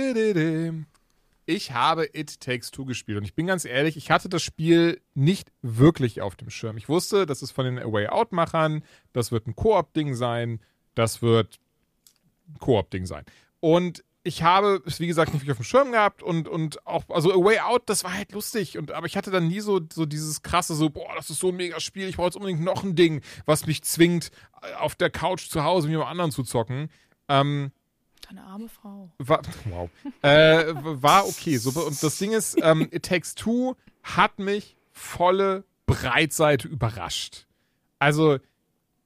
Ich habe It Takes Two gespielt und ich bin ganz ehrlich, ich hatte das Spiel nicht wirklich auf dem Schirm. Ich wusste, das ist von den Away Out-Machern, das wird ein Koop-Ding sein, das wird ein Koop-Ding sein. Und ich habe es, wie gesagt, nicht wirklich auf dem Schirm gehabt und, und auch, also A Way Out, das war halt lustig. Und, aber ich hatte dann nie so, so dieses krasse, so, boah, das ist so ein mega Spiel, ich brauche jetzt unbedingt noch ein Ding, was mich zwingt, auf der Couch zu Hause mit jemand anderen zu zocken. Ähm, eine arme Frau. War, *laughs* wow. äh, war okay. So, und das Ding ist, ähm, It *laughs* Takes Two hat mich volle Breitseite überrascht. Also,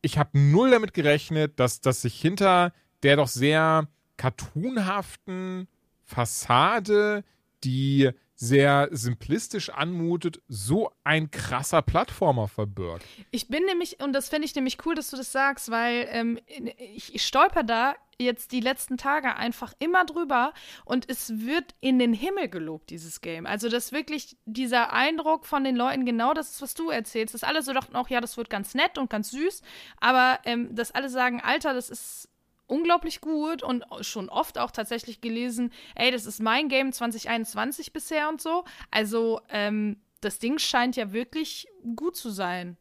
ich habe null damit gerechnet, dass, dass sich hinter der doch sehr cartoonhaften Fassade, die sehr simplistisch anmutet, so ein krasser Plattformer verbirgt. Ich bin nämlich, und das finde ich nämlich cool, dass du das sagst, weil ähm, ich, ich stolper da jetzt die letzten Tage einfach immer drüber und es wird in den Himmel gelobt, dieses Game. Also, dass wirklich dieser Eindruck von den Leuten genau das ist, was du erzählst. Dass alle so dachten auch, ja, das wird ganz nett und ganz süß, aber ähm, dass alle sagen, Alter, das ist unglaublich gut und schon oft auch tatsächlich gelesen, ey, das ist mein Game 2021 bisher und so. Also, ähm, das Ding scheint ja wirklich gut zu sein.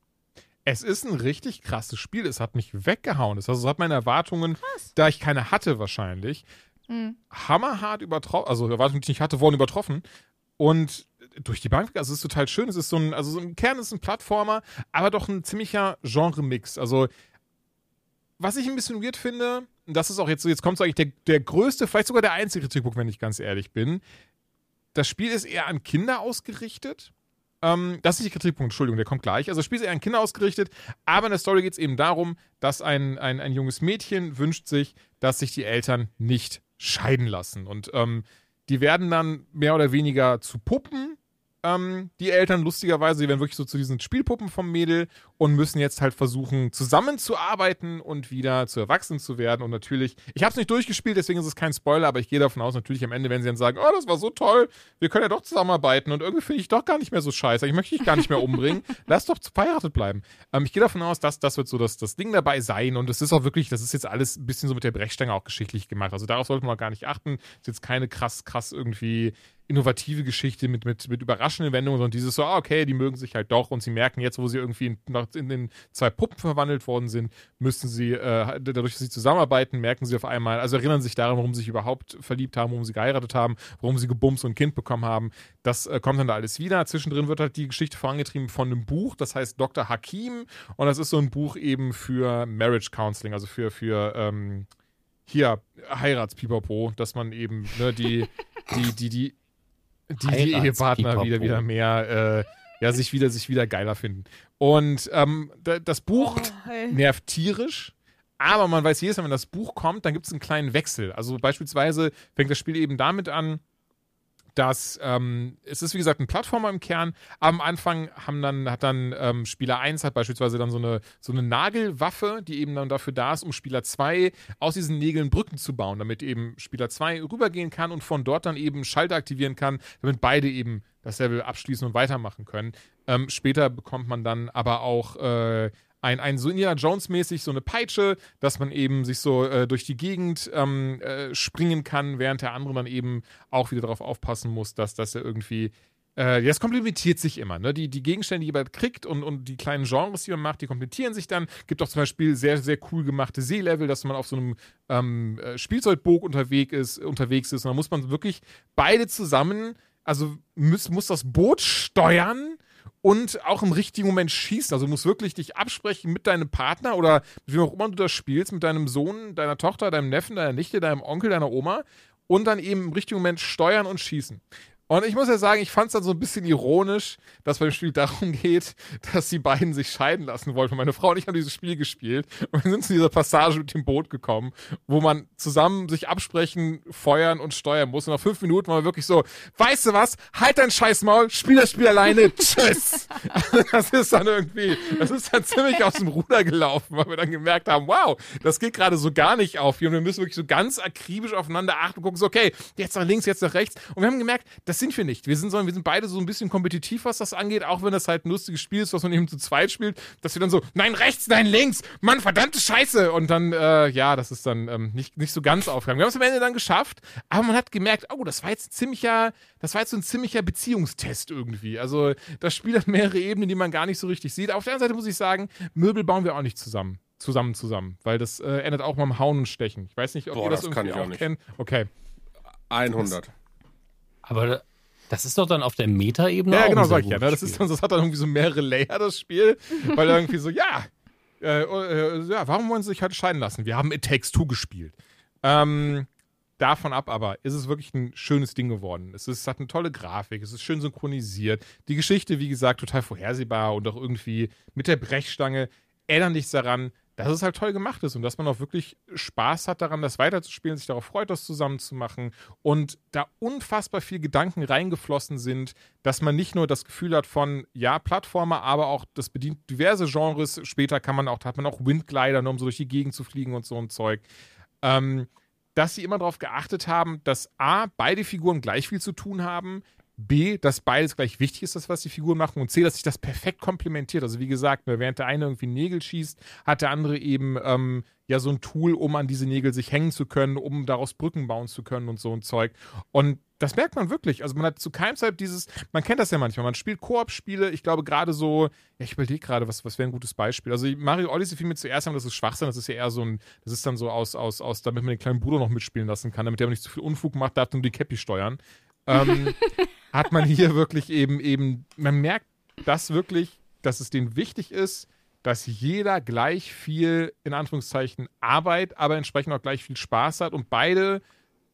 Es ist ein richtig krasses Spiel. Es hat mich weggehauen. Es hat meine Erwartungen, Krass. da ich keine hatte wahrscheinlich, mhm. hammerhart übertroffen. Also Erwartungen, die ich nicht hatte, wurden übertroffen. Und durch die Bank, also es ist total schön. Es ist so ein, also so im Kern ist ein Plattformer, aber doch ein ziemlicher Genre-Mix. Also was ich ein bisschen weird finde, das ist auch jetzt so, jetzt kommt so eigentlich der, der größte, vielleicht sogar der einzige Kritikpunkt, wenn ich ganz ehrlich bin. Das Spiel ist eher an Kinder ausgerichtet. Ähm, das ist der Kritikpunkt, Entschuldigung, der kommt gleich. Also das Spiel ist eher an Kinder ausgerichtet, aber in der Story geht es eben darum, dass ein, ein, ein junges Mädchen wünscht sich, dass sich die Eltern nicht scheiden lassen. Und ähm, die werden dann mehr oder weniger zu Puppen ähm, die Eltern lustigerweise, die werden wirklich so zu diesen Spielpuppen vom Mädel und müssen jetzt halt versuchen, zusammenzuarbeiten und wieder zu erwachsen zu werden. Und natürlich, ich habe es nicht durchgespielt, deswegen ist es kein Spoiler, aber ich gehe davon aus, natürlich am Ende, wenn sie dann sagen, oh, das war so toll, wir können ja doch zusammenarbeiten und irgendwie finde ich doch gar nicht mehr so scheiße, ich möchte dich gar nicht mehr umbringen, *laughs* lass doch verheiratet bleiben. Ähm, ich gehe davon aus, dass das wird so das, das Ding dabei sein und es ist auch wirklich, das ist jetzt alles ein bisschen so mit der Brechstange auch geschichtlich gemacht. Also darauf sollte man auch gar nicht achten. Ist jetzt keine krass, krass irgendwie innovative Geschichte mit, mit, mit überraschenden Wendungen, sondern dieses so, ah, okay, die mögen sich halt doch und sie merken jetzt, wo sie irgendwie in, in den zwei Puppen verwandelt worden sind, müssen sie, äh, dadurch, dass sie zusammenarbeiten, merken sie auf einmal, also erinnern sich daran, warum sie sich überhaupt verliebt haben, warum sie geheiratet haben, warum sie gebumst und ein Kind bekommen haben. Das äh, kommt dann da alles wieder. Zwischendrin wird halt die Geschichte vorangetrieben von einem Buch, das heißt Dr. Hakim und das ist so ein Buch eben für Marriage Counseling, also für, für ähm, hier Heiratspipapo, dass man eben ne, die, die, die, die die, die Ehepartner wieder, wieder mehr, äh, ja, sich wieder, sich wieder geiler finden. Und ähm, das Buch oh, nervt tierisch. Aber man weiß jedes Mal, wenn das Buch kommt, dann gibt es einen kleinen Wechsel. Also beispielsweise fängt das Spiel eben damit an, dass ähm, es ist wie gesagt ein Plattformer im Kern. Am Anfang haben dann, hat dann ähm, Spieler 1 hat beispielsweise dann so eine, so eine Nagelwaffe, die eben dann dafür da ist, um Spieler 2 aus diesen Nägeln Brücken zu bauen, damit eben Spieler 2 rübergehen kann und von dort dann eben Schalter aktivieren kann, damit beide eben das Level abschließen und weitermachen können. Ähm, später bekommt man dann aber auch äh, ein, ein so Indiana Jones-mäßig so eine Peitsche, dass man eben sich so äh, durch die Gegend ähm, äh, springen kann, während der andere dann eben auch wieder darauf aufpassen muss, dass, dass er irgendwie. Äh, das komplementiert sich immer. Ne? Die, die Gegenstände, die jemand kriegt und, und die kleinen Genres, die man macht, die komplettieren sich dann. Gibt auch zum Beispiel sehr, sehr cool gemachte Seelevel, dass man auf so einem ähm, äh, Spielzeugboot unterwegs ist, unterwegs ist. Und da muss man wirklich beide zusammen, also muss, muss das Boot steuern und auch im richtigen Moment schießen. Also du musst wirklich dich absprechen mit deinem Partner oder wie auch immer du das spielst, mit deinem Sohn, deiner Tochter, deinem Neffen, deiner Nichte, deinem Onkel, deiner Oma und dann eben im richtigen Moment steuern und schießen. Und ich muss ja sagen, ich fand es dann so ein bisschen ironisch, dass beim Spiel darum *laughs* geht, dass die beiden sich scheiden lassen wollten. Meine Frau und ich haben dieses Spiel gespielt und wir sind zu dieser Passage mit dem Boot gekommen, wo man zusammen sich absprechen, feuern und steuern muss. Und nach fünf Minuten war man wirklich so, weißt du was, halt dein scheiß Maul, spiel das Spiel alleine, *laughs* tschüss. das ist dann irgendwie, das ist dann ziemlich aus dem Ruder gelaufen, weil wir dann gemerkt haben, wow, das geht gerade so gar nicht auf hier und wir müssen wirklich so ganz akribisch aufeinander achten und gucken, so, okay, jetzt nach links, jetzt nach rechts. Und wir haben gemerkt, das sind wir nicht. Wir sind, sondern wir sind beide so ein bisschen kompetitiv, was das angeht, auch wenn das halt ein lustiges Spiel ist, was man eben zu zweit spielt, dass wir dann so, nein, rechts, nein, links, Mann, verdammte Scheiße. Und dann, äh, ja, das ist dann ähm, nicht, nicht so ganz aufgegangen. Wir haben es am Ende dann geschafft, aber man hat gemerkt, oh, das war jetzt ziemlicher, das war jetzt so ein ziemlicher Beziehungstest irgendwie. Also das Spiel hat mehrere Ebenen, die man gar nicht so richtig sieht. Auf der anderen Seite muss ich sagen, Möbel bauen wir auch nicht zusammen zusammen zusammen, weil das äh, endet auch mal im Hauen und Stechen. Ich weiß nicht, ob Boah, ihr das, das irgendwie auch, auch kennt. Okay. 100. aber das ist doch dann auf der Meta-Ebene. Ja, genau, sag ich ja. Ne? Das, ist dann, das hat dann irgendwie so mehrere Layer, das Spiel. weil irgendwie so, ja, äh, äh, ja, warum wollen sie sich halt scheiden lassen? Wir haben It Takes Two gespielt. Ähm, davon ab aber ist es wirklich ein schönes Ding geworden. Es, ist, es hat eine tolle Grafik, es ist schön synchronisiert. Die Geschichte, wie gesagt, total vorhersehbar und auch irgendwie mit der Brechstange erinnern dich daran, dass es halt toll gemacht ist und dass man auch wirklich Spaß hat daran, das weiterzuspielen, sich darauf freut, das zusammenzumachen und da unfassbar viel Gedanken reingeflossen sind, dass man nicht nur das Gefühl hat von, ja, Plattformer, aber auch das bedient diverse Genres. Später kann man auch, hat man auch Windglider, nur um so durch die Gegend zu fliegen und so ein Zeug. Ähm, dass sie immer darauf geachtet haben, dass A, beide Figuren gleich viel zu tun haben, B, dass beides gleich wichtig ist, das, was die Figuren machen, und C, dass sich das perfekt komplementiert. Also wie gesagt, ne, während der eine irgendwie Nägel schießt, hat der andere eben ähm, ja so ein Tool, um an diese Nägel sich hängen zu können, um daraus Brücken bauen zu können und so ein Zeug. Und das merkt man wirklich. Also man hat zu keinem Zeit dieses, man kennt das ja manchmal, man spielt Koop-Spiele, ich glaube gerade so, ja, ich überlege gerade, was, was wäre ein gutes Beispiel. Also Mario Odyssey fiel mir zuerst an, das ist Schwachsinn, das ist ja eher so ein, das ist dann so aus, aus, aus, damit man den kleinen Bruder noch mitspielen lassen kann, damit der nicht zu viel Unfug macht, darf nur die Cappy steuern. Ähm, hat man hier wirklich eben, eben, man merkt das wirklich, dass es denen wichtig ist, dass jeder gleich viel, in Anführungszeichen, Arbeit, aber entsprechend auch gleich viel Spaß hat und beide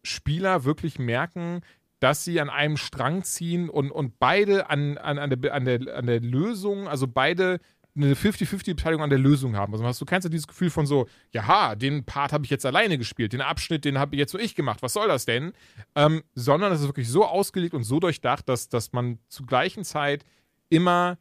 Spieler wirklich merken, dass sie an einem Strang ziehen und, und beide an, an, an, der, an, der, an der Lösung, also beide eine 50-50-Beteiligung an der Lösung haben. Also hast du kennst ja dieses Gefühl von so, jaha, den Part habe ich jetzt alleine gespielt, den Abschnitt, den habe jetzt so ich gemacht, was soll das denn? Ähm, sondern es ist wirklich so ausgelegt und so durchdacht, dass, dass man zur gleichen Zeit immer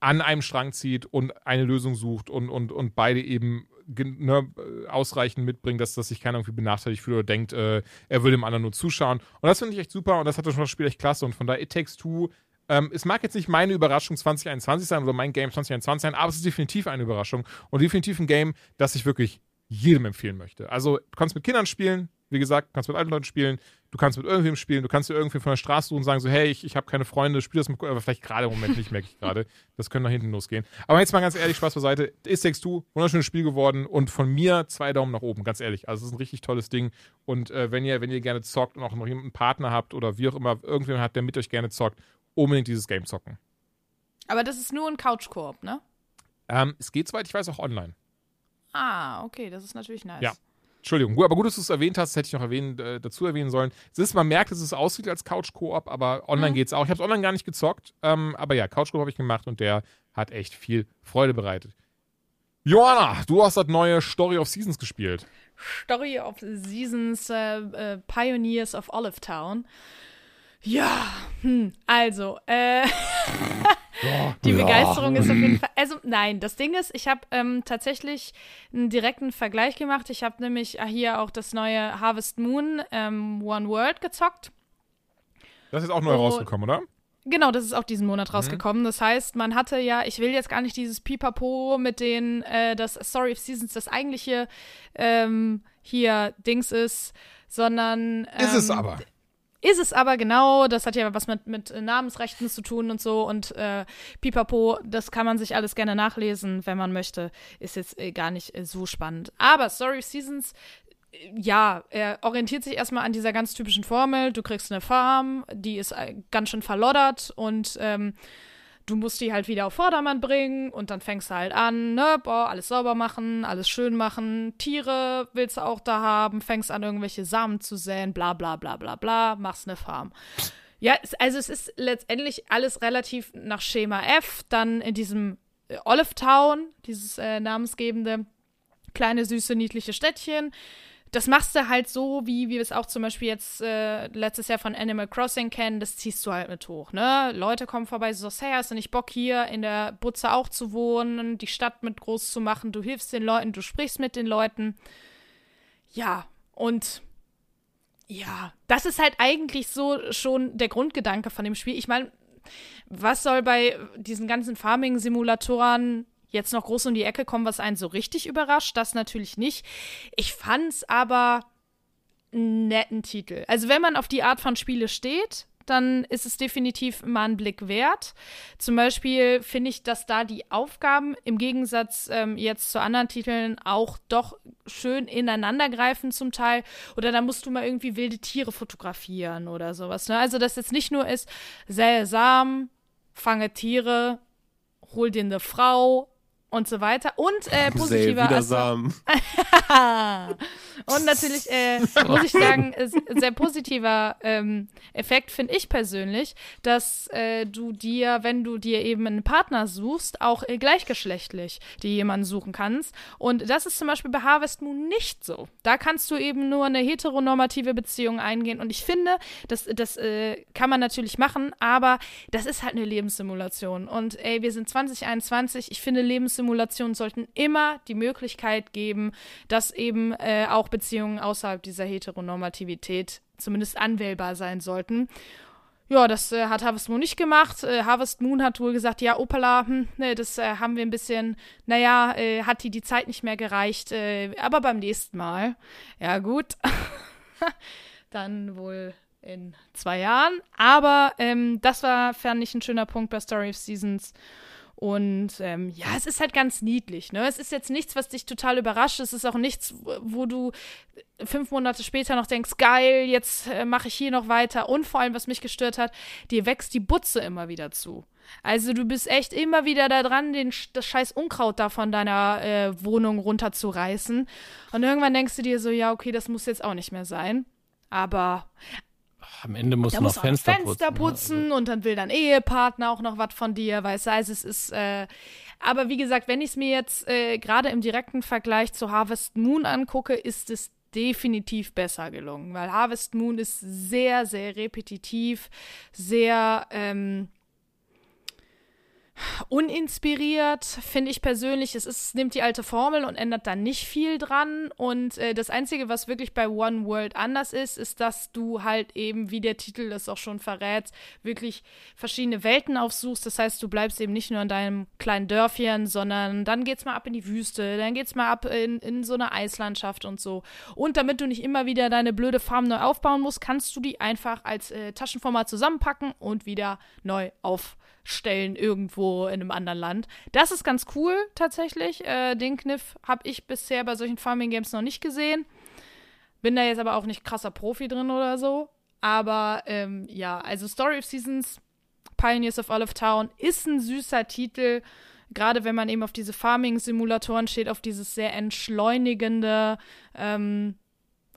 an einem Strang zieht und eine Lösung sucht und, und, und beide eben ne, ausreichend mitbringen, dass, dass sich keiner irgendwie benachteiligt fühlt oder denkt, äh, er würde dem anderen nur zuschauen. Und das finde ich echt super und das hat das Spiel echt klasse. Und von daher, It Takes Two ähm, es mag jetzt nicht meine Überraschung 2021 sein oder mein Game 2021 sein, aber es ist definitiv eine Überraschung und definitiv ein Game, das ich wirklich jedem empfehlen möchte. Also, du kannst mit Kindern spielen, wie gesagt, du kannst mit alten Leuten spielen, du kannst mit irgendwem spielen, du kannst dir irgendwie von der Straße suchen und sagen so, hey, ich, ich habe keine Freunde, spiel das mal, aber vielleicht gerade im Moment nicht, merke ich gerade. Das könnte nach hinten losgehen. Aber jetzt mal ganz ehrlich, Spaß beiseite. Is Takes Two, wunderschönes Spiel geworden und von mir zwei Daumen nach oben, ganz ehrlich. Also es ist ein richtig tolles Ding und äh, wenn ihr, wenn ihr gerne zockt und auch noch jemanden Partner habt oder wie auch immer, irgendjemand hat, der mit euch gerne zockt, unbedingt dieses Game zocken. Aber das ist nur ein Couch-Koop, ne? Ähm, es geht, soweit ich weiß, auch online. Ah, okay, das ist natürlich nice. Ja. Entschuldigung, gut, aber gut, dass du es erwähnt hast, das hätte ich noch erwähnen, äh, dazu erwähnen sollen. Es ist, man merkt, dass es aussieht als Couch-Koop, aber online mhm. geht es auch. Ich habe es online gar nicht gezockt, ähm, aber ja, Couch-Koop habe ich gemacht und der hat echt viel Freude bereitet. Joanna, du hast das neue Story of Seasons gespielt. Story of Seasons äh, äh, Pioneers of Olive Town. Ja, hm, also, äh, *laughs* *laughs* die Begeisterung ja. ist auf jeden Fall. Also, nein, das Ding ist, ich habe ähm, tatsächlich einen direkten Vergleich gemacht. Ich habe nämlich hier auch das neue Harvest Moon ähm, One World gezockt. Das ist auch neu oh, rausgekommen, oder? Genau, das ist auch diesen Monat mhm. rausgekommen. Das heißt, man hatte ja, ich will jetzt gar nicht dieses Pipapo mit den, äh, das Story of Seasons, das eigentliche ähm, hier Dings ist, sondern. Ähm, ist es ähm, aber. Ist es aber genau, das hat ja was mit, mit Namensrechten zu tun und so und äh, pipapo, das kann man sich alles gerne nachlesen, wenn man möchte. Ist jetzt äh, gar nicht äh, so spannend. Aber Story of Seasons, äh, ja, er orientiert sich erstmal an dieser ganz typischen Formel. Du kriegst eine Farm, die ist äh, ganz schön verloddert und ähm, du musst die halt wieder auf Vordermann bringen und dann fängst du halt an, ne, boah, alles sauber machen, alles schön machen, Tiere willst du auch da haben, fängst an, irgendwelche Samen zu säen, bla bla bla bla bla, machst eine Farm. Ja, also es ist letztendlich alles relativ nach Schema F, dann in diesem äh, Olive Town, dieses äh, namensgebende kleine, süße, niedliche Städtchen das machst du halt so, wie, wie wir es auch zum Beispiel jetzt äh, letztes Jahr von Animal Crossing kennen, das ziehst du halt mit hoch, ne? Leute kommen vorbei, so hey, hast du nicht Bock hier in der Butze auch zu wohnen, die Stadt mit groß zu machen, du hilfst den Leuten, du sprichst mit den Leuten. Ja, und ja, das ist halt eigentlich so schon der Grundgedanke von dem Spiel. Ich meine, was soll bei diesen ganzen Farming-Simulatoren jetzt noch groß um die Ecke kommen, was einen so richtig überrascht. Das natürlich nicht. Ich fand's aber einen netten Titel. Also wenn man auf die Art von Spiele steht, dann ist es definitiv mal einen Blick wert. Zum Beispiel finde ich, dass da die Aufgaben im Gegensatz ähm, jetzt zu anderen Titeln auch doch schön ineinandergreifen zum Teil. Oder da musst du mal irgendwie wilde Tiere fotografieren oder sowas. Ne? Also, dass jetzt nicht nur ist, sähe Samen, fange Tiere, hol dir eine Frau, und so weiter. Und äh, positiver Aspekt- *laughs* und natürlich äh, *laughs* muss ich sagen, sehr positiver ähm, Effekt finde ich persönlich, dass äh, du dir, wenn du dir eben einen Partner suchst, auch äh, gleichgeschlechtlich dir jemanden suchen kannst. Und das ist zum Beispiel bei Harvest Moon nicht so. Da kannst du eben nur eine heteronormative Beziehung eingehen. Und ich finde, das, das äh, kann man natürlich machen, aber das ist halt eine Lebenssimulation. Und ey, wir sind 2021. Ich finde, Lebenssimulationen sollten immer die Möglichkeit geben, dass eben äh, auch Beziehungen außerhalb dieser Heteronormativität zumindest anwählbar sein sollten. Ja, das äh, hat Harvest Moon nicht gemacht. Äh, Harvest Moon hat wohl gesagt, ja, Opala, hm, ne, das äh, haben wir ein bisschen, naja, äh, hat die die Zeit nicht mehr gereicht, äh, aber beim nächsten Mal. Ja, gut. *laughs* Dann wohl in zwei Jahren. Aber ähm, das war, fand ich, ein schöner Punkt bei Story of Seasons. Und ähm, ja, es ist halt ganz niedlich. Ne? Es ist jetzt nichts, was dich total überrascht. Es ist auch nichts, wo- du fünf Monate später noch denkst, geil, jetzt äh, mache ich hier noch weiter. Und vor allem, was mich gestört hat, dir wächst die Butze immer wieder zu. Also du bist echt immer wieder da dran, den, das scheiß Unkraut da von deiner äh, Wohnung runterzureißen. Und irgendwann denkst du dir so, ja, okay, das muss jetzt auch nicht mehr sein. Aber Am Ende muss da noch muss auch Fenster, Fenster putzen, und dann will dein Ehepartner auch noch was von dir, weißt du, also es ist, äh, aber wie gesagt, wenn ich es mir jetzt äh, gerade im direkten Vergleich zu Harvest Moon angucke, ist es definitiv besser gelungen, weil Harvest Moon ist sehr, sehr repetitiv, sehr, ähm, uninspiriert, finde ich persönlich. Es ist, nimmt die alte Formel und ändert da nicht viel dran. Und äh, das Einzige, was wirklich bei One World anders ist, ist, dass du halt eben, wie der Titel das auch schon verrät, wirklich verschiedene Welten aufsuchst. Das heißt, du bleibst eben nicht nur in deinem kleinen Dörfchen, sondern dann geht's mal ab in die Wüste, dann geht's mal ab in, in so eine Eislandschaft und so. Und damit du nicht immer wieder deine blöde Farm neu aufbauen musst, kannst du die einfach als äh, Taschenformat zusammenpacken und wieder neu aufstellen irgendwo in einem anderen Land. Das ist ganz cool tatsächlich. Äh, den Kniff habe ich bisher bei solchen Farming Games noch nicht gesehen. Bin da jetzt aber auch nicht krasser Profi drin oder so. Aber ähm, ja, also Story of Seasons, Pioneers of Olive Town ist ein süßer Titel. Gerade wenn man eben auf diese Farming-Simulatoren steht, auf dieses sehr entschleunigende ähm,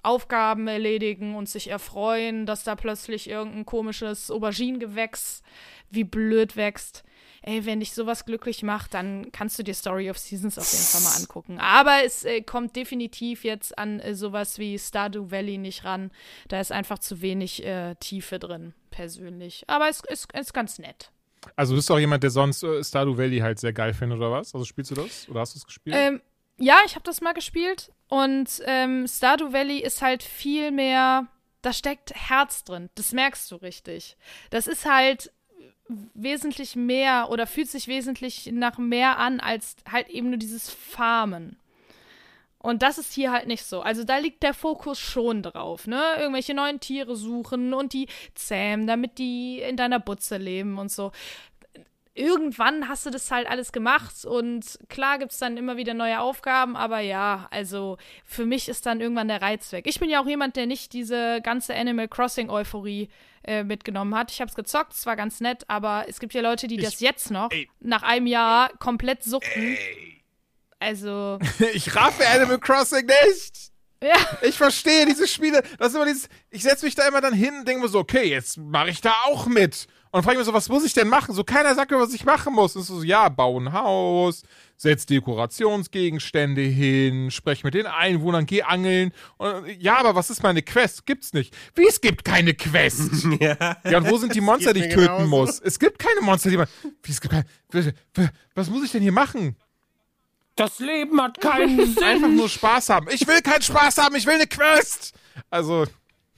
Aufgaben erledigen und sich erfreuen, dass da plötzlich irgendein komisches Auberginengewächs wie blöd wächst. Ey, wenn dich sowas glücklich macht, dann kannst du dir Story of Seasons auf jeden Fall mal angucken. Aber es äh, kommt definitiv jetzt an äh, sowas wie Stardew Valley nicht ran. Da ist einfach zu wenig äh, Tiefe drin, persönlich. Aber es ist, ist ganz nett. Also bist du auch jemand, der sonst äh, Stardew Valley halt sehr geil findet oder was? Also spielst du das? Oder hast du es gespielt? Ähm, ja, ich habe das mal gespielt und ähm, Stardew Valley ist halt viel mehr, da steckt Herz drin. Das merkst du richtig. Das ist halt wesentlich mehr oder fühlt sich wesentlich nach mehr an als halt eben nur dieses Farmen. Und das ist hier halt nicht so. Also da liegt der Fokus schon drauf, ne? Irgendwelche neuen Tiere suchen und die zähmen, damit die in deiner Butze leben und so irgendwann hast du das halt alles gemacht und klar gibt es dann immer wieder neue Aufgaben, aber ja, also für mich ist dann irgendwann der Reiz weg. Ich bin ja auch jemand, der nicht diese ganze Animal Crossing Euphorie äh, mitgenommen hat. Ich habe es gezockt, es war ganz nett, aber es gibt ja Leute, die das jetzt noch ey. nach einem Jahr komplett suchten. Also, *laughs* ich raffe Animal Crossing nicht! ja. Ich verstehe diese Spiele. Das ist immer dieses, ich setze mich da immer dann hin und denke mir so, okay, jetzt mache ich da auch mit. Und dann frage ich mir so, was muss ich denn machen? So, keiner sagt mir, was ich machen muss. Und es ist so, ja, bau ein Haus, setz Dekorationsgegenstände hin, sprech mit den Einwohnern, geh angeln. Und, ja, aber was ist meine Quest? Gibt's nicht. Wie, es gibt keine Quest? *laughs* ja. Ja, und wo sind die *laughs* Monster, die ich töten genauso. muss? Es gibt keine Monster, die man. Wie, es gibt keine, was muss ich denn hier machen? Das Leben hat keinen *laughs* Sinn. Einfach nur Spaß haben. Ich will keinen Spaß haben, ich will eine Quest. Also,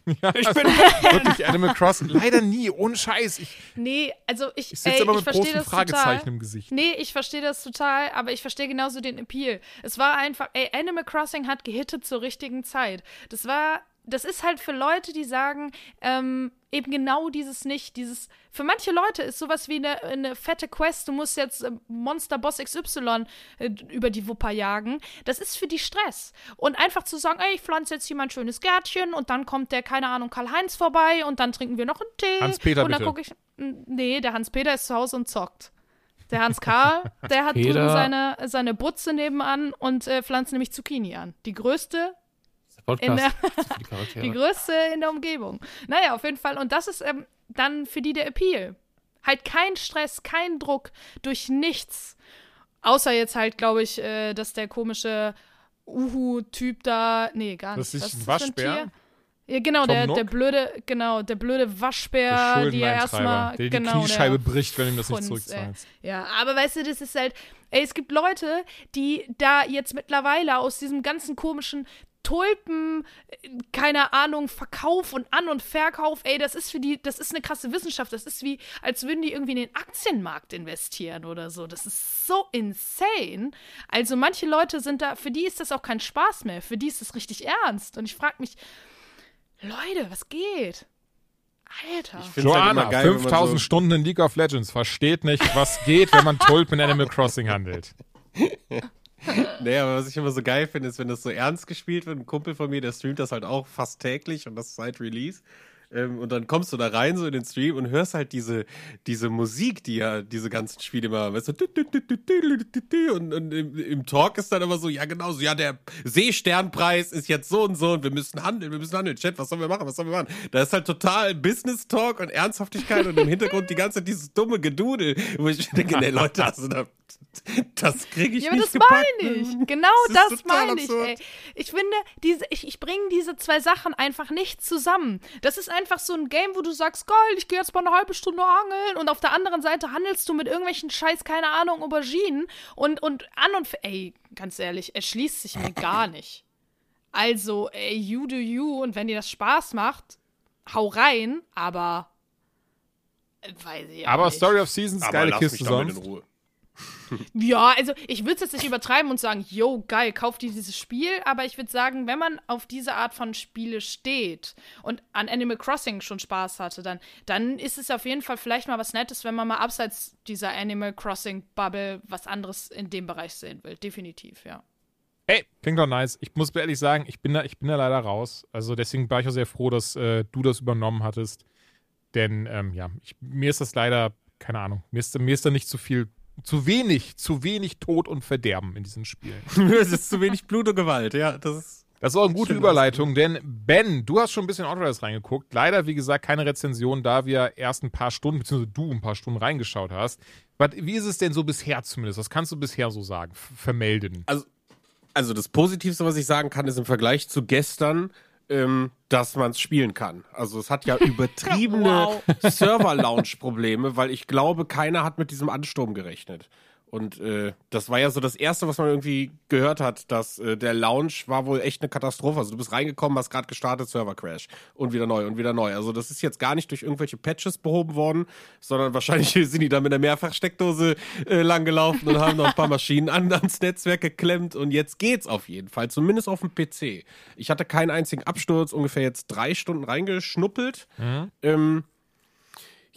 *laughs* ja, Ich bin wirklich Animal Crossing. Leider nie, ohne Scheiß. Ich, Nee, also ich, ich sitze ich mit verstehe großen das Fragezeichen total. im Gesicht. Nee, ich verstehe das total, aber ich verstehe genauso den Appeal. Es war einfach, ey, Animal Crossing hat gehittet zur richtigen Zeit. Das war, das ist halt für Leute, die sagen, ähm, eben genau dieses nicht, dieses, für manche Leute ist sowas wie eine, eine fette Quest, du musst jetzt äh, Monster Boss XY äh, über die Wupper jagen. Das ist für die Stress. Und einfach zu sagen, ey, ich pflanze jetzt hier mal ein schönes Gärtchen und dann kommt der, keine Ahnung, Karl-Heinz vorbei und dann trinken wir noch einen Tee. Hans-Peter, Und dann gucke ich, nee, der Hans-Peter ist zu Hause und zockt. Der Hans Karl, *laughs* der hat Peter. drüben seine, seine Butze nebenan und äh, pflanzt nämlich Zucchini an. Die größte Podcast. In der- *laughs* die. Die größte in der Umgebung. Naja, auf jeden Fall. Und das ist ähm, dann für die der Appeal. Halt kein Stress, kein Druck, durch nichts. Außer jetzt halt, glaube ich, äh, dass der komische Uhu-Typ da. Nee, gar nicht. Das ist ein Waschbär? Ja, genau, Tom der, der blöde, genau, der blöde Der Waschbär, die ja erstmal. Der die genau, Kniescheibe der bricht, wenn du ihm das nicht Funz, zurückzahlst. ey. Ja, aber weißt du, das ist halt, ey, es gibt Leute, die da jetzt mittlerweile aus diesem ganzen komischen Tulpen, keine Ahnung, Verkauf und An- und Verkauf, ey, das ist für die, das ist eine krasse Wissenschaft. Das ist wie, als würden die irgendwie in den Aktienmarkt investieren oder so. Das ist so insane. Also manche Leute sind da, für die ist das auch kein Spaß mehr. Für die ist das richtig ernst. Und ich frage mich, Leute, was geht? Alter. Ich halt Joanna, geil, man 5000 so- Stunden in League of Legends, versteht nicht, was geht, wenn man Tulpen in Animal Crossing handelt. *laughs* *laughs* Nee, aber was ich immer so geil finde, ist, wenn das so ernst gespielt wird. Ein Kumpel von mir, der streamt das halt auch fast täglich und das seit Release. Ähm, und dann kommst du da rein so in den Stream und hörst halt diese, diese Musik, die ja diese ganzen Spiele immer haben. Weißt du, und, und im, im Talk ist dann immer so, ja genau so, ja der Seesternpreis ist jetzt so und so und wir müssen handeln, wir müssen handeln. Chat, was sollen wir machen, was sollen wir machen? Da ist halt total Business Talk und Ernsthaftigkeit und im Hintergrund die ganze Zeit dieses dumme Gedudel, wo ich denke, *laughs* nee Leute, also da, das kriege ich Ja, aber nicht das gepackt. meine ich. Genau Das das, meine ich, ey. Ich finde, diese, ich, ich bringe diese zwei Sachen einfach nicht zusammen. Das ist einfach so ein Game, wo du sagst, geil, ich gehe jetzt mal eine halbe Stunde angeln und auf der anderen Seite handelst du mit irgendwelchen Scheiß, keine Ahnung, Auberginen und, und an und für, ey, ganz ehrlich, erschließt sich mir gar nicht. Also, ey, you do you und wenn dir das Spaß macht, hau rein, aber äh, weiß ich auch Aber nicht. Story of Seasons, Aber geile lass Kiste mich damit sonst. in Ruhe. Ja, also ich würde es jetzt nicht übertreiben und sagen, yo, geil, kauf dir dieses Spiel, aber ich würde sagen, wenn man auf diese Art von Spiele steht und an Animal Crossing schon Spaß hatte, dann, dann ist es auf jeden Fall vielleicht mal was Nettes, wenn man mal abseits dieser Animal Crossing Bubble was anderes in dem Bereich sehen will. Definitiv, ja. Ey, klingt doch nice. Ich muss ehrlich sagen, ich bin da, ich bin da leider raus. Also deswegen war ich auch sehr froh, dass äh, du das übernommen hattest. Denn ähm, ja, ich, mir ist das leider, keine Ahnung, mir ist, mir ist da nicht zu viel, zu wenig, zu wenig Tod und Verderben in diesen Spielen. *laughs* es ist zu wenig Blut und Gewalt, ja. Das ist Das ist auch eine gute Schön Überleitung, denn Ben, du hast schon ein bisschen Outriders reingeguckt. Leider, wie gesagt, keine Rezension, da wir erst ein paar Stunden, beziehungsweise du ein paar Stunden reingeschaut hast. Aber wie ist es denn so bisher zumindest? Was kannst du bisher so sagen, f- vermelden? also das Positivste, was ich sagen kann, ist im Vergleich zu gestern, ähm, dass man es spielen kann. Also es hat ja *laughs* übertriebene Server-Launch-Probleme, weil ich glaube, keiner hat mit diesem Ansturm gerechnet. Und äh, das war ja so das Erste, was man irgendwie gehört hat, dass äh, der Launch war wohl echt eine Katastrophe. Also du bist reingekommen, hast gerade gestartet, Server-Crash und wieder neu und wieder neu. Also das ist jetzt gar nicht durch irgendwelche Patches behoben worden, sondern wahrscheinlich *laughs* sind die da mit einer Mehrfachsteckdose äh, langgelaufen und haben noch ein paar Maschinen an, ans Netzwerk geklemmt und jetzt geht's auf jeden Fall, zumindest auf dem PC. Ich hatte keinen einzigen Absturz, ungefähr jetzt drei Stunden reingeschnuppelt. Ähm,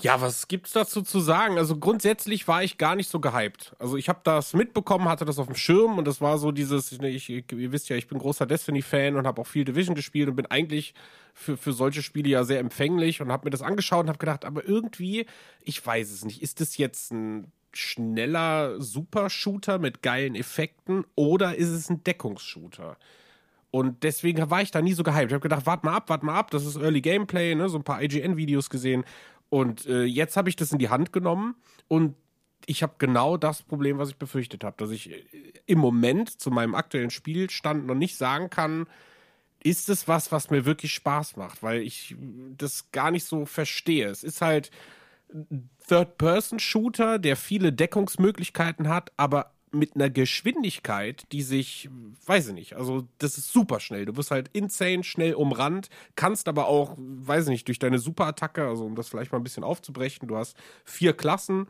ja, was gibt's dazu zu sagen? Also grundsätzlich war ich gar nicht so gehypt. Also ich habe das mitbekommen, hatte das auf dem Schirm und das war so dieses, ich, ich, ihr wisst ja, ich bin großer Destiny-Fan und habe auch viel Division gespielt und bin eigentlich für, für solche Spiele ja sehr empfänglich und habe mir das angeschaut und habe gedacht, aber irgendwie, ich weiß es nicht, ist das jetzt ein schneller Super-Shooter mit geilen Effekten oder ist es ein Deckungsshooter? Und deswegen war ich da nie so gehypt. Ich habe gedacht, warte mal ab, warte mal ab, das ist Early Gameplay, ne? so ein paar IGN-Videos gesehen. Und äh, jetzt habe ich das in die Hand genommen und ich habe genau das Problem, was ich befürchtet habe, dass ich äh, im Moment zu meinem aktuellen Spielstand noch nicht sagen kann, ist es was, was mir wirklich Spaß macht, weil ich das gar nicht so verstehe. Es ist halt Third-Person-Shooter, der viele Deckungsmöglichkeiten hat, aber mit einer Geschwindigkeit, die sich, weiß ich nicht, also das ist super schnell. Du wirst halt insane schnell umrannt, kannst aber auch, weiß ich nicht, durch deine Superattacke, also um das vielleicht mal ein bisschen aufzubrechen, du hast vier Klassen,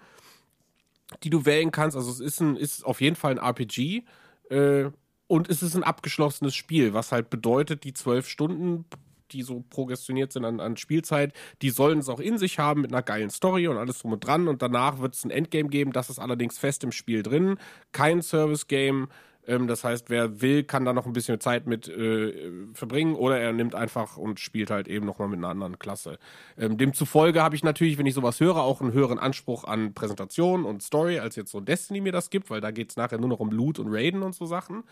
die du wählen kannst. Also es ist, ein, ist auf jeden Fall ein RPG äh, und es ist ein abgeschlossenes Spiel, was halt bedeutet, die zwölf Stunden, die so progressioniert sind an, an Spielzeit, die sollen es auch in sich haben mit einer geilen Story und alles drum und dran. Und danach wird es ein Endgame geben, das ist allerdings fest im Spiel drin. Kein Service-Game. Ähm, das heißt, wer will, kann da noch ein bisschen Zeit mit äh, verbringen oder er nimmt einfach und spielt halt eben nochmal mit einer anderen Klasse. Ähm, demzufolge habe ich natürlich, wenn ich sowas höre, auch einen höheren Anspruch an Präsentation und Story, als jetzt so Destiny mir das gibt, weil da geht es nachher nur noch um Loot und Raiden und so Sachen.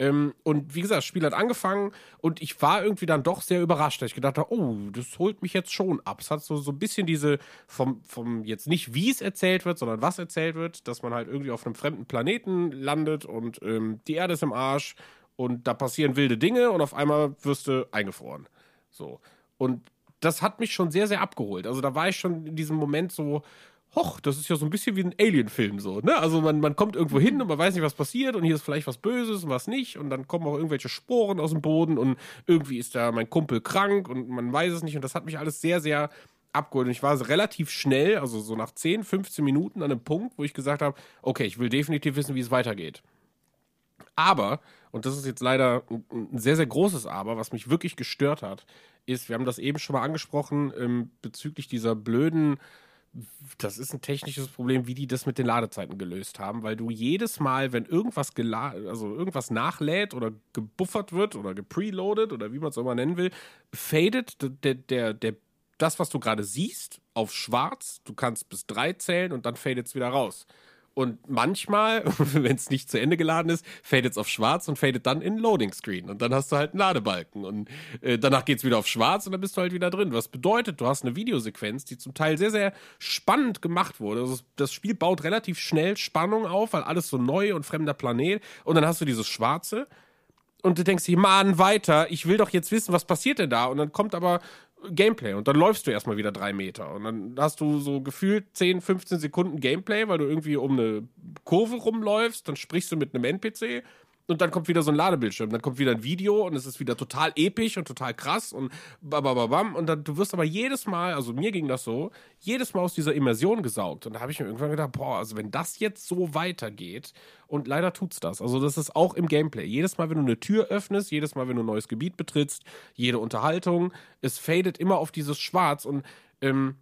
Ähm, und wie gesagt, das Spiel hat angefangen und ich war irgendwie dann doch sehr überrascht, dass ich gedacht habe, oh, das holt mich jetzt schon ab. Es hat so, so ein bisschen diese vom, vom jetzt nicht wie es erzählt wird, sondern was erzählt wird, dass man halt irgendwie auf einem fremden Planeten landet und ähm, die Erde ist im Arsch und da passieren wilde Dinge und auf einmal wirst du eingefroren. So. Und das hat mich schon sehr, sehr abgeholt. Also da war ich schon in diesem Moment so, hoch, das ist ja so ein bisschen wie ein Alien-Film so, ne? Also man, man kommt irgendwo hin und man weiß nicht, was passiert und hier ist vielleicht was Böses und was nicht und dann kommen auch irgendwelche Sporen aus dem Boden und irgendwie ist da mein Kumpel krank und man weiß es nicht und das hat mich alles sehr, sehr abgeholt und ich war relativ schnell, also so nach 10, 15 Minuten an einem Punkt, wo ich gesagt habe, okay, ich will definitiv wissen, wie es weitergeht. Aber, und das ist jetzt leider ein sehr, sehr großes Aber, was mich wirklich gestört hat, ist, wir haben das eben schon mal angesprochen, ähm, bezüglich dieser blöden das ist ein technisches Problem, wie die das mit den Ladezeiten gelöst haben, weil du jedes Mal, wenn irgendwas also irgendwas nachlädt oder gebuffert wird oder gepreloadet oder wie man es immer nennen will, fadet der, der, der, das, was du gerade siehst, auf schwarz. Du kannst bis drei zählen und dann fadet es wieder raus. Und manchmal, *laughs* wenn es nicht zu Ende geladen ist, fadet es auf schwarz und fadet dann in Loading Screen. Und dann hast du halt einen Ladebalken. Und äh, danach geht es wieder auf schwarz und dann bist du halt wieder drin. Was bedeutet, du hast eine Videosequenz, die zum Teil sehr, sehr spannend gemacht wurde. Also das Spiel baut relativ schnell Spannung auf, weil alles so neu und fremder Planet. Und dann hast du dieses Schwarze. Und du denkst dir, Mann, weiter, ich will doch jetzt wissen, was passiert denn da? Und dann kommt aber Gameplay und dann läufst du erstmal wieder drei Meter und dann hast du so gefühlt 10, 15 Sekunden Gameplay, weil du irgendwie um eine Kurve rumläufst, dann sprichst du mit einem NPC und dann kommt wieder so ein Ladebildschirm, dann kommt wieder ein Video und es ist wieder total episch und total krass und bababam und dann du wirst aber jedes Mal, also mir ging das so, jedes Mal aus dieser Immersion gesaugt und da habe ich mir irgendwann gedacht, boah, also wenn das jetzt so weitergeht und leider tut's das. Also das ist auch im Gameplay. Jedes Mal, wenn du eine Tür öffnest, jedes Mal, wenn du ein neues Gebiet betrittst, jede Unterhaltung, es fadet immer auf dieses Schwarz und ähm,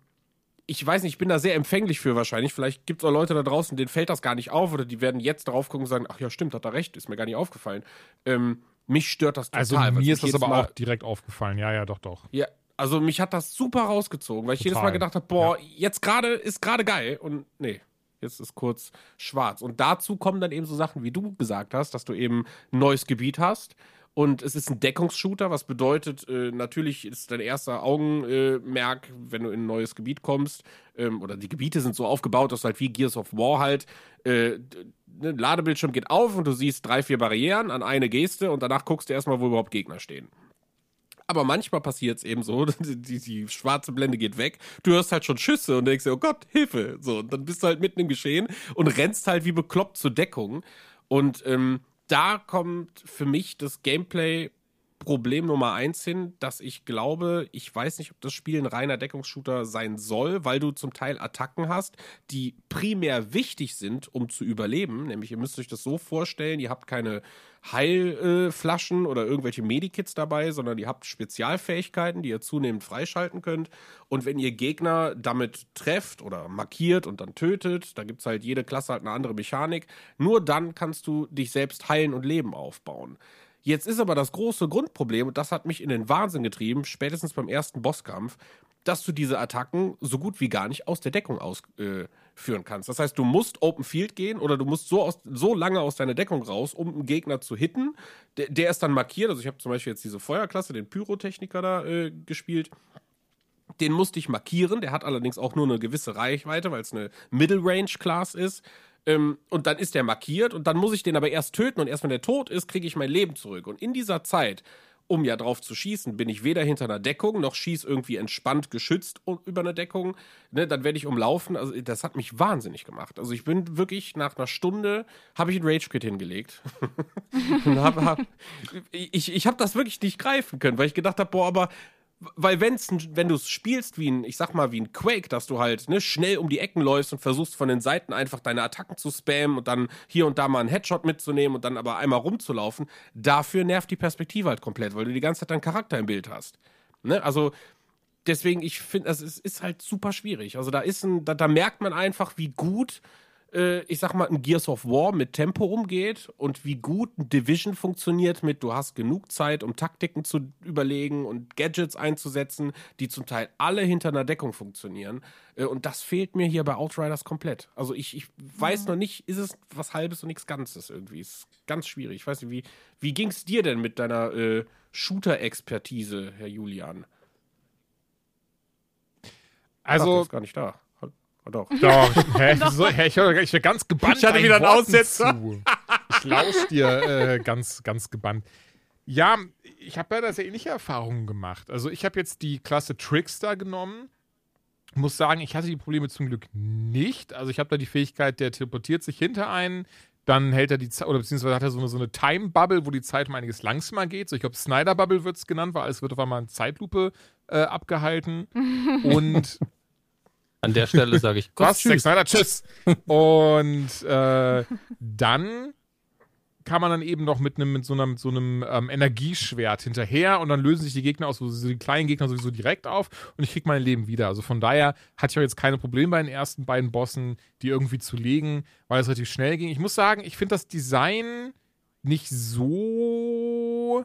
ich weiß nicht, ich bin da sehr empfänglich für wahrscheinlich. Vielleicht gibt es auch Leute da draußen, denen fällt das gar nicht auf oder die werden jetzt drauf gucken und sagen, ach ja, stimmt, hat er recht, ist mir gar nicht aufgefallen. Ähm, mich stört das also total. Also mir ist das aber auch direkt aufgefallen, ja, ja, doch, doch. Ja, also mich hat das super rausgezogen, weil ich jedes Mal gedacht habe, boah, ja. jetzt gerade ist gerade geil und nee, jetzt ist kurz schwarz. Und dazu kommen dann eben so Sachen, wie du gesagt hast, dass du eben ein neues Gebiet hast und es ist ein Deckungsshooter, was bedeutet, äh, natürlich ist dein erster Augenmerk, wenn du in ein neues Gebiet kommst, ähm, oder die Gebiete sind so aufgebaut, dass du halt wie Gears of War halt, äh, ein ne, Ladebildschirm geht auf und du siehst drei, vier Barrieren an eine Geste und danach guckst du erstmal, wo überhaupt Gegner stehen. Aber manchmal passiert es eben so, *laughs* die, die, schwarze Blende geht weg, du hörst halt schon Schüsse und denkst dir, oh Gott, Hilfe. So, und dann bist du halt mitten im Geschehen und rennst halt wie bekloppt zur Deckung. Und ähm, da kommt für mich das Gameplay Problem Nummer eins hin, dass ich glaube, ich weiß nicht, ob das Spiel ein reiner Deckungsshooter sein soll, weil du zum Teil Attacken hast, die primär wichtig sind, um zu überleben. Nämlich, ihr müsst euch das so vorstellen, ihr habt keine Heilflaschen äh, oder irgendwelche Medikits dabei, sondern ihr habt Spezialfähigkeiten, die ihr zunehmend freischalten könnt. Und wenn ihr Gegner damit trefft oder markiert und dann tötet, da gibt es halt jede Klasse halt eine andere Mechanik, nur dann kannst du dich selbst heilen und Leben aufbauen. Jetzt ist aber das große Grundproblem, und das hat mich in den Wahnsinn getrieben, spätestens beim ersten Bosskampf, dass du diese Attacken so gut wie gar nicht aus der Deckung ausführen äh, kannst. Das heißt, du musst Open Field gehen oder du musst so, aus, so lange aus deiner Deckung raus, um einen Gegner zu hitten. Der, der ist dann markiert. Also ich habe zum Beispiel jetzt diese Feuerklasse, den Pyrotechniker da äh, gespielt. Den musste ich markieren. Der hat allerdings auch nur eine gewisse Reichweite, weil es eine Middle Range Class ist. Ähm, und dann ist der markiert und dann muss ich den aber erst töten und erst wenn der tot ist, kriege ich mein Leben zurück. Und in dieser Zeit, um ja drauf zu schießen, bin ich weder hinter einer Deckung noch schieß irgendwie entspannt geschützt über eine Deckung. Ne, dann werde ich umlaufen. Also das hat mich wahnsinnig gemacht. Also ich bin wirklich nach einer Stunde habe ich ein Rage Quit hingelegt. *laughs* hab, hab, ich ich habe das wirklich nicht greifen können, weil ich gedacht habe, boah, aber weil wenn's, wenn du es spielst wie ein, ich sag mal, wie ein Quake, dass du halt ne, schnell um die Ecken läufst und versuchst von den Seiten einfach deine Attacken zu spammen und dann hier und da mal einen Headshot mitzunehmen und dann aber einmal rumzulaufen, dafür nervt die Perspektive halt komplett, weil du die ganze Zeit deinen Charakter im Bild hast. Ne? Also deswegen, ich finde, es ist, ist halt super schwierig. Also da ist ein, da, da merkt man einfach, wie gut äh, ich sag mal, ein Gears of War mit Tempo umgeht und wie gut ein Division funktioniert mit, du hast genug Zeit, um Taktiken zu überlegen und Gadgets einzusetzen, die zum Teil alle hinter einer Deckung funktionieren. Äh, und das fehlt mir hier bei Outriders komplett. Also ich, ich weiß noch nicht, ist es was Halbes und nichts Ganzes irgendwie. Ist ganz schwierig. Ich weiß nicht, wie, wie ging es dir denn mit deiner äh, Shooter-Expertise, Herr Julian? Also. Ach, ist gar nicht da. Oh, doch. Doch, *laughs* hä, so, hä, ich, war, ich war ganz gebannt. Ich hatte wieder einen Aussetzer. Zu. Ich laus dir äh, ganz, ganz gebannt. Ja, ich habe ja da sehr ähnliche Erfahrungen gemacht. Also ich habe jetzt die Klasse Trickster genommen. Muss sagen, ich hatte die Probleme zum Glück nicht. Also ich habe da die Fähigkeit, der teleportiert sich hinter einen, dann hält er die Zeit, oder beziehungsweise hat er so eine, so eine Time-Bubble, wo die Zeit um einiges langsamer geht. So, ich glaube, Snyder-Bubble wird es genannt, weil alles wird auf einmal in Zeitlupe äh, abgehalten. *laughs* Und An der Stelle sage ich was? Zack tschüss. Snyder, tschüss. Und äh, dann kann man dann eben noch mit einem mit so einem, so einem ähm, Energieschwert hinterher und dann lösen sich die Gegner aus, so die kleinen Gegner sowieso direkt auf und ich krieg mein Leben wieder. Also von daher hatte ich auch jetzt keine Probleme bei den ersten beiden Bossen, die irgendwie zu legen, weil es relativ schnell ging. Ich muss sagen, ich finde das Design nicht so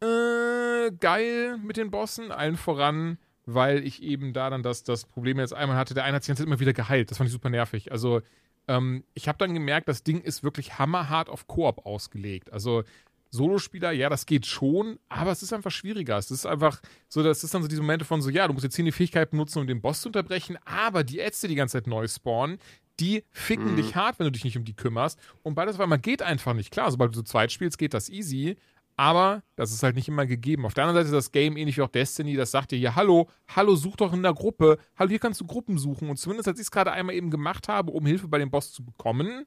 äh, geil mit den Bossen, allen voran, weil ich eben da dann das, das Problem jetzt einmal hatte. Der eine hat sich die ganze Zeit immer wieder geheilt. Das fand ich super nervig. Also, ähm, ich habe dann gemerkt, das Ding ist wirklich hammerhart auf Koop ausgelegt. Also, Solospieler, ja, das geht schon, aber es ist einfach schwieriger. Es ist einfach so, das ist dann so diese Momente von so, ja, du musst jetzt hier eine Fähigkeit benutzen, um den Boss zu unterbrechen, aber die Ätzte die ganze Zeit neu spawnen, die ficken Mhm. dich hart, wenn du dich nicht um die kümmerst. Und beides auf einmal geht einfach nicht. Klar, sobald du zu zweit spielst, geht das easy, aber das ist halt nicht immer gegeben. Auf der anderen Seite ist das Game ähnlich wie auch Destiny, das sagt dir ja, hallo, hallo, such doch in der Gruppe. Hallo, hier kannst du Gruppen suchen. Und zumindest als ich es gerade einmal eben gemacht habe, um Hilfe bei dem Boss zu bekommen,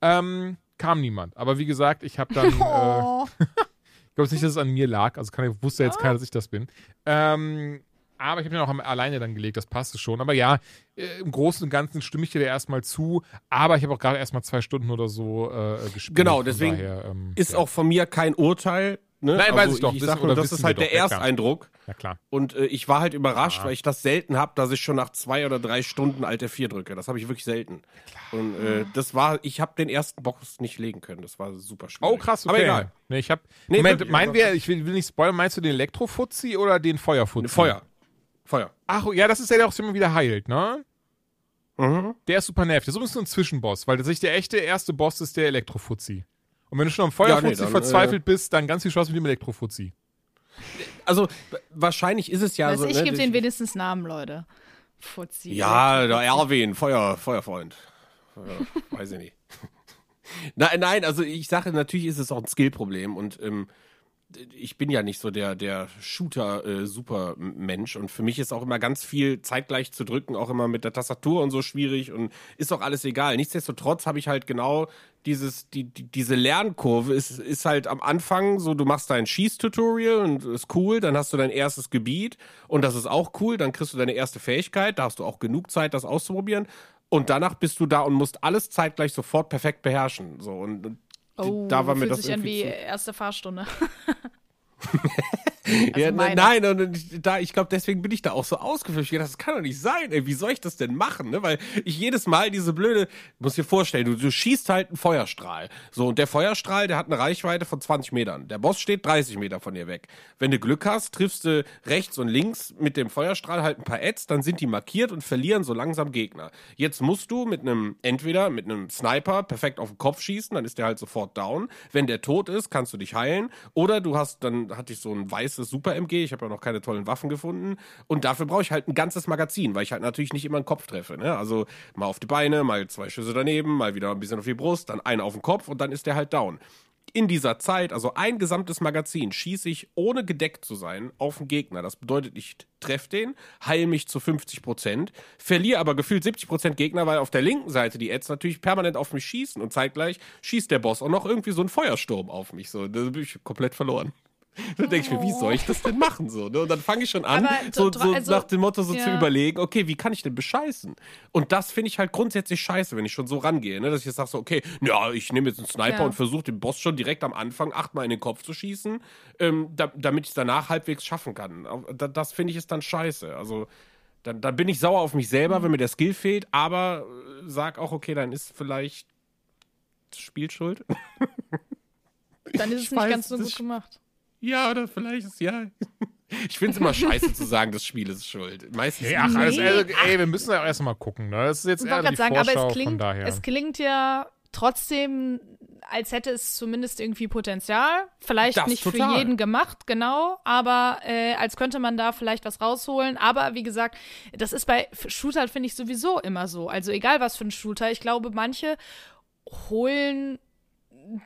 ähm, kam niemand. Aber wie gesagt, ich habe dann, *laughs* äh, Oh. *laughs* ich glaube nicht, dass es an mir lag. Also kann, wusste jetzt keiner, dass ich das bin. Ähm, aber ich habe den auch alleine dann gelegt, das passte schon. Aber ja, äh, im Großen und Ganzen stimme ich dir da erstmal zu. Aber ich habe auch gerade erstmal zwei Stunden oder so äh, gespielt. Genau, deswegen daher, ähm, Ist ja. auch von mir kein Urteil. Ne? Nein, weiß ich doch. Ich Wissen- sag nur, das ist halt der ja. Ersteindruck. Ja, klar. Und äh, ich war halt überrascht, Ja. weil ich das selten habe, dass ich schon nach zwei oder drei Stunden Alt F4 drücke. Das habe ich wirklich selten. Und äh, das war, ich habe den ersten Box nicht legen können. Das war super schwierig. Oh, krass, okay. Aber egal. Nee, ich hab, Nee, Moment, meinen aber- wir, ich will, will nicht spoilern, meinst du den Elektrofuzzi oder den Feuerfuzzi? Feuer. Feuer. Ach, ja, das ist der, der auch immer wieder heilt, ne? Mhm. Der ist super nervig. Das ist so ein bisschen ein Zwischenboss, weil tatsächlich der echte erste Boss ist der Elektrofuzzi. Und wenn du schon am Feuerfuzzi Ja, nee, verzweifelt bist, dann ganz viel Spaß mit dem Elektrofuzzi. Also wahrscheinlich ist es ja Weiß so. ich ne, gebe den wenigstens Namen, Leute. Fuzzi. Ja, der Erwin, Feuer, Feuerfreund. Ja, weiß ich nicht. *laughs* Nein, nein, also ich sage, natürlich ist es auch ein Skillproblem und ähm, ich bin ja nicht so der, der Shooter-Super-Mensch und für mich ist auch immer ganz viel zeitgleich zu drücken, auch immer mit der Tastatur und so schwierig und ist auch alles egal. Nichtsdestotrotz habe ich halt genau dieses, die, die, diese Lernkurve ist, ist halt am Anfang so, du machst dein Schießtutorial und ist cool, dann hast du dein erstes Gebiet und das ist auch cool, dann kriegst du deine erste Fähigkeit, da hast du auch genug Zeit, das auszuprobieren und danach bist du da und musst alles zeitgleich sofort perfekt beherrschen. So und, und Oh, da war mir fühlt das sich an wie irgendwie erste Fahrstunde. *laughs* *laughs* ja, Also meine. nein, und, und da, ich glaube, deswegen bin ich da auch so ausgeflippt. Ich dachte, das kann doch nicht sein, ey. Wie soll ich das denn machen? Ne? Weil ich jedes Mal diese blöde, muss dir vorstellen, du, du schießt halt einen Feuerstrahl. So, und der Feuerstrahl, der hat eine Reichweite von 20 Metern. Der Boss steht 30 Meter von dir weg. Wenn du Glück hast, triffst du rechts und links mit dem Feuerstrahl halt ein paar Ads, dann sind die markiert und verlieren so langsam Gegner. Jetzt musst du mit einem, entweder mit einem Sniper perfekt auf den Kopf schießen, dann ist der halt sofort down. Wenn der tot ist, kannst du dich heilen. Oder du hast, dann hatte ich so ein weißes Super-MG, ich habe ja noch keine tollen Waffen gefunden. Und dafür brauche ich halt ein ganzes Magazin, weil ich halt natürlich nicht immer einen Kopf treffe. Ne? Also mal auf die Beine, mal zwei Schüsse daneben, mal wieder ein bisschen auf die Brust, dann einen auf den Kopf und dann ist der halt down. In dieser Zeit, also ein gesamtes Magazin, schieße ich ohne gedeckt zu sein auf den Gegner. Das bedeutet, ich treffe den, heile mich zu 50 Prozent, verliere aber gefühlt 70 Prozent Gegner, weil auf der linken Seite die Ads natürlich permanent auf mich schießen und zeitgleich schießt der Boss auch noch irgendwie so einen Feuersturm auf mich. So, da bin ich komplett verloren. Da denke ich mir, wie soll ich das denn machen? So, ne? Und dann fange ich schon an, so, so also, nach dem Motto so zu ja. überlegen, okay, wie kann ich denn bescheißen? Und das finde ich halt grundsätzlich scheiße, wenn ich schon so rangehe, ne? dass ich jetzt sage so, okay, ja, ich nehme jetzt einen Sniper Ja. und versuche den Boss schon direkt am Anfang achtmal in den Kopf zu schießen, ähm, da, damit ich es danach halbwegs schaffen kann. Da, das finde ich ist dann scheiße. Also Dann, dann bin ich sauer auf mich selber, wenn mir der Skill fehlt, aber äh, sag auch, okay, dann ist vielleicht das Spiel schuld. Dann ist *laughs* es Ich nicht weiß, ganz so gut gemacht. Ja, oder vielleicht ist ja. *laughs* Ich finde es immer scheiße zu sagen, das Spiel ist schuld. Meistens Hey, ach, alles, Nee. also, ey, wir müssen ja erst mal gucken. Ne? Das ist jetzt Ich eher wollte die gerade sagen, aber Vorschau es von klingt, daher. es klingt ja trotzdem, als hätte es zumindest irgendwie Potenzial. Vielleicht Das nicht total. für jeden gemacht, genau, aber äh, als könnte man da vielleicht was rausholen. Aber wie gesagt, das ist bei Shooter, finde ich, sowieso immer so. Also egal was für ein Shooter. Ich glaube, manche holen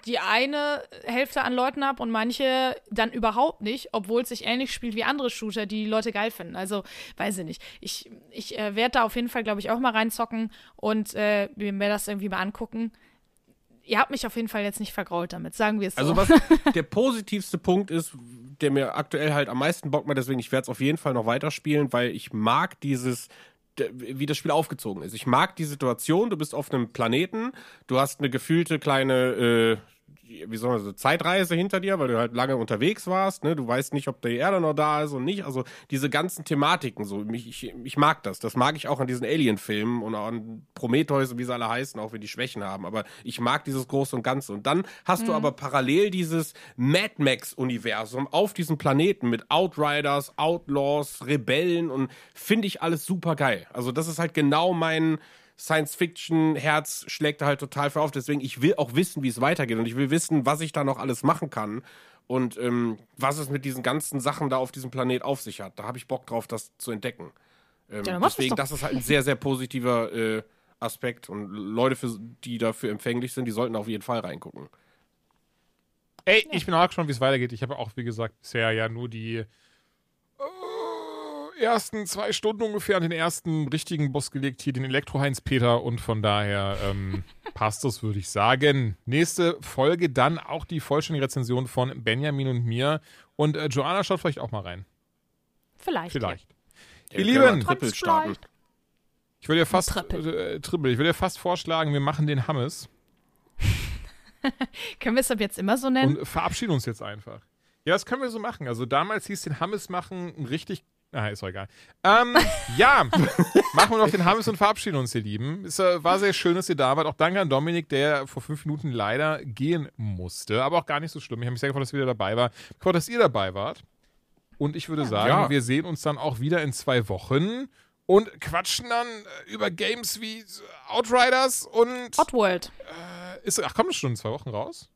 die eine Hälfte an Leuten ab und manche dann überhaupt nicht, obwohl es sich ähnlich spielt wie andere Shooter, die die Leute geil finden. Also, weiß ich nicht. Ich, ich äh, werde da auf jeden Fall, glaube ich, auch mal reinzocken und äh, mir das irgendwie mal angucken. Ihr habt mich auf jeden Fall jetzt nicht vergrault damit, sagen wir es so. Also was *laughs* der positivste Punkt ist, der mir aktuell halt am meisten Bock macht, deswegen ich werde es auf jeden Fall noch weiterspielen, weil ich mag dieses wie das Spiel aufgezogen ist. Ich mag die Situation, du bist auf einem Planeten, du hast eine gefühlte kleine äh, wie soll man so, Zeitreise hinter dir, weil du halt lange unterwegs warst, ne? Du weißt nicht, ob die Erde noch da ist und nicht. Also diese ganzen Thematiken, so, mich, ich, ich mag das. Das mag ich auch an diesen Alien-Filmen und an Prometheus und wie sie alle heißen, auch wenn die Schwächen haben. Aber ich mag dieses Große und Ganze. Und dann hast du aber parallel dieses Mad Max-Universum auf diesem Planeten mit Outriders, Outlaws, Rebellen und finde ich alles super geil. Also das ist halt genau mein Science-Fiction-Herz schlägt da halt total für auf. Deswegen, ich will auch wissen, wie es weitergeht und ich will wissen, was ich da noch alles machen kann und ähm, was es mit diesen ganzen Sachen da auf diesem Planet auf sich hat. Da habe ich Bock drauf, das zu entdecken. Ähm, Ja, deswegen, das ist halt ein sehr, sehr positiver äh, Aspekt und Leute, für, die dafür empfänglich sind, die sollten auf jeden Fall reingucken. Ey, ich bin auch gespannt, wie es weitergeht. Ich habe auch, wie gesagt, bisher ja nur die ersten zwei Stunden ungefähr an den ersten richtigen Boss gelegt, hier den Elektro-Heinz-Peter und von daher ähm, *laughs* passt das, würde ich sagen. Nächste Folge dann auch die vollständige Rezension von Benjamin und mir und äh, Joanna schaut vielleicht auch mal rein. vielleicht. Vielleicht. Ja, Ihr Lieben. Triple starten. Ich würde ja fast, Triple. äh, Triple, ich würde ja fast vorschlagen, wir machen den Hammes *laughs* Können wir es ab jetzt immer so nennen? und verabschieden uns jetzt einfach. Ja, das können wir so machen. Also damals hieß den Hammes machen ein richtig. Ah, ist doch egal. Ähm, ja, machen wir noch den Hammes und verabschieden uns, ihr Lieben. Es äh, war sehr schön, dass ihr da wart. Auch danke an Dominik, der vor fünf Minuten leider gehen musste. Aber auch gar nicht so schlimm. Ich habe mich sehr gefreut, dass ihr wieder dabei war. Ich freue, dass ihr dabei wart. Und ich würde sagen, Ja. wir sehen uns dann auch wieder in zwei Wochen und quatschen dann äh, über Games wie Outriders und. Oddworld. Äh, ist, ach, kommt das schon in zwei Wochen raus?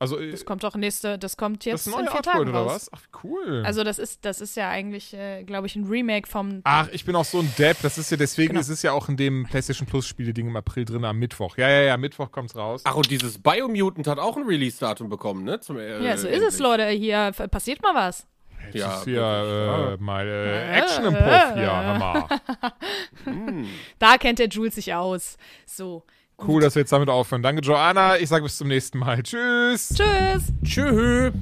Also, äh, Das kommt doch nächste, das kommt jetzt das neue in vier Tagen oder raus. was? Ach, wie cool. Also das ist, das ist ja eigentlich, äh, glaube ich, ein Remake vom. Ach, ich bin auch so ein Depp. Das ist ja deswegen, Genau. es ist ja auch in dem PlayStation Plus Spiele-Ding im April drin am Mittwoch. Ja, ja, ja, Mittwoch kommt's raus. Ach, und dieses Biomutant hat auch ein Release-Datum bekommen, ne? Zum, äh, ja, so ist es. Leute. Hier passiert mal was. Jetzt ja, ist hier wirklich, äh, mal äh, Äh, Action im Puff hier, äh. Hammer. *laughs* Da kennt der Jules sich aus. So. Cool, dass wir jetzt damit aufhören. Danke, Joanna. Ich sage bis zum nächsten Mal. Tschüss. Tschüss. Tschüss.